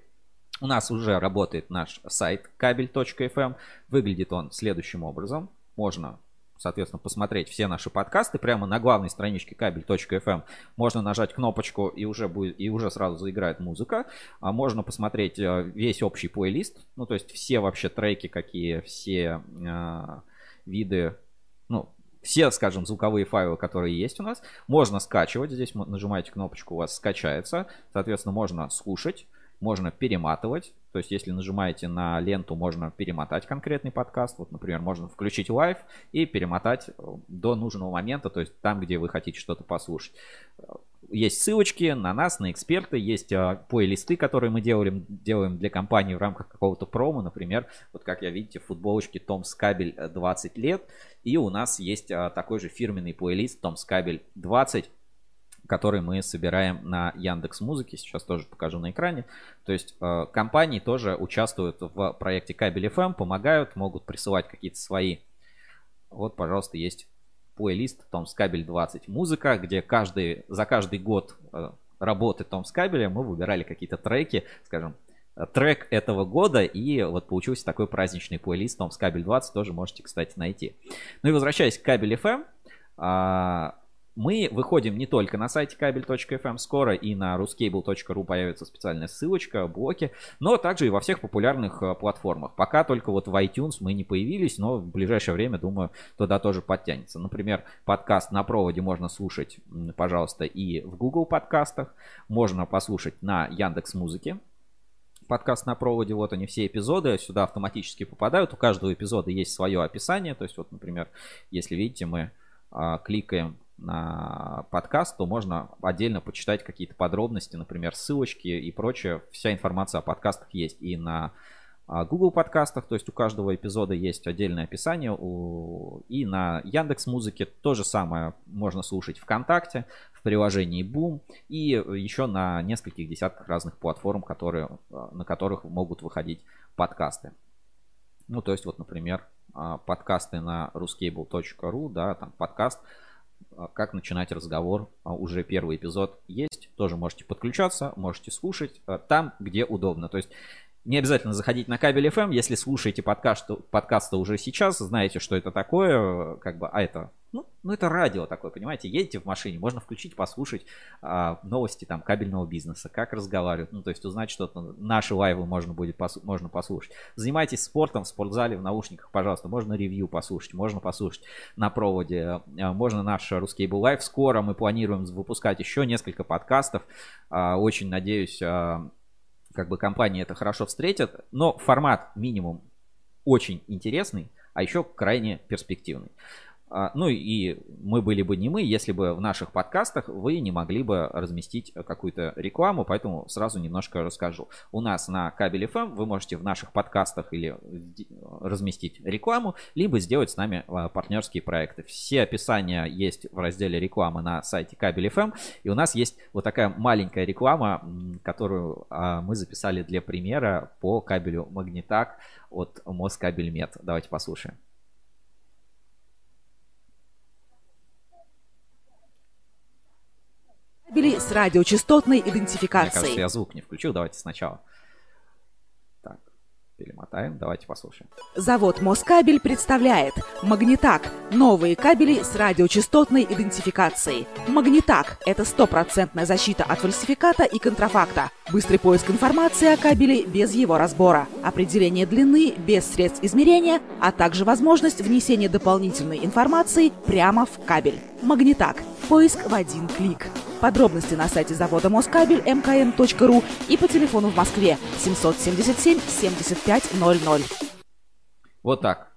У нас уже работает наш сайт кабель.фм. Выглядит он следующим образом. Можно соответственно, посмотреть все наши подкасты прямо на главной страничке кабель.фм. Можно нажать кнопочку и уже будет, и уже сразу заиграет музыка. А можно посмотреть э, весь общий плейлист, ну, то есть все вообще треки, какие, все э, виды, ну, все, скажем, звуковые файлы, которые есть у нас, можно скачивать. Здесь нажимаете кнопочку, у вас скачается. Соответственно, можно слушать можно перематывать. То есть, если нажимаете на ленту, можно перемотать конкретный подкаст. Вот, например, можно включить live и перемотать э, до нужного момента, то есть там, где вы хотите что-то послушать. Есть ссылочки на нас, на эксперты, есть э, плейлисты, которые мы делаем, делаем для компании в рамках какого-то промо, например, вот как я видите, в футболочке Томсккабель 20 лет, и у нас есть э, такой же фирменный плейлист Томсккабель 20, который мы собираем на Яндекс Музыке. Сейчас тоже покажу на экране. То есть э, компании тоже участвуют в проекте Кабель FM, помогают, могут присылать какие-то свои. Вот, пожалуйста, есть плейлист Томс Кабель 20 музыка, где каждый, за каждый год э, работы Томс Кабеля мы выбирали какие-то треки, скажем, трек этого года, и вот получился такой праздничный плейлист Томс Кабель 20, тоже можете, кстати, найти. Ну и возвращаясь к Кабель FM, мы выходим не только на сайте кабель.фм, скоро и на ruscable.ru появится специальная ссылочка, блоки, но также и во всех популярных э, платформах. Пока только вот в iTunes мы не появились, но в ближайшее время, думаю, туда тоже подтянется. Например, подкаст на проводе можно слушать, пожалуйста, и в Google подкастах, можно послушать на Яндекс Музыке, подкаст на проводе, вот они все эпизоды сюда автоматически попадают. У каждого эпизода есть свое описание. То есть, вот, например, если видите, мы а, кликаем подкаст, то можно отдельно почитать какие-то подробности, например, ссылочки и прочее. Вся информация о подкастах есть и на а, Google подкастах, то есть у каждого эпизода есть отдельное описание, и на Яндекс Музыке то же самое можно слушать ВКонтакте, в приложении Boom и еще на нескольких десятках разных платформ, которые, а, на которых могут выходить подкасты. Ну, то есть вот, например, а, подкасты на ruscable.ru, да, там подкаст как начинать разговор. А, уже первый эпизод есть. Тоже можете подключаться, можете слушать а, там, где удобно. То есть не обязательно заходить на кабель FM, если слушаете подкаст, подкасты уже сейчас, знаете, что это такое, как бы, а это ну, ну, это радио такое, понимаете, едете в машине, можно включить, послушать а, новости там кабельного бизнеса, как разговаривают, ну, то есть узнать что-то, наши лайвы можно будет пос, можно послушать. Занимайтесь спортом в спортзале, в наушниках, пожалуйста, можно ревью послушать, можно послушать на проводе, а, можно наш RusCable Live. Скоро мы планируем выпускать еще несколько подкастов, а, очень надеюсь, а, как бы компания это хорошо встретит, но формат минимум очень интересный, а еще крайне перспективный. А, ну и мы были бы не мы, если бы в наших подкастах вы не могли бы разместить какую-то рекламу, поэтому сразу немножко расскажу. У нас на кабеле FM вы можете в наших подкастах или разместить рекламу, либо сделать с нами а, партнерские проекты. Все описания есть в разделе рекламы на сайте кабель FM, и у нас есть вот такая маленькая реклама, которую а, мы записали для примера по кабелю Магнитак от Москабельмет. Давайте послушаем. Кабелей с радиочастотной идентификацией. Мне кажется, я звук не включил. Давайте сначала. Так, перемотаем. Давайте послушаем. Завод Москабель представляет Магнитак. Новые кабели с радиочастотной идентификацией. Магнитак – это стопроцентная защита от фальсификата и контрафакта. Быстрый поиск информации о кабеле без его разбора. Определение длины без средств измерения, а также возможность внесения дополнительной информации прямо в кабель. Магнитак. Поиск в один клик. Подробности на сайте завода Москабель мкм.ру и по телефону в Москве 777 7500. Вот так.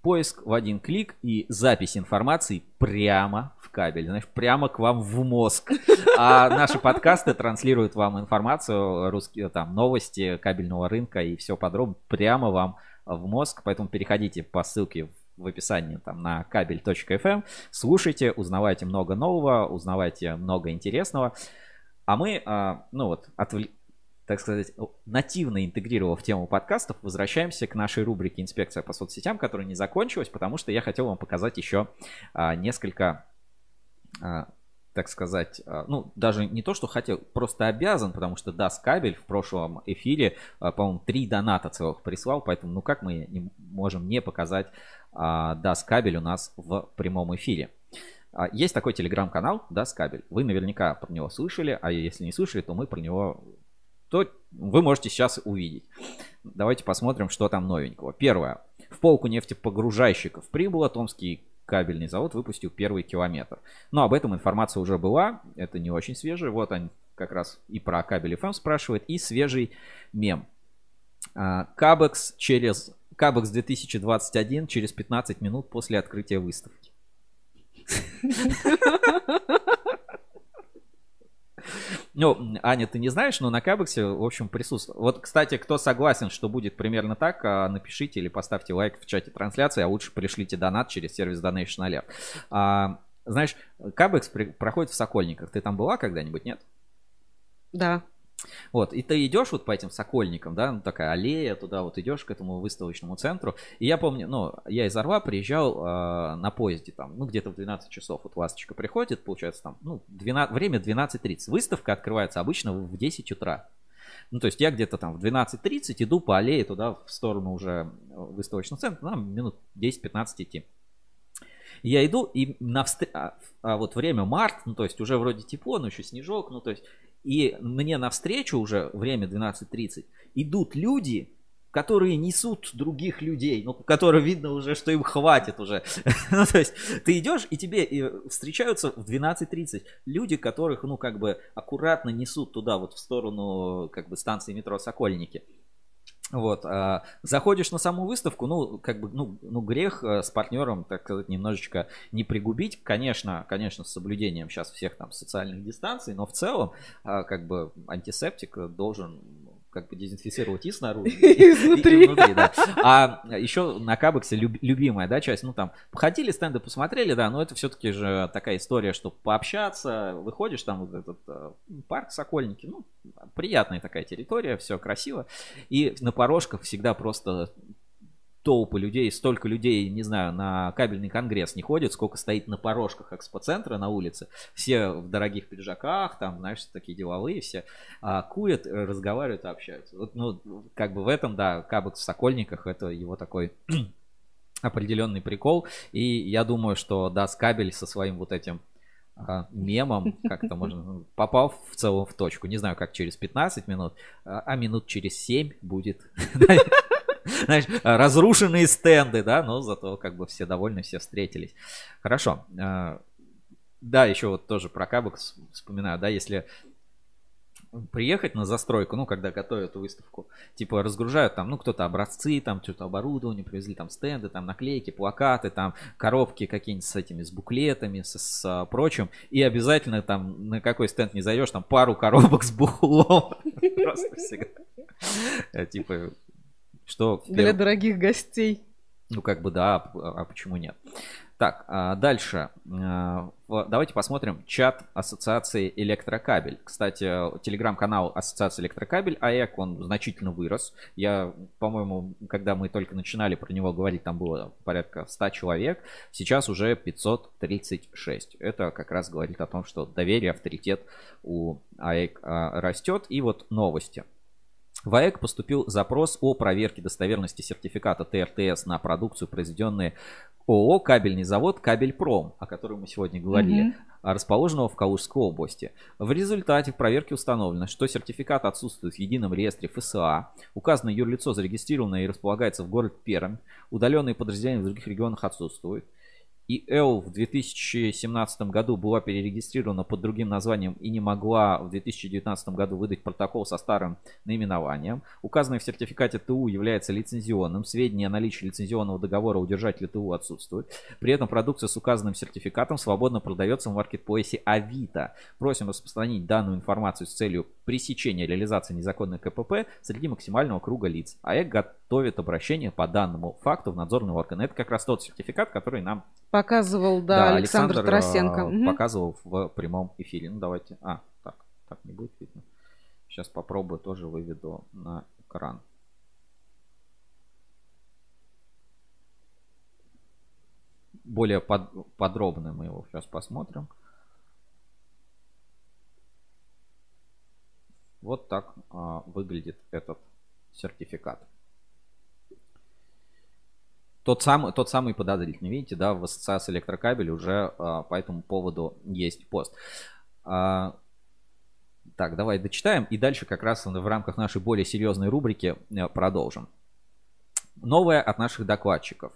Поиск в один клик и запись информации прямо в кабель, знаешь, прямо к вам в мозг. А наши подкасты транслируют вам информацию, русские там новости кабельного рынка и все подробно прямо вам в мозг. Поэтому переходите по ссылке в описании там на кабель.фм. Слушайте, узнавайте много нового, узнавайте много интересного. А мы, а, ну вот, отвл... так сказать, нативно интегрировав тему подкастов, возвращаемся к нашей рубрике «Инспекция по соцсетям», которая не закончилась, потому что я хотел вам показать еще а, несколько а, так сказать, ну, даже не то, что хотел, просто обязан, потому что Даст Кабель в прошлом эфире, по-моему, три доната целых прислал, поэтому, ну, как мы не можем не показать Das Кабель у нас в прямом эфире. А, есть такой телеграм-канал Das Кабель. Вы наверняка про него слышали, а если не слышали, то мы про него то вы можете сейчас увидеть. Давайте посмотрим, что там новенького. Первое. В полку нефтепогружайщиков прибыло. Томский кабельный завод выпустил первый километр. Но об этом информация уже была. Это не очень свежее. Вот он как раз и про кабель FM спрашивает. И свежий мем. А, Кабекс через Кабекс 2021 через 15 минут после открытия выставки. Ну, Аня, ты не знаешь, но на Кабексе, в общем, присутствует. Вот, кстати, кто согласен, что будет примерно так, а, напишите или поставьте лайк в чате трансляции, а лучше пришлите донат через сервис Donation Alert. А, знаешь, Кабекс проходит в Сокольниках. Ты там была когда-нибудь, нет? Да. Вот, и ты идешь вот по этим сокольникам, да, ну, такая аллея, туда вот идешь к этому выставочному центру. И я помню, ну, я из Орла приезжал э, на поезде там, ну, где-то в 12 часов вот ласточка приходит, получается там, ну, 12, время 12.30. Выставка открывается обычно в 10 утра. Ну, то есть я где-то там в 12.30 иду по аллее туда в сторону уже выставочного центра, нам минут 10-15 идти. Я иду, и на встр... а, а вот время март, ну то есть уже вроде тепло, но еще снежок, ну то есть и мне навстречу уже время 12.30 идут люди, которые несут других людей, ну, которые видно уже, что им хватит уже. ну, то есть ты идешь, и тебе встречаются в 12.30 люди, которых, ну, как бы аккуратно несут туда, вот в сторону, как бы, станции метро Сокольники. Вот, а, заходишь на саму выставку, ну, как бы, ну, ну, грех э, с партнером, так сказать, немножечко не пригубить. Конечно, конечно, с соблюдением сейчас всех там социальных дистанций, но в целом, а, как бы, антисептик должен как бы дезинфицировать и снаружи, и изнутри. И, внутри, да. А еще на Кабексе люб, любимая, да, часть, ну там, походили, стенды посмотрели, да, но это все-таки же такая история, что пообщаться, выходишь там вот этот э, парк Сокольники, ну, приятная такая территория, все красиво, и на порожках всегда просто толпы людей, столько людей, не знаю, на кабельный конгресс не ходит, сколько стоит на порожках экспоцентра на улице. Все в дорогих пиджаках, там, знаешь, такие деловые все, а, курят, разговаривают, общаются. Вот, ну, как бы в этом, да, Кабок в Сокольниках, это его такой определенный прикол. И я думаю, что даст кабель со своим вот этим а, мемом, как-то можно, попал в целом в точку. Не знаю, как через 15 минут, а, а минут через 7 будет, знаешь, разрушенные стенды, да, но зато как бы все довольны, все встретились. Хорошо. А, да, еще вот тоже про кабок вспоминаю, да, если приехать на застройку, ну, когда готовят выставку, типа разгружают там, ну, кто-то образцы, там, что-то оборудование, привезли там стенды, там наклейки, плакаты, там коробки какие-нибудь с этими, с буклетами, с, с а, прочим, и обязательно там на какой стенд не зайдешь, там пару коробок с бухлом, просто всегда. Э, типа, что... Для дорогих гостей. Ну, как бы да, а, а почему нет? Так, а, дальше. А, давайте посмотрим чат Ассоциации Электрокабель. Кстати, телеграм-канал Ассоциации Электрокабель АЭК, он значительно вырос. Я, по-моему, когда мы только начинали про него говорить, там было порядка 100 человек. Сейчас уже 536. Это как раз говорит о том, что доверие, авторитет у АЭК а, растет. И вот новости. В АЭК поступил запрос о проверке достоверности сертификата ТРТС на продукцию, произведенную ООО «Кабельный завод Кабельпром», о котором мы сегодня говорили, mm расположенного в Калужской области. В результате в проверке установлено, что сертификат отсутствует в едином реестре ФСА, указанное юрлицо зарегистрировано и располагается в городе Пермь, удаленные подразделения в других регионах отсутствуют. И Эл в 2017 году была перерегистрирована под другим названием и не могла в 2019 году выдать протокол со старым наименованием. Указанный в сертификате ТУ является лицензионным. Сведения о наличии лицензионного договора у держателя ТУ отсутствуют. При этом продукция с указанным сертификатом свободно продается в маркетплейсе Авито. Просим распространить данную информацию с целью пресечения реализации незаконной КПП среди максимального круга лиц. АЭК готовит обращение по данному факту в надзорный орган. Это как раз тот сертификат, который нам Показывал, да, да Александр, Александр Тарасенко. Показывал в прямом эфире. Ну, давайте. А, так, так не будет видно. Сейчас попробую, тоже выведу на экран. Более под, подробно мы его сейчас посмотрим. Вот так а, выглядит этот сертификат. Тот самый, тот самый подозрительный, видите, да, в ассоциации электрокабель уже а, по этому поводу есть пост. А, так, давай дочитаем и дальше как раз в рамках нашей более серьезной рубрики э, продолжим. Новое от наших докладчиков.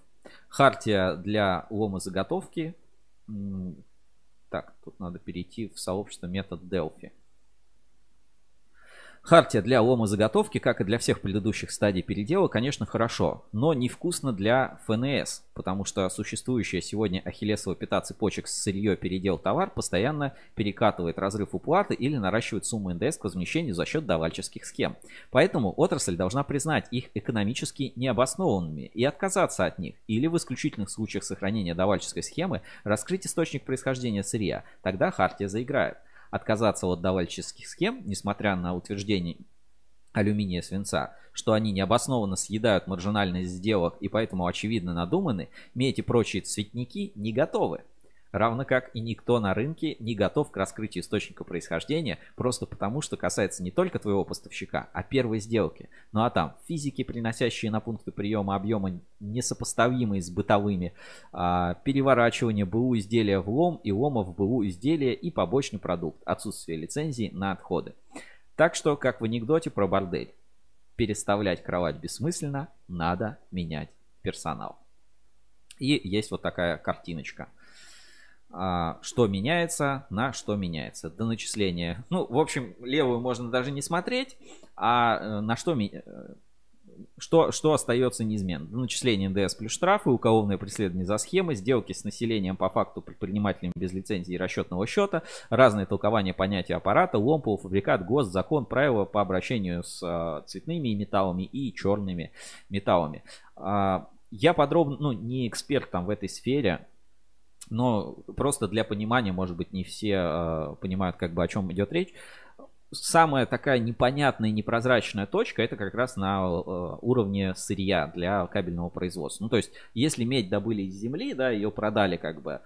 Хартия для ломозаготовки. Так, тут надо перейти в сообщество метод Delphi. Хартия для лома заготовки, как и для всех предыдущих стадий передела, конечно, хорошо, но невкусно для ФНС, потому что существующая сегодня ахиллесова пята цепочек с сырье передел товар постоянно перекатывает разрыв уплаты или наращивает сумму НДС к возмещению за счет давальческих схем. Поэтому отрасль должна признать их экономически необоснованными и отказаться от них, или в исключительных случаях сохранения давальческой схемы раскрыть источник происхождения сырья, тогда Хартия заиграет отказаться от давальческих схем, несмотря на утверждение алюминия свинца, что они необоснованно съедают маржинальность сделок и поэтому очевидно надуманы, медь и прочие цветники не готовы. Равно как и никто на рынке не готов к раскрытию источника происхождения, просто потому, что касается не только твоего поставщика, а первой сделки. Ну а там физики, приносящие на пункты приема объема несопоставимые с бытовыми, а, переворачивание БУ изделия в лом и лома в БУ изделия и побочный продукт, отсутствие лицензии на отходы. Так что, как в анекдоте про бордель, переставлять кровать бессмысленно, надо менять персонал. И есть вот такая картиночка – что меняется, на что меняется. До начисления. Ну, в общем, левую можно даже не смотреть, а э, на что э, что, что остается неизменно? До начисления НДС плюс штрафы, уголовное преследование за схемы, сделки с населением по факту предпринимателями без лицензии и расчетного счета, разные толкования понятия аппарата, лом, полуфабрикат, ГОСТ, закон, правила по обращению с а, цветными металлами и черными металлами. А, я подробно, ну, не эксперт там в этой сфере, но просто для понимания, может быть, не все э, понимают, как бы о чем идет речь. Самая такая непонятная непрозрачная точка это как раз на э, уровне сырья для кабельного производства. Ну, то есть, если медь добыли из земли, да, ее продали как бы,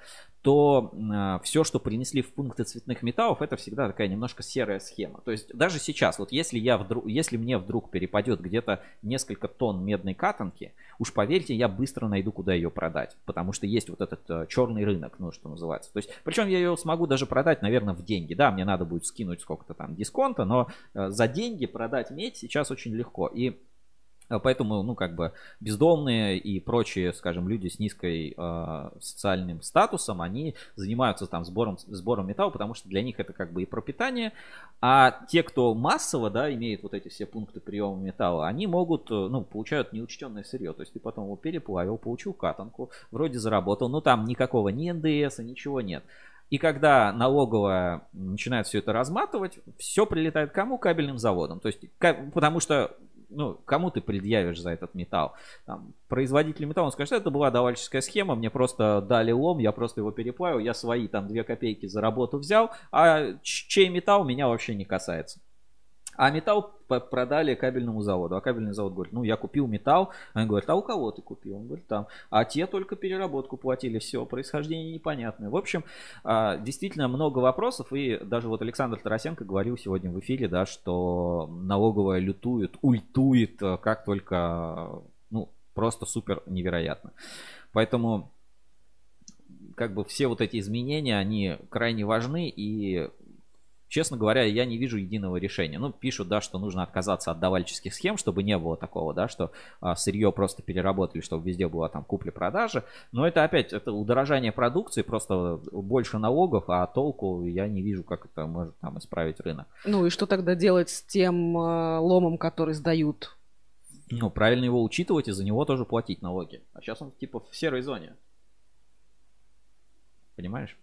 то все, что принесли в пункты цветных металлов, это всегда такая немножко серая схема. То есть даже сейчас, вот если, я вдруг, если мне вдруг перепадет где-то несколько тонн медной катанки, уж поверьте, я быстро найду, куда ее продать. Потому что есть вот этот э, черный рынок, ну, что называется. То есть, причем я ее смогу даже продать, наверное, в деньги. Да, мне надо будет скинуть сколько-то там дисконта, но э, за деньги продать медь сейчас очень легко. И а Поэтому, ну, как бы бездомные и прочие, скажем, люди с низкой э, социальным статусом, они занимаются там сбором, сбором металла, потому что для них это как бы и пропитание. А те, кто массово, да, имеет вот эти все пункты приема металла, они могут, э, ну, получают неучтенное сырье. То есть ты потом его переплавил, получил катанку, вроде заработал, но там никакого ни НДС, ничего нет. И когда налоговая начинает все это разматывать, все прилетает кому? Кабельным заводам. То есть, потому что ну, кому ты предъявишь за этот металл? Там, производитель металла, он скажет, это была давальческая схема, мне просто дали лом, я просто его переплавил, я свои там две копейки за работу взял, а чей металл меня вообще не касается. А металл продали кабельному заводу. А кабельный завод говорит, ну я купил металл. Они говорят, а у кого ты купил? Он говорит, там. А те только переработку платили. Все, происхождение непонятное. В общем, а, действительно много вопросов. И даже вот Александр Тарасенко говорил сегодня в эфире, да, что налоговая лютует, ультует, э, как только, ну, просто супер невероятно. Поэтому как бы все вот эти изменения, они крайне важны и Честно говоря, я не вижу единого решения. Ну, пишут, да, что нужно отказаться от давальческих схем, чтобы не было такого, да, что а, сырье просто переработали, чтобы везде была там купля-продажа. Но это опять, это удорожание продукции, просто больше налогов, а толку я не вижу, как это может там исправить рынок. Ну и что тогда делать с тем э, ломом, который сдают? Ну, правильно его учитывать и за него тоже платить налоги. А сейчас он типа в серой зоне. Понимаешь?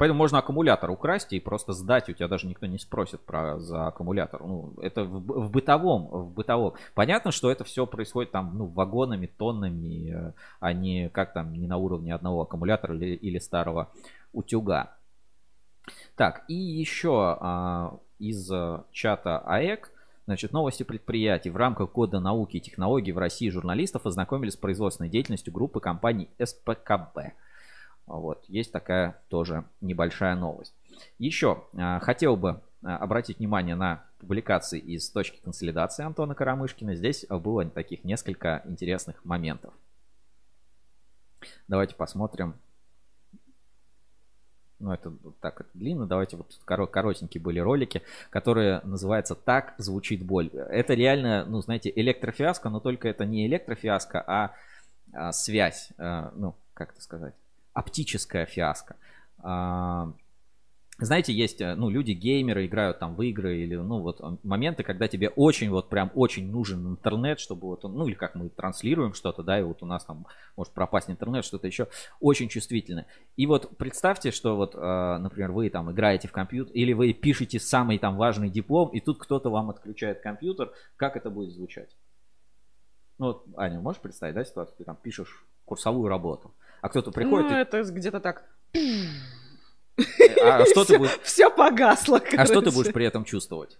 Поэтому можно аккумулятор украсть и просто сдать, у тебя даже никто не спросит про, за аккумулятор. Ну, это в, в бытовом, в бытовом. Понятно, что это все происходит там, ну, вагонами, тоннами, э, а не как там, не на уровне одного аккумулятора или, или старого утюга. Так, и еще а, из э, чата АЭК. Значит, новости предприятий. В рамках года науки и технологий в России журналистов ознакомились с производственной деятельностью группы компаний СПКБ. Вот, есть такая тоже небольшая новость. Еще а, хотел бы а, обратить внимание на публикации из точки консолидации Антона Карамышкина. Здесь было таких несколько интересных моментов. Давайте посмотрим. Ну, это так это длинно. Давайте вот коротенькие были ролики, которые называются «Так звучит боль». Это реально, ну, знаете, электрофиаско, но только это не электрофиаско, а, а связь. А, ну, как это сказать? Оптическая фиаско. А, знаете, есть, э, ну, люди, геймеры, играют там в игры или, ну, вот моменты, когда тебе очень, вот прям очень нужен интернет, чтобы вот, ну, или как мы транслируем что-то, да, и вот у нас там может пропасть интернет, что-то еще, очень чувствительно. И вот представьте, что вот, э, например, вы там играете в компьютер, или вы пишете самый там важный диплом, и тут кто-то вам отключает компьютер, как это будет звучать? Ну, вот, Аня, можешь представить, да, ситуацию? Ты там пишешь курсовую работу, а кто-то приходит... Ну, и... это где-то так... А что ты будешь... Все погасло, А что ты будешь при этом чувствовать?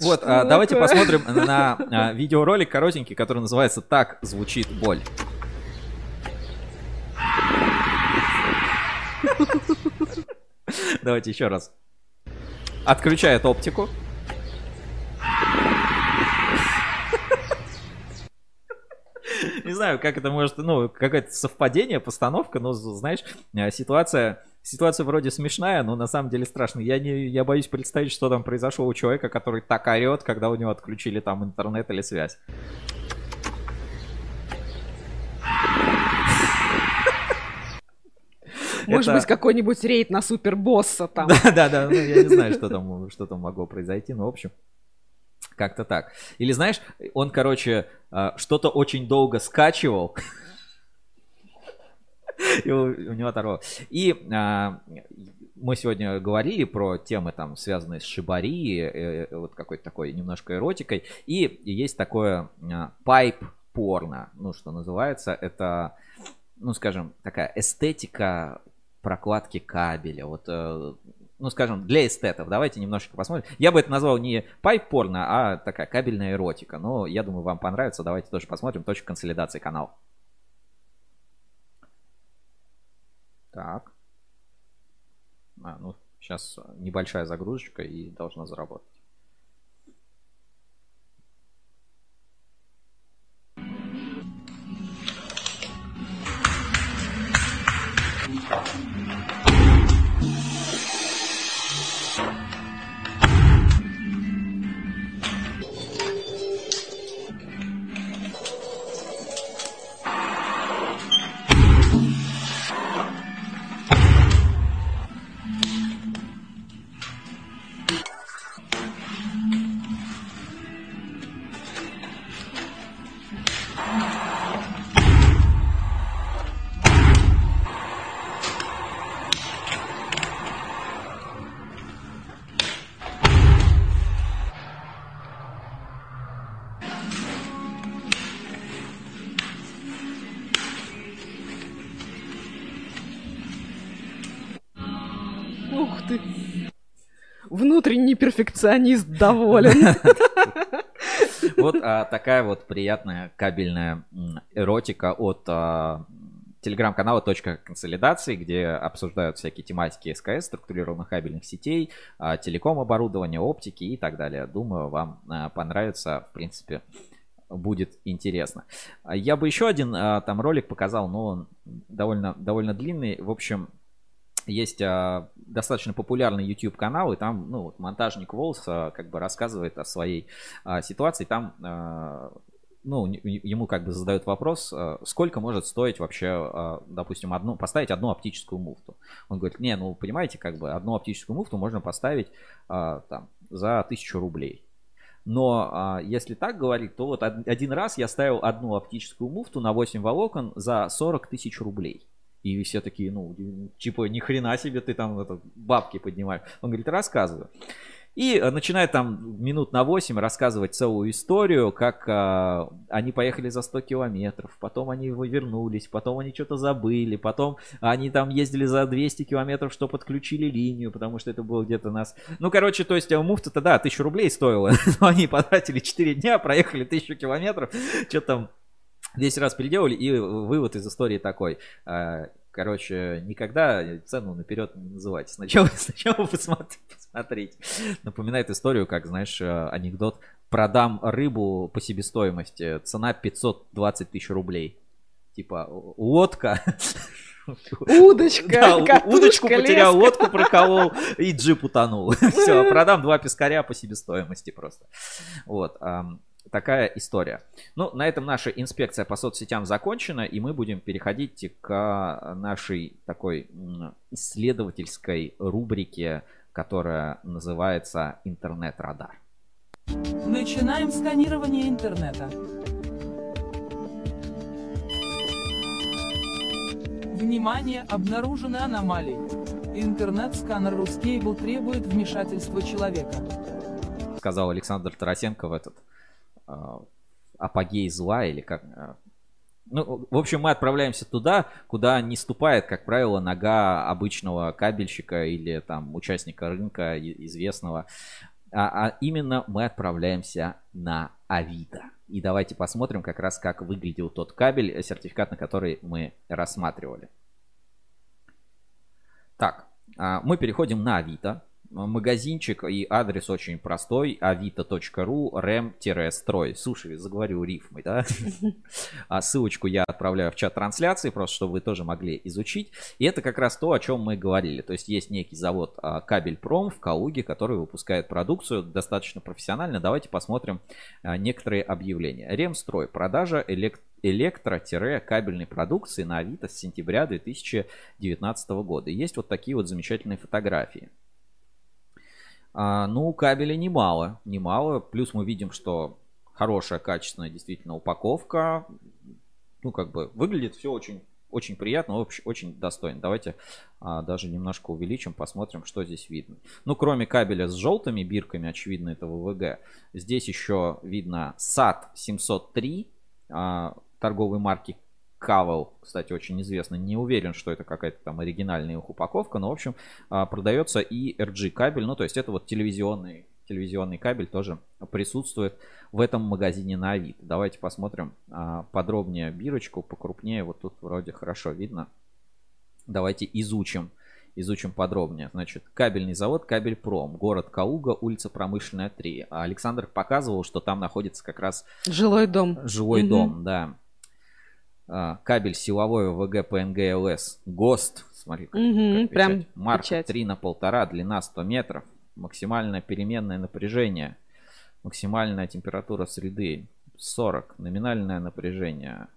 Вот, а, давайте посмотрим на а, видеоролик коротенький, который называется «Так звучит боль». Давайте еще раз. Отключает оптику. Не знаю, как это может, ну, какое-то совпадение, постановка, но, знаешь, э, ситуация, ситуация вроде смешная, но на самом деле страшная. Я, не, я боюсь представить, что там произошло у человека, который так орет, когда у него отключили там интернет или связь. Может это... быть, какой-нибудь рейд на супербосса там. Да-да-да, ну, я не знаю, что там, что там могло произойти, но в общем. Как-то так. Или знаешь, он, короче, а, что-то очень долго скачивал. И у, него оторвало. И а, мы сегодня говорили про темы там, связанные с шибари, э, э, вот какой-то такой немножко эротикой. И есть такое пайп порно, ну, что называется. Это, ну, скажем, такая эстетика прокладки кабеля. Вот э, ну, скажем, для эстетов. Давайте немножечко посмотрим. Я бы это назвал не пайп-порно, а такая кабельная эротика. Но я думаю, вам понравится. Давайте тоже посмотрим. Точка консолидации канал. Так. А, ну, сейчас небольшая загрузочка и должна заработать. Ух перфекционист доволен. Вот а, такая вот приятная кабельная эротика от а, телеграм-канала «Точка консолидации», где обсуждают всякие тематики СКС, структурированных кабельных сетей, а, телеком оборудования, оптики и так далее. Думаю, вам понравится, в принципе, будет интересно. Я бы еще один там ролик показал, но он довольно, довольно длинный. В общем, есть а, достаточно популярный YouTube канал, и там, ну, вот монтажник Волс а, как бы рассказывает о своей а, ситуации. Там, а, ну, ему как бы задают вопрос, а, сколько может стоить вообще, а, допустим, одну, поставить одну оптическую муфту. Он говорит, не, ну, понимаете, как бы одну оптическую муфту можно поставить а, там за тысячу рублей. Но а, если так говорить, то вот од- один раз я ставил одну оптическую муфту на 8 волокон за 40 тысяч рублей. И все такие, ну, типа, ни хрена себе ты там это, бабки поднимаешь. Он говорит, рассказываю. И э, начинает там минут на 8 рассказывать целую историю, как а, они поехали за 100 километров, потом они вернулись, потом они что-то забыли, потом они там ездили за 200 километров, что подключили линию, потому что это было где-то нас... Ну, короче, то есть э, муфта-то, да, 1000 рублей стоила, но они потратили 4 дня, проехали 1000 километров, что там 10 раз переделали, и вывод из истории такой. а, Короче, никогда цену наперед не называйте. Сначала, сначала посмотри- посмотрите. Напоминает историю, как, знаешь, э, анекдот. Продам рыбу по себестоимости. Цена 520 тысяч рублей. Типа, лодка. Удочка, Да, катушка, удочку потерял, леска. лодку проколол, и джип утонул. Все, продам два пескаря по себестоимости просто. Вот. Такая история. Ну, на этом наша инспекция по соцсетям закончена, и мы будем переходить к нашей такой исследовательской рубрике, которая называется «Интернет-радар». Начинаем сканирование интернета. Внимание, обнаружены аномалии. Интернет-сканер Рускейбл требует вмешательства человека. сказал Александр Тарасенко в этот апогей зла или как. а, Ну, в общем, мы отправляемся туда, куда не ступает, как правило, нога обычного кабельщика или там участника рынка известного. А, а именно мы отправляемся на Авито. И давайте посмотрим как раз, как выглядел тот кабель, э, сертификат на который мы рассматривали. Так, а, мы переходим на Авито. Магазинчик и адрес очень простой. avito.ru rem-строй. Слушай, заговорю рифмой, да? А Ссылочку я отправляю в чат трансляции, просто чтобы вы тоже могли изучить. И это как раз то, о чем мы говорили. То есть есть некий завод а, Кабельпром в Калуге, который выпускает продукцию достаточно профессионально. Давайте посмотрим а, некоторые объявления. Ремстрой. Продажа элек- электро-кабельной продукции на Авито с сентября 2019 года. Есть вот такие вот замечательные фотографии. А, ну, кабеля немало, немало. Плюс мы видим, что хорошая, качественная действительно упаковка. Ну, как бы выглядит все очень, очень приятно, очень достойно. Давайте а, даже немножко увеличим, посмотрим, что здесь видно. Ну, кроме кабеля с желтыми бирками, очевидно, это ВВГ, здесь еще видно SAT 703 а, торговой марки Кавел, кстати, очень известно. Не уверен, что это какая-то там оригинальная их упаковка, но, в общем, а, продается и RG кабель. Ну, то есть это вот телевизионный, телевизионный кабель тоже присутствует в этом магазине на Авито. Давайте посмотрим а, подробнее бирочку, покрупнее. Вот тут вроде хорошо видно. Давайте изучим, изучим подробнее. Значит, кабельный завод Кабельпром, город Калуга, улица Промышленная 3. А Александр показывал, что там находится как раз Жилой дом. жилой Мгм. дом, да. А, Кабель силовой ВГ ПНГ ЛС. ГОСТ. Смотри, как, Мгм, как прям печать. Марка печать. 3 на полтора, длина 100 метров. Максимальное переменное напряжение. Максимальная температура среды 40. Номинальное напряжение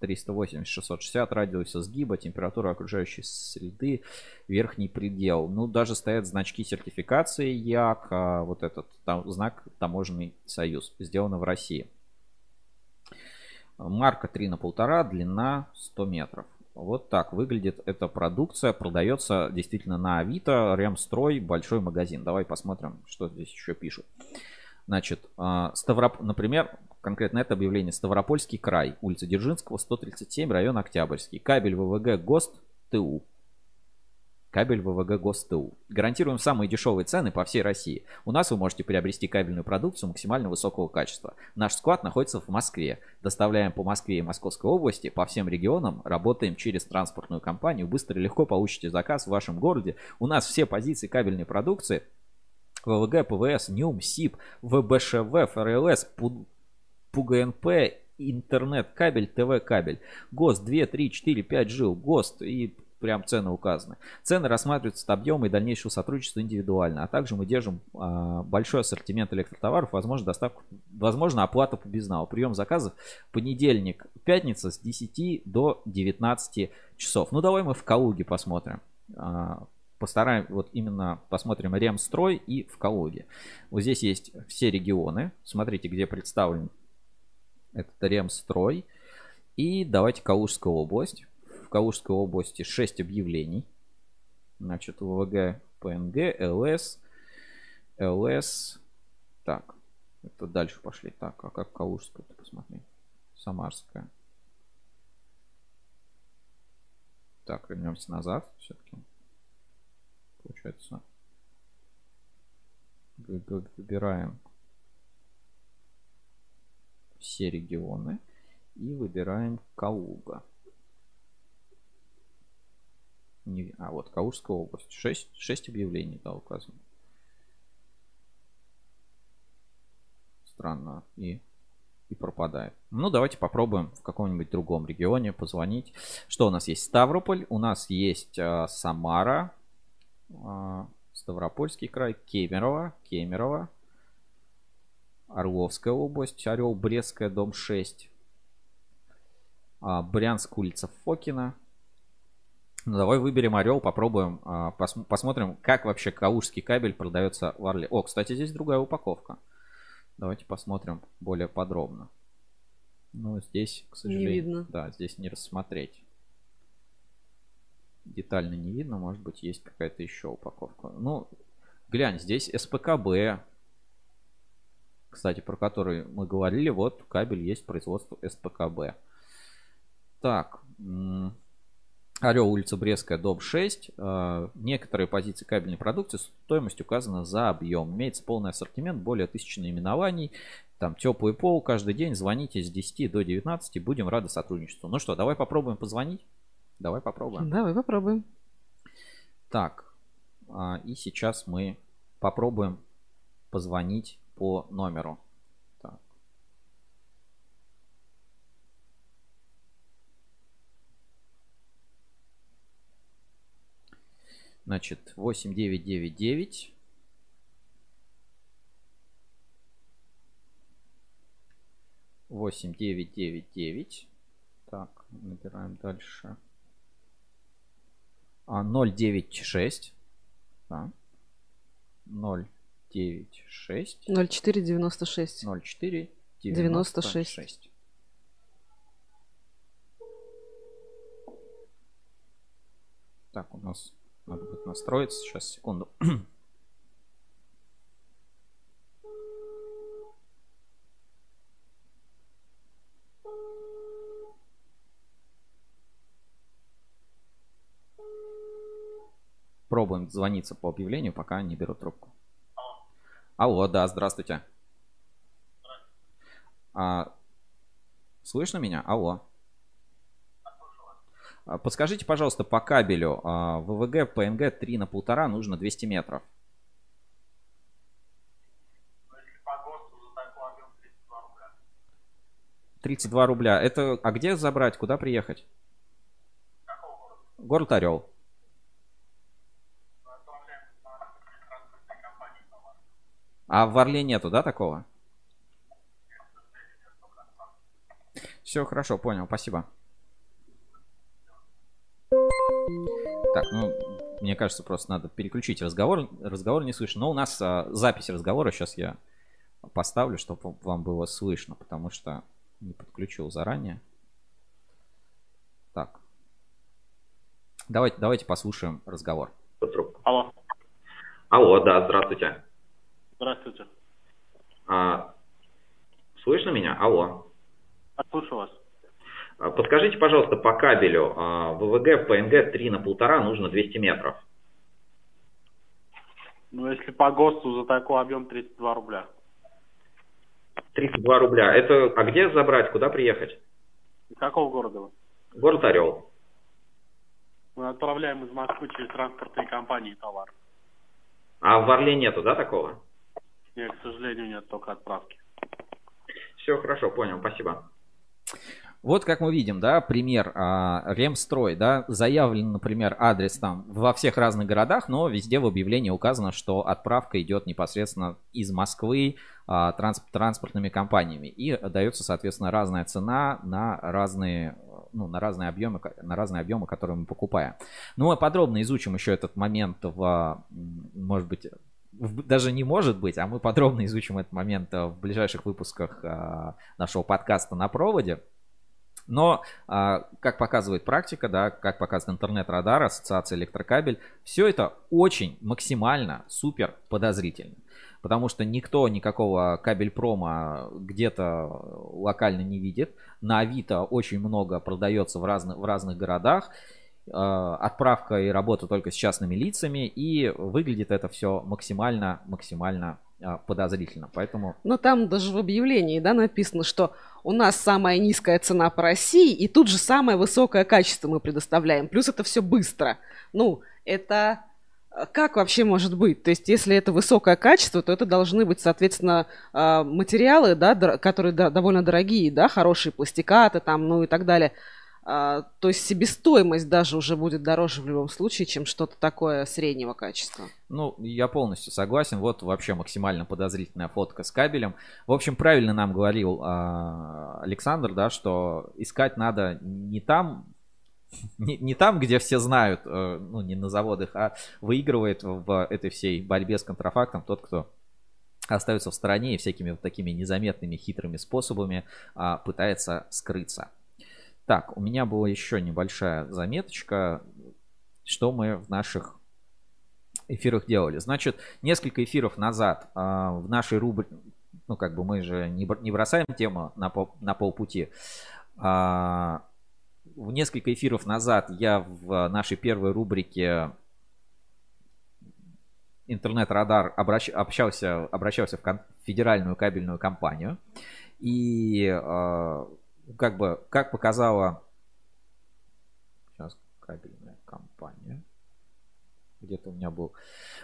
380-660. Радиуса сгиба. Температура окружающей среды. Верхний предел. Ну, даже стоят значки сертификации ЯК. а, Вот этот там, знак Таможенный союз. Сделано в России. Марка 3 на полтора, длина 100 метров. Вот так выглядит эта продукция. Продается действительно на Авито, Ремстрой, большой магазин. Давай посмотрим, что здесь еще пишут. Значит, а, Ставроп... например, конкретно это объявление. Ставропольский край, улица Дзержинского, 137, район Октябрьский. Кабель ВВГ ГОСТ ТУ. Кабель ВВГ ГОСТ ТУ. Гарантируем самые дешевые цены по всей России. У нас вы можете приобрести кабельную продукцию максимально высокого качества. Наш склад находится в Москве. Доставляем по Москве и Московской области, по всем регионам. Работаем через транспортную компанию. Быстро и легко получите заказ в вашем городе. У нас все позиции кабельной продукции ВВГ, ПВС, НЮМ, СИП, ВБШВ, ФРЛС, Пу- ПУГНП, интернет, кабель, ТВ кабель. ГОСТ 2, 3, 4, 5 жил, ГОСТ и прям цены указаны. Цены рассматриваются от объема и дальнейшего сотрудничества индивидуально. А также мы держим а, большой ассортимент электротоваров, возможно доставку, возможно оплата по безналу. Прием заказов понедельник, пятница с 10 до 19 часов. Ну давай мы в Калуге посмотрим. А, Постараем, вот именно посмотрим Ремстрой и в Калуге. Вот здесь есть все регионы. Смотрите, где представлен этот Ремстрой. И давайте Калужская область. Калужской области 6 объявлений. Значит, ВВГ, ПНГ, ЛС, ЛС. Так, это дальше пошли. Так, а как Калужская, ты посмотри. Самарская. Так, вернемся назад все-таки. Получается. Выбираем все регионы и выбираем Калуга. Не- А, вот Калужская область. 6, 6 объявлений, да, указано. Странно. И, и пропадает. Ну, давайте попробуем в каком-нибудь другом регионе позвонить. Что у нас есть? Ставрополь, у нас есть а, Самара, а, Ставропольский край, Кемерово, Кемерово, Орловская область, Орел, Брестская, дом 6, а, Брянск, улица Фокина. Ну, давай выберем Орел, попробуем, а, пос- посмотрим, как вообще калужский кабель продается в Орле. О, кстати, здесь другая упаковка. Давайте посмотрим более подробно. Ну, здесь, к сожалению, видно. да, здесь не рассмотреть. Детально не видно, может быть, есть какая-то еще упаковка. Ну, глянь, здесь СПКБ, кстати, про который мы говорили, вот кабель есть производство СПКБ. Так, Орел, улица Брестская, дом 6. Э, Некоторые позиции кабельной продукции стоимость указана за объем. Имеется полный ассортимент, более тысячи наименований. Там теплый пол каждый день. Звоните с 10 до 19. Будем рады сотрудничеству. Ну что, давай попробуем позвонить? Давай попробуем. Давай попробуем. Так, а, и сейчас мы попробуем позвонить по номеру. Так. Значит, 8999 8999 Так, набираем дальше. А, 096. Да. 096. 0496. 04 96. 96. Так, у нас надо будет настроиться. Сейчас, секунду. Пробуем звониться по объявлению, пока не берут трубку. Алло, да, здравствуйте. А, слышно меня? Алло. А, Подскажите, пожалуйста, по кабелю а, ВВГ ПНГ 3 на полтора нужно 200 метров. Тридцать два рубля. Это а где забрать? Куда приехать? Город Орел. А в Орле нету, да, такого? Все хорошо, понял, спасибо. Так, ну, мне кажется, просто надо переключить разговор. Разговор не слышно. Но у нас а, запись разговора сейчас я поставлю, чтобы вам было слышно, потому что не подключил заранее. Так. Давайте, давайте послушаем разговор. Алло. Алло, да, здравствуйте. Здравствуйте. А, слышно меня? Алло. Слушаю вас. А, Подскажите, пожалуйста, по кабелю а, ВВГ ПНГ 3 на полтора нужно 200 метров. Ну, если по ГОСТу за такой объем 32 рубля. 32 рубля. Это, а где забрать, куда приехать? Из какого города вы? Город Орел. Мы отправляем из Москвы через транспортные компании товар. А в Орле нету, да, такого? Нет, к сожалению, нет только отправки. Все хорошо, понял, спасибо. Вот как мы видим, да, пример а, Ремстрой, да, заявлен, например, адрес там во всех разных городах, но везде в объявлении указано, что отправка идет непосредственно из Москвы а, транс- транспортными компаниями и дается, соответственно, разная цена на разные, ну, на разные объемы, на разные объемы, которые мы покупаем. Ну, мы подробно изучим еще этот момент в, может быть, даже не может быть, а мы подробно изучим этот момент в ближайших выпусках а, нашего подкаста на проводе. Но, а, как показывает практика, да, как показывает интернет-радар, ассоциация электрокабель, все это очень максимально супер подозрительно. Потому что никто никакого кабель-прома где-то локально не видит. На Авито очень много продается в разных, в разных городах. Э, Отправка и работа только с частными лицами. И выглядит это все максимально, максимально э, подозрительно. Поэтому Но там даже в объявлении, да, написано, что у нас самая низкая цена по России, и тут же самое высокое качество мы предоставляем. Плюс это все быстро. Ну, это э, как вообще может быть? То есть, если это высокое качество, то это должны быть, соответственно, э, материалы, да, которые довольно дорогие, да, хорошие пластикаты там, ну и так далее. А, То есть себестоимость даже уже будет дороже в любом случае, чем что-то такое среднего качества. Ну, я полностью согласен. Вот вообще максимально подозрительная фотка с кабелем. В общем, правильно нам говорил а, Александр, да, что искать надо не там, не, не там, где все знают, э, ну, не на заводах, а выигрывает в этой всей борьбе с контрафактом тот, кто остается в стороне и всякими вот такими незаметными хитрыми способами а, пытается скрыться. Так, у меня была еще небольшая заметочка, что мы в наших эфирах делали. Значит, несколько эфиров назад а, в нашей рубрике, ну как бы мы же не, не бросаем тему на, пол, на полпути. А, в несколько эфиров назад я в нашей первой рубрике интернет-радар обращ- общался, обращался в кон- федеральную кабельную компанию. И э, как бы, как показала сейчас кабельная компания, где-то у меня был,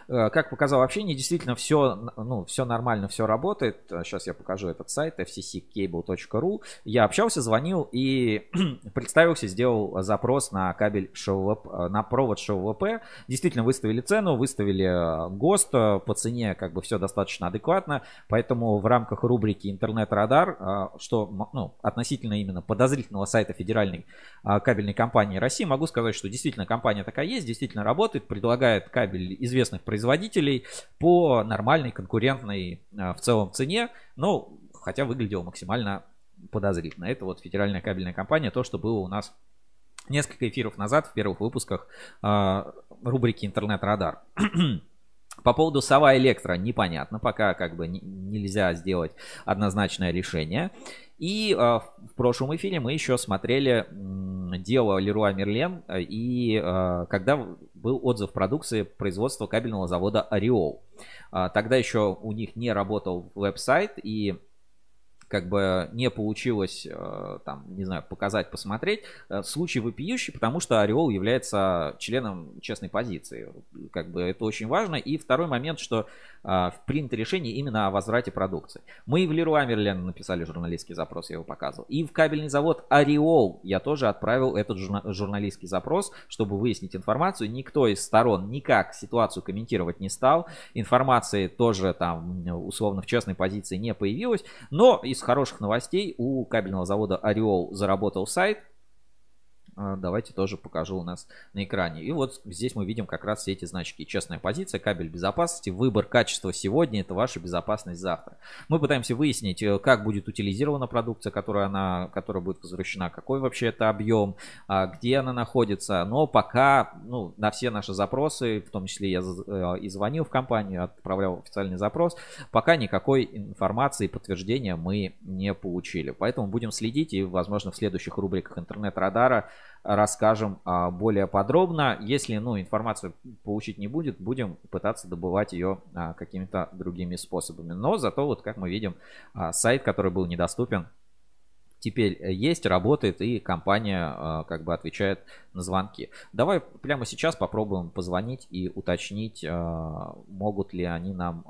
Э, как показало общение, действительно все, ну, все нормально, все работает. Сейчас я покажу этот сайт fcccable.ru. Я общался, звонил и представился, сделал запрос на кабель ШВП, на провод ШВП. Действительно выставили цену, выставили э, ГОСТ э, по цене, как бы все достаточно адекватно. Поэтому в рамках рубрики «Интернет-радар», э, что ну, относительно именно подозрительного сайта федеральной э, кабельной компании России, могу сказать, что действительно компания такая есть, действительно работает, предлагает кабель известных производителей по нормальной конкурентной э, в целом цене, но хотя выглядело максимально подозрительно. Это вот федеральная кабельная компания, то, что было у нас несколько эфиров назад в первых выпусках э, рубрики «Интернет-радар». По поводу Сова Электро непонятно, пока как бы не- нельзя сделать однозначное решение. И э, в прошлом эфире мы еще смотрели м, дело Леруа Мерлен, э, и э, когда был отзыв продукции производства кабельного завода Ореол. А, Тогда еще у них не работал веб-сайт, и как бы не получилось, э, там, не знаю, показать, посмотреть. Э, случай вопиющий, потому что Ореол является членом честной позиции. Как бы это очень важно. И второй момент, что э, принято решение именно о возврате продукции. Мы и в Леруа Мерлен написали журналистский запрос, я его показывал. И в кабельный завод Ореол я тоже отправил этот журналистский запрос, чтобы выяснить информацию. Никто из сторон никак ситуацию комментировать не стал. Информации тоже там условно в честной позиции не появилось. Но из хороших новостей. У кабельного завода Ореол заработал сайт, давайте тоже покажу у нас на экране. И вот здесь мы видим как раз все эти значки. Честная позиция, кабель безопасности, выбор качества сегодня, это ваша безопасность завтра. Мы пытаемся выяснить, э, как будет утилизирована продукция, которая, она, которая будет возвращена, какой вообще это объем, а, где она находится. Но пока ну, на все наши запросы, в том числе я э, и звонил в компанию, отправлял официальный запрос, пока никакой информации, подтверждения мы не получили. Поэтому будем следить и, возможно, в следующих рубриках интернет-радара расскажем а, более подробно. Если ну, информацию получить не будет, будем пытаться добывать ее а, какими-то другими способами. Но зато, вот как мы видим, а, сайт, который был недоступен, теперь есть, работает, и компания как бы отвечает на звонки. Давай прямо сейчас попробуем позвонить и уточнить, могут ли они нам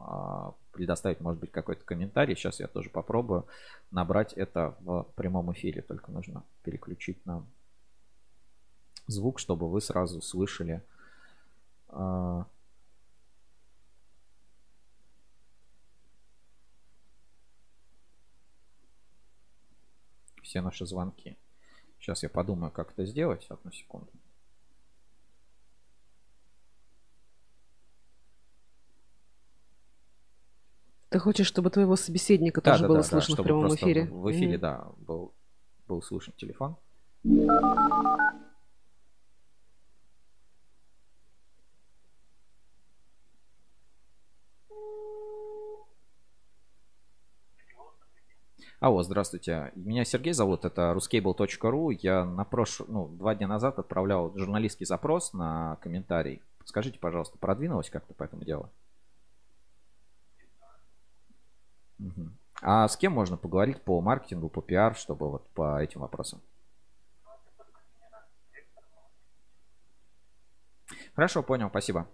предоставить, может быть, какой-то комментарий. Сейчас я тоже попробую набрать это в прямом эфире, только нужно переключить нам звук, чтобы вы сразу слышали а, все наши звонки. Сейчас я подумаю, как это сделать. Одну секунду. Ты хочешь, чтобы твоего собеседника да, тоже да, было да, слышно да, в прямом эфире? В эфире, mm-hmm. да, был, был слышен телефон. Алло, здравствуйте. Меня Сергей зовут, это ruscable.ru. Я на прош... ну, два дня назад отправлял журналистский запрос на комментарий. Скажите, пожалуйста, продвинулось как-то по этому делу? Угу. А с кем можно поговорить по маркетингу, по пиар, чтобы вот по этим вопросам? Хорошо, понял, спасибо.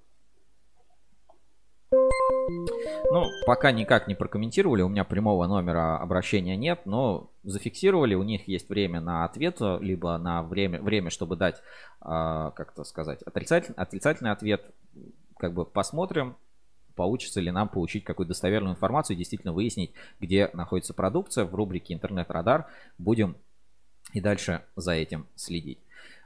Ну, пока никак не прокомментировали, у меня прямого номера обращения нет, но зафиксировали, у них есть время на ответ, либо на время, время чтобы дать, э, как-то сказать, отрицательный, отрицательный ответ. Как бы посмотрим, получится ли нам получить какую-то достоверную информацию и действительно выяснить, где находится продукция. В рубрике «Интернет-радар» будем и дальше за этим следить.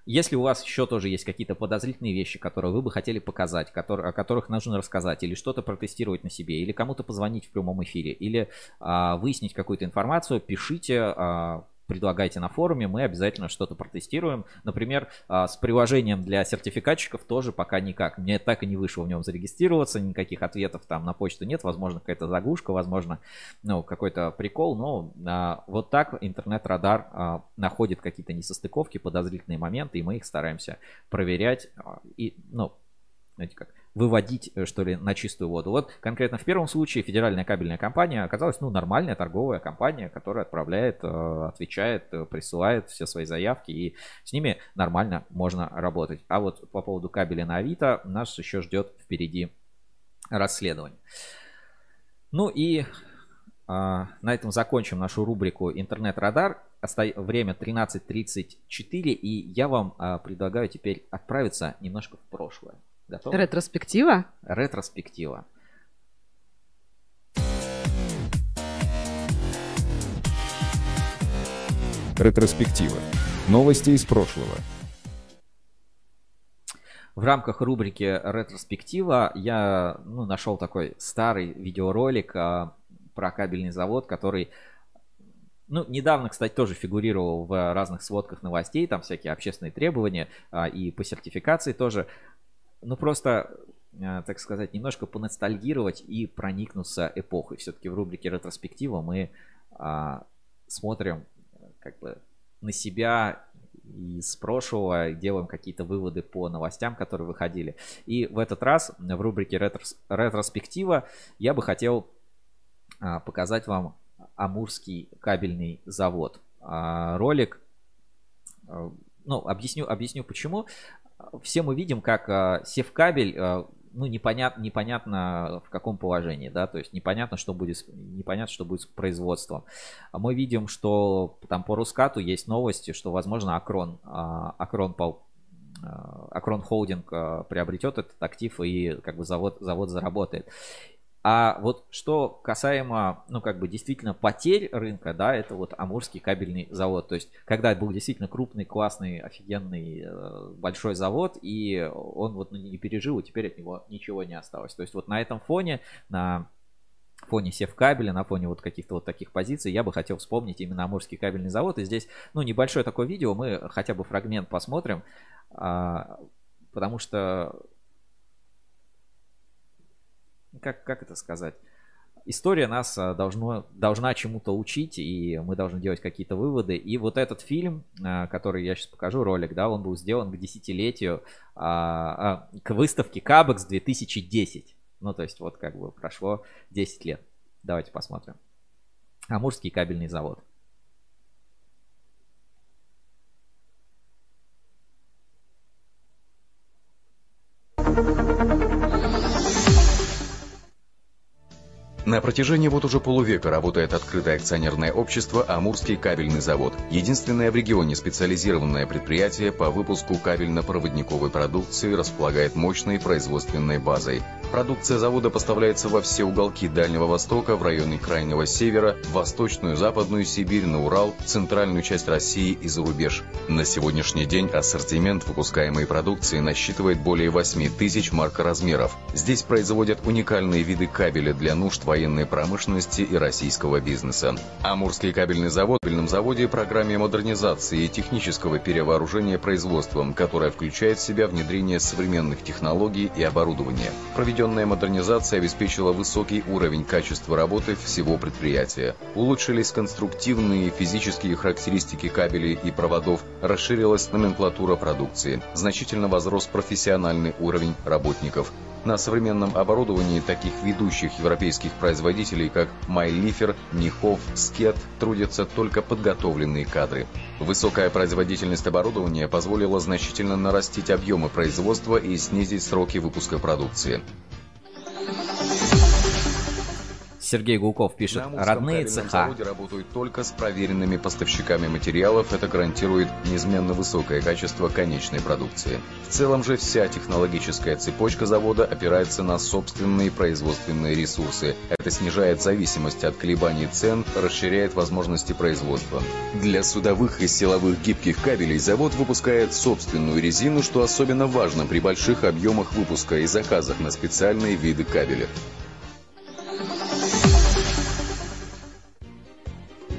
Если у вас еще тоже есть какие-то подозрительные вещи, которые вы бы хотели показать, которые, о которых нужно рассказать, или что-то протестировать на себе, или кому-то позвонить в прямом эфире, или а, выяснить какую-то информацию, пишите а, предлагайте на форуме, мы обязательно что-то протестируем. Например, а, с приложением для сертификатчиков тоже пока никак. Мне так и не вышло в нем зарегистрироваться, никаких ответов там на почту нет. Возможно, какая-то заглушка, возможно, ну, какой-то прикол. Но а, вот так интернет-радар а, находит какие-то несостыковки, подозрительные моменты, и мы их стараемся проверять. И, ну, знаете как, выводить, э, что ли, на чистую воду. Вот конкретно в первом случае федеральная кабельная компания оказалась, ну, нормальная торговая компания, которая отправляет, э, отвечает, э, присылает все свои заявки, и с ними нормально можно работать. А вот по поводу кабеля на Авито нас еще ждет впереди расследование. Ну и а, на этом закончим нашу рубрику «Интернет-радар». Время 13.34, и я вам а, предлагаю теперь отправиться немножко в прошлое. Готовы? Ретроспектива? Ретроспектива. Ретроспектива. Новости из прошлого. В рамках рубрики «Ретроспектива» я ну, нашел такой старый видеоролик а, про кабельный завод, который ну, недавно, кстати, тоже фигурировал в разных сводках новостей, там всякие общественные требования а, и по сертификации тоже ну просто, э, так сказать, немножко поностальгировать и проникнуться эпохой. Все-таки в рубрике ретроспектива мы а, смотрим как бы на себя из прошлого, делаем какие-то выводы по новостям, которые выходили. И в этот раз в рубрике ретрос, ретроспектива я бы хотел а, показать вам Амурский кабельный завод. А, ролик, а, ну, объясню, объясню почему. Все мы видим, как а, Севкабель ну, непонятно, непонятно в каком положении, да, то есть непонятно, что будет, непонятно, что будет с производством. А мы видим, что там по Рускату есть новости, что, возможно, Акрон, а, Акрон, а, Акрон Холдинг приобретет этот актив и как бы завод, завод заработает. А вот что касаемо, ну, как бы действительно потерь рынка, да, это вот Амурский кабельный завод. То есть, когда был действительно крупный, классный, офигенный, э, большой завод, и он вот не пережил, и теперь от него ничего не осталось. То есть, вот на этом фоне, на фоне севкабеля, на фоне вот каких-то вот таких позиций, я бы хотел вспомнить именно Амурский кабельный завод. И здесь, ну, небольшое такое видео, мы хотя бы фрагмент посмотрим, а, потому что как, как это сказать? История нас а, должно, должна чему-то учить, и мы должны делать какие-то выводы. И вот этот фильм, а, который я сейчас покажу, ролик, да, он был сделан к десятилетию, а, к выставке Кабекс 2010. Ну, то есть вот как бы прошло 10 лет. Давайте посмотрим. Амурский кабельный завод. На протяжении вот уже полувека работает открытое акционерное общество «Амурский кабельный завод». Единственное в регионе специализированное предприятие по выпуску кабельно-проводниковой продукции располагает мощной производственной базой. Продукция завода поставляется во все уголки Дальнего Востока, в районы Крайнего Севера, Восточную, Западную Сибирь, на Урал, центральную часть России и за рубеж. На сегодняшний день ассортимент выпускаемой продукции насчитывает более 8 тысяч маркоразмеров. Здесь производят уникальные виды кабеля для нужд военной промышленности и российского бизнеса. Амурский кабельный завод в кабельном заводе программе модернизации и технического перевооружения производством, которая включает в себя внедрение современных технологий и оборудования. Проведен Проведенная модернизация обеспечила высокий уровень качества работы всего предприятия. Улучшились конструктивные и физические характеристики кабелей и проводов, расширилась номенклатура продукции, значительно возрос профессиональный уровень работников. На современном оборудовании таких ведущих европейских производителей, как Майлифер, Нихов, Скет, трудятся только подготовленные кадры. Высокая производительность оборудования позволила значительно нарастить объемы производства и снизить сроки выпуска продукции. Сергей Гулков пишет, родные цеха. заводе работают только с проверенными поставщиками материалов. Это гарантирует неизменно высокое качество конечной продукции. В целом же вся технологическая цепочка завода опирается на собственные производственные ресурсы. Это снижает зависимость от колебаний цен, расширяет возможности производства. Для судовых и силовых гибких кабелей завод выпускает собственную резину, что особенно важно при больших объемах выпуска и заказах на специальные виды кабеля.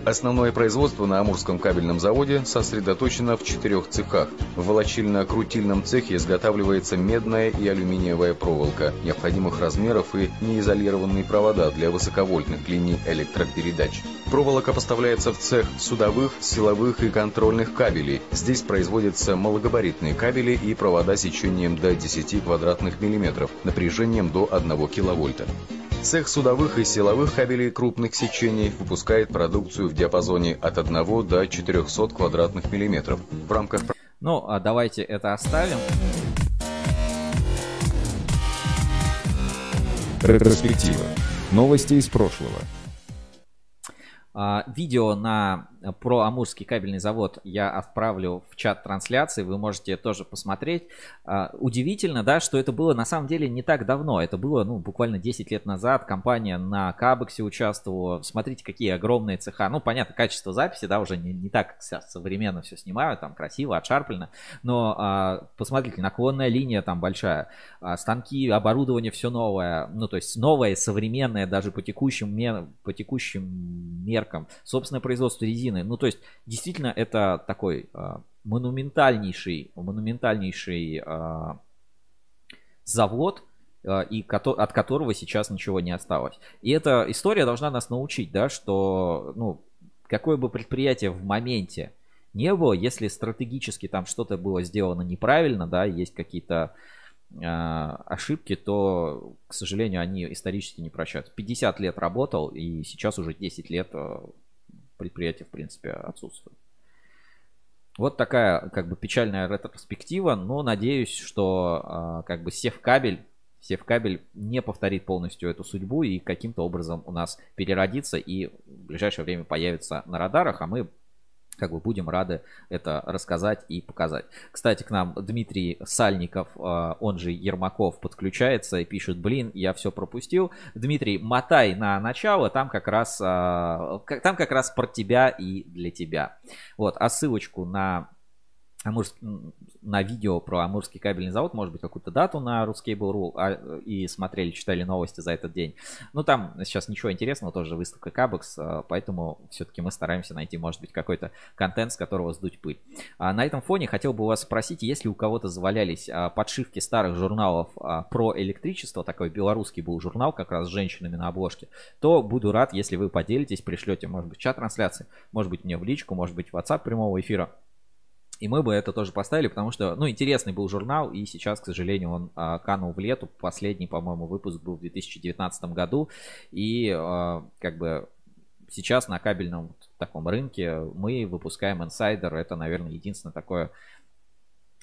Основное производство на Амурском кабельном заводе сосредоточено в четырех цехах. В волочильно-крутильном цехе изготавливается медная и алюминиевая проволока необходимых размеров и неизолированные провода для высоковольтных линий электропередач. Проволока поставляется в цех судовых, силовых и контрольных кабелей. Здесь производятся малогабаритные кабели и провода сечением до 10 квадратных миллиметров, напряжением до 1 киловольта. Цех судовых и силовых кабелей крупных сечений выпускает продукцию в диапазоне от 1 до 400 квадратных миллиметров. В рамках... Ну, а давайте это оставим. Ретроспектива. Новости из прошлого. А, видео на, про Амурский кабельный завод я отправлю в чат трансляции, вы можете тоже посмотреть. А, удивительно, да, что это было на самом деле не так давно, это было ну, буквально 10 лет назад, компания на Кабексе участвовала, смотрите, какие огромные цеха, ну, понятно, качество записи, да, уже не, не так современно все снимают, там красиво, отшарпально, но а, посмотрите, наклонная линия там большая, а, станки, оборудование все новое, ну, то есть новое, современное даже по текущим, по текущим меркам, собственное производство резины. Ну, то есть, действительно, это такой э, монументальнейший, монументальнейший э, завод, э, и от которого сейчас ничего не осталось. И эта история должна нас научить, да, что, ну, какое бы предприятие в моменте не было, если стратегически там что-то было сделано неправильно, да, есть какие-то ошибки, то, к сожалению, они исторически не прощаются. 50 лет работал, и сейчас уже 10 лет предприятие, в принципе, отсутствует. Вот такая, как бы, печальная ретроспектива, но надеюсь, что, как бы, Севкабель Севкабель не повторит полностью эту судьбу и каким-то образом у нас переродится и в ближайшее время появится на радарах, а мы как бы будем рады это рассказать и показать. Кстати, к нам Дмитрий Сальников, а, он же Ермаков, подключается и пишет, блин, я все пропустил. Дмитрий, мотай на начало, там как раз, а, там как раз про тебя и для тебя. Вот, а ссылочку на Амурск, на видео про Амурский кабельный завод, может быть, какую-то дату на Ruscable.ru а, и смотрели, читали новости за этот день. Ну, там сейчас ничего интересного, тоже выставка Кабекс, а, поэтому все-таки мы стараемся найти, может быть, какой-то контент, с которого сдуть пыль. А на этом фоне хотел бы у вас спросить, если у кого-то завалялись а, подшивки старых журналов а, про электричество, такой белорусский был журнал как раз с женщинами на обложке, то буду рад, если вы поделитесь, пришлете, может быть, чат трансляции, может быть, мне в личку, может быть, в WhatsApp прямого эфира. И мы бы это тоже поставили, потому что, ну, интересный был журнал, и сейчас, к сожалению, он а, канул в лету. Последний, по-моему, выпуск был в 2019 году. И, а, как бы, сейчас на кабельном таком рынке мы выпускаем Insider. Это, наверное, единственное такое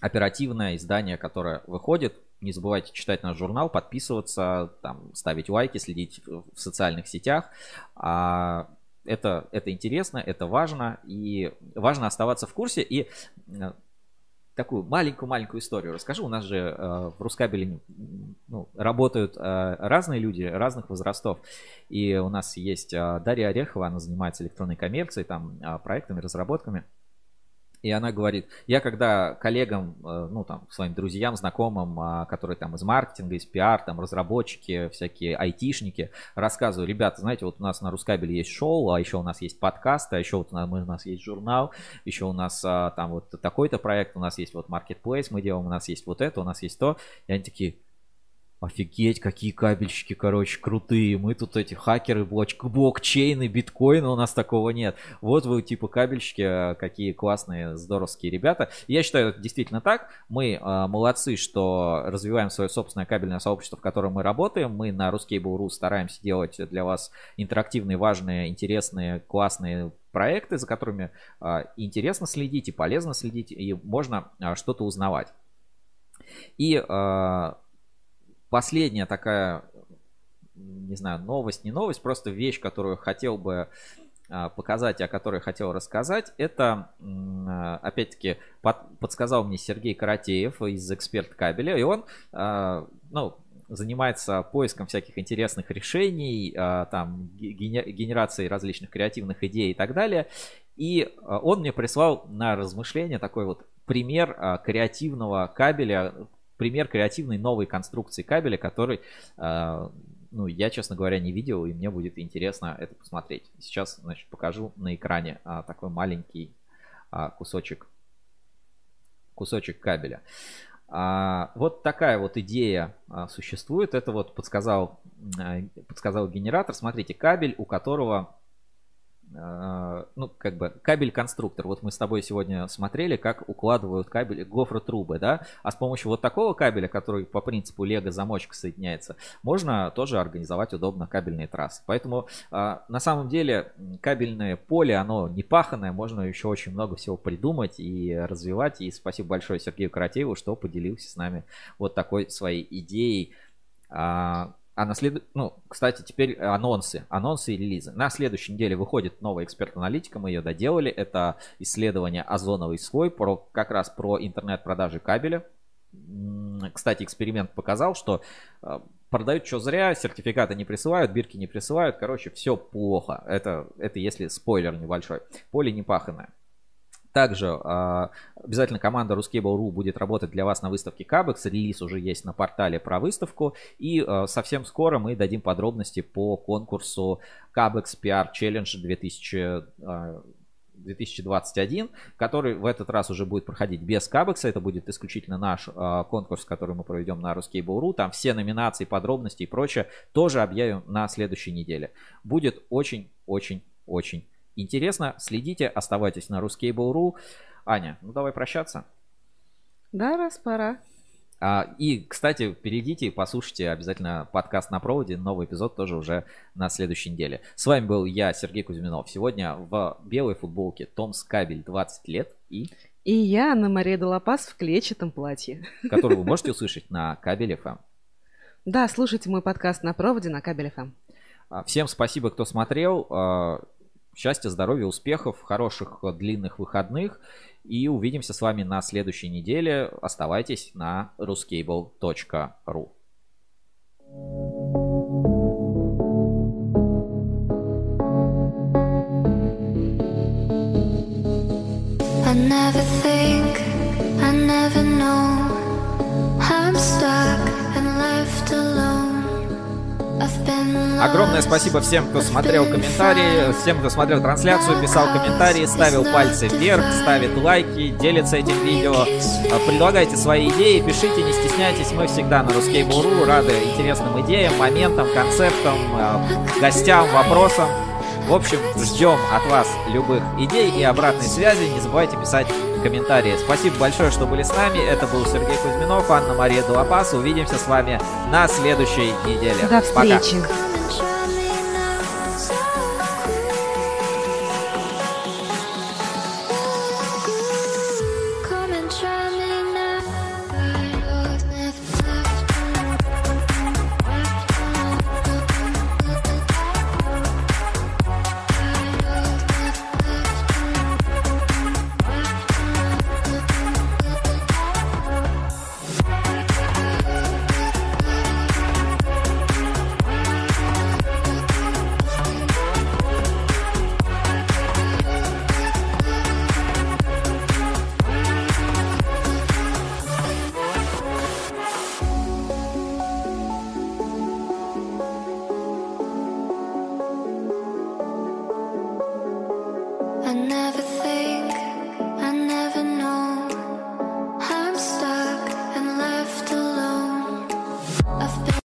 оперативное издание, которое выходит. Не забывайте читать наш журнал, подписываться, там, ставить лайки, следить в социальных сетях. А это, это интересно, это важно, и важно оставаться в курсе. И э, такую маленькую-маленькую историю расскажу. У нас же э, в Рускабеле ну, работают э, разные люди разных возрастов. И у нас есть э, Дарья Орехова, она занимается электронной коммерцией, там, э, проектами, разработками. И она говорит, я когда коллегам, э, ну там, своим друзьям, знакомым, а, которые там из маркетинга, из пиар, там разработчики, всякие айтишники, рассказываю, ребята, знаете, вот у нас на Рускабеле есть шоу, а еще у нас есть подкаст, а еще вот у нас, у нас есть журнал, еще у нас а, там вот такой-то проект, у нас есть вот marketplace мы делаем, у нас есть вот это, у нас есть то. И они такие, Офигеть, какие кабельщики, короче, крутые. Мы тут эти хакеры, блок, блокчейны, биткоины, у нас такого нет. Вот вы типа кабельщики, а, какие классные, здоровские ребята. Я считаю, это действительно так. Мы э, молодцы, что развиваем свое собственное кабельное сообщество, в котором мы работаем. Мы на Ruskable.ru стараемся делать для вас интерактивные, важные, интересные, классные проекты, за которыми э, интересно следить и полезно следить, и можно э, что-то узнавать. И э, последняя такая, не знаю, новость, не новость, просто вещь, которую хотел бы а, показать, о которой хотел рассказать, это, а, опять-таки, подсказал мне Сергей Каратеев из «Эксперт кабеля», и он, а, ну, занимается поиском всяких интересных решений, там, генерацией различных креативных идей и так далее. И он мне прислал на размышление такой вот пример креативного кабеля, пример креативной новой конструкции кабеля, который, а, ну, я, честно говоря, не видел, и мне будет интересно это посмотреть. Сейчас, значит, покажу на экране а, такой маленький а, кусочек, кусочек кабеля. Вот такая вот идея существует. Это вот подсказал, подсказал генератор. Смотрите, кабель, у которого а, ну, как бы кабель-конструктор. Вот мы с тобой сегодня смотрели, как укладывают кабели, гофротрубы, да, а с помощью вот такого кабеля, который по принципу лего замочка соединяется, можно тоже организовать удобно кабельные трассы. Поэтому а, на самом деле кабельное поле, оно не паханное, можно еще очень много всего придумать и развивать. И спасибо большое Сергею Каратееву, что поделился с нами вот такой своей идеей а, на след... Ну, кстати, теперь анонсы. Анонсы и релизы. На следующей неделе выходит новая эксперт-аналитика. Мы ее доделали. Это исследование озоновый слой. Про, как раз про интернет-продажи кабеля. Кстати, эксперимент показал, что э, продают что зря, сертификаты не присылают, бирки не присылают. Короче, все плохо. Это, это если спойлер небольшой. Поле не паханное. Также э, обязательно команда Ruskable.ru будет работать для вас на выставке Кабекс. Релиз уже есть на портале про выставку. И э, совсем скоро мы дадим подробности по конкурсу Кабекс PR Challenge 2000, э, 2021, который в этот раз уже будет проходить без Кабекса. Это будет исключительно наш э, конкурс, который мы проведем на Ruskable.ru. Там все номинации, подробности и прочее тоже объявим на следующей неделе. Будет очень-очень-очень интересно. Следите, оставайтесь на Ruskable.ru. Аня, ну давай прощаться. Да, раз пора. А, И, кстати, перейдите и послушайте обязательно подкаст на проводе. Новый эпизод тоже уже на следующей неделе. С вами был я, Сергей Кузьминов. Сегодня в белой футболке Том Скабель 20 лет и И я, Анна-Мария Долопас, в клетчатом платье. который вы можете услышать на Кабель FM. Да, слушайте мой подкаст на проводе на Кабель ФМ. А, Всем спасибо, кто смотрел. Счастья, здоровья, успехов, хороших э, длинных выходных. И увидимся с вами на следующей неделе. Оставайтесь на ruscable.ru. I never think, I never know. I'm stuck Огромное спасибо всем, кто смотрел комментарии, всем, кто смотрел трансляцию, писал комментарии, ставил пальцы вверх, ставит лайки, делится этим видео. А, Предлагайте свои идеи, пишите, не стесняйтесь. Мы всегда на Ruskable.ru рады интересным идеям, моментам, концептам, а, гостям, вопросам. В общем, ждем от вас любых идей и обратной связи. Не забывайте писать комментарии. Спасибо большое, что были с нами. Это был Сергей Кузьминов, Анна-Мария Долопас. Увидимся с вами на следующей неделе. До Пока. встречи. Come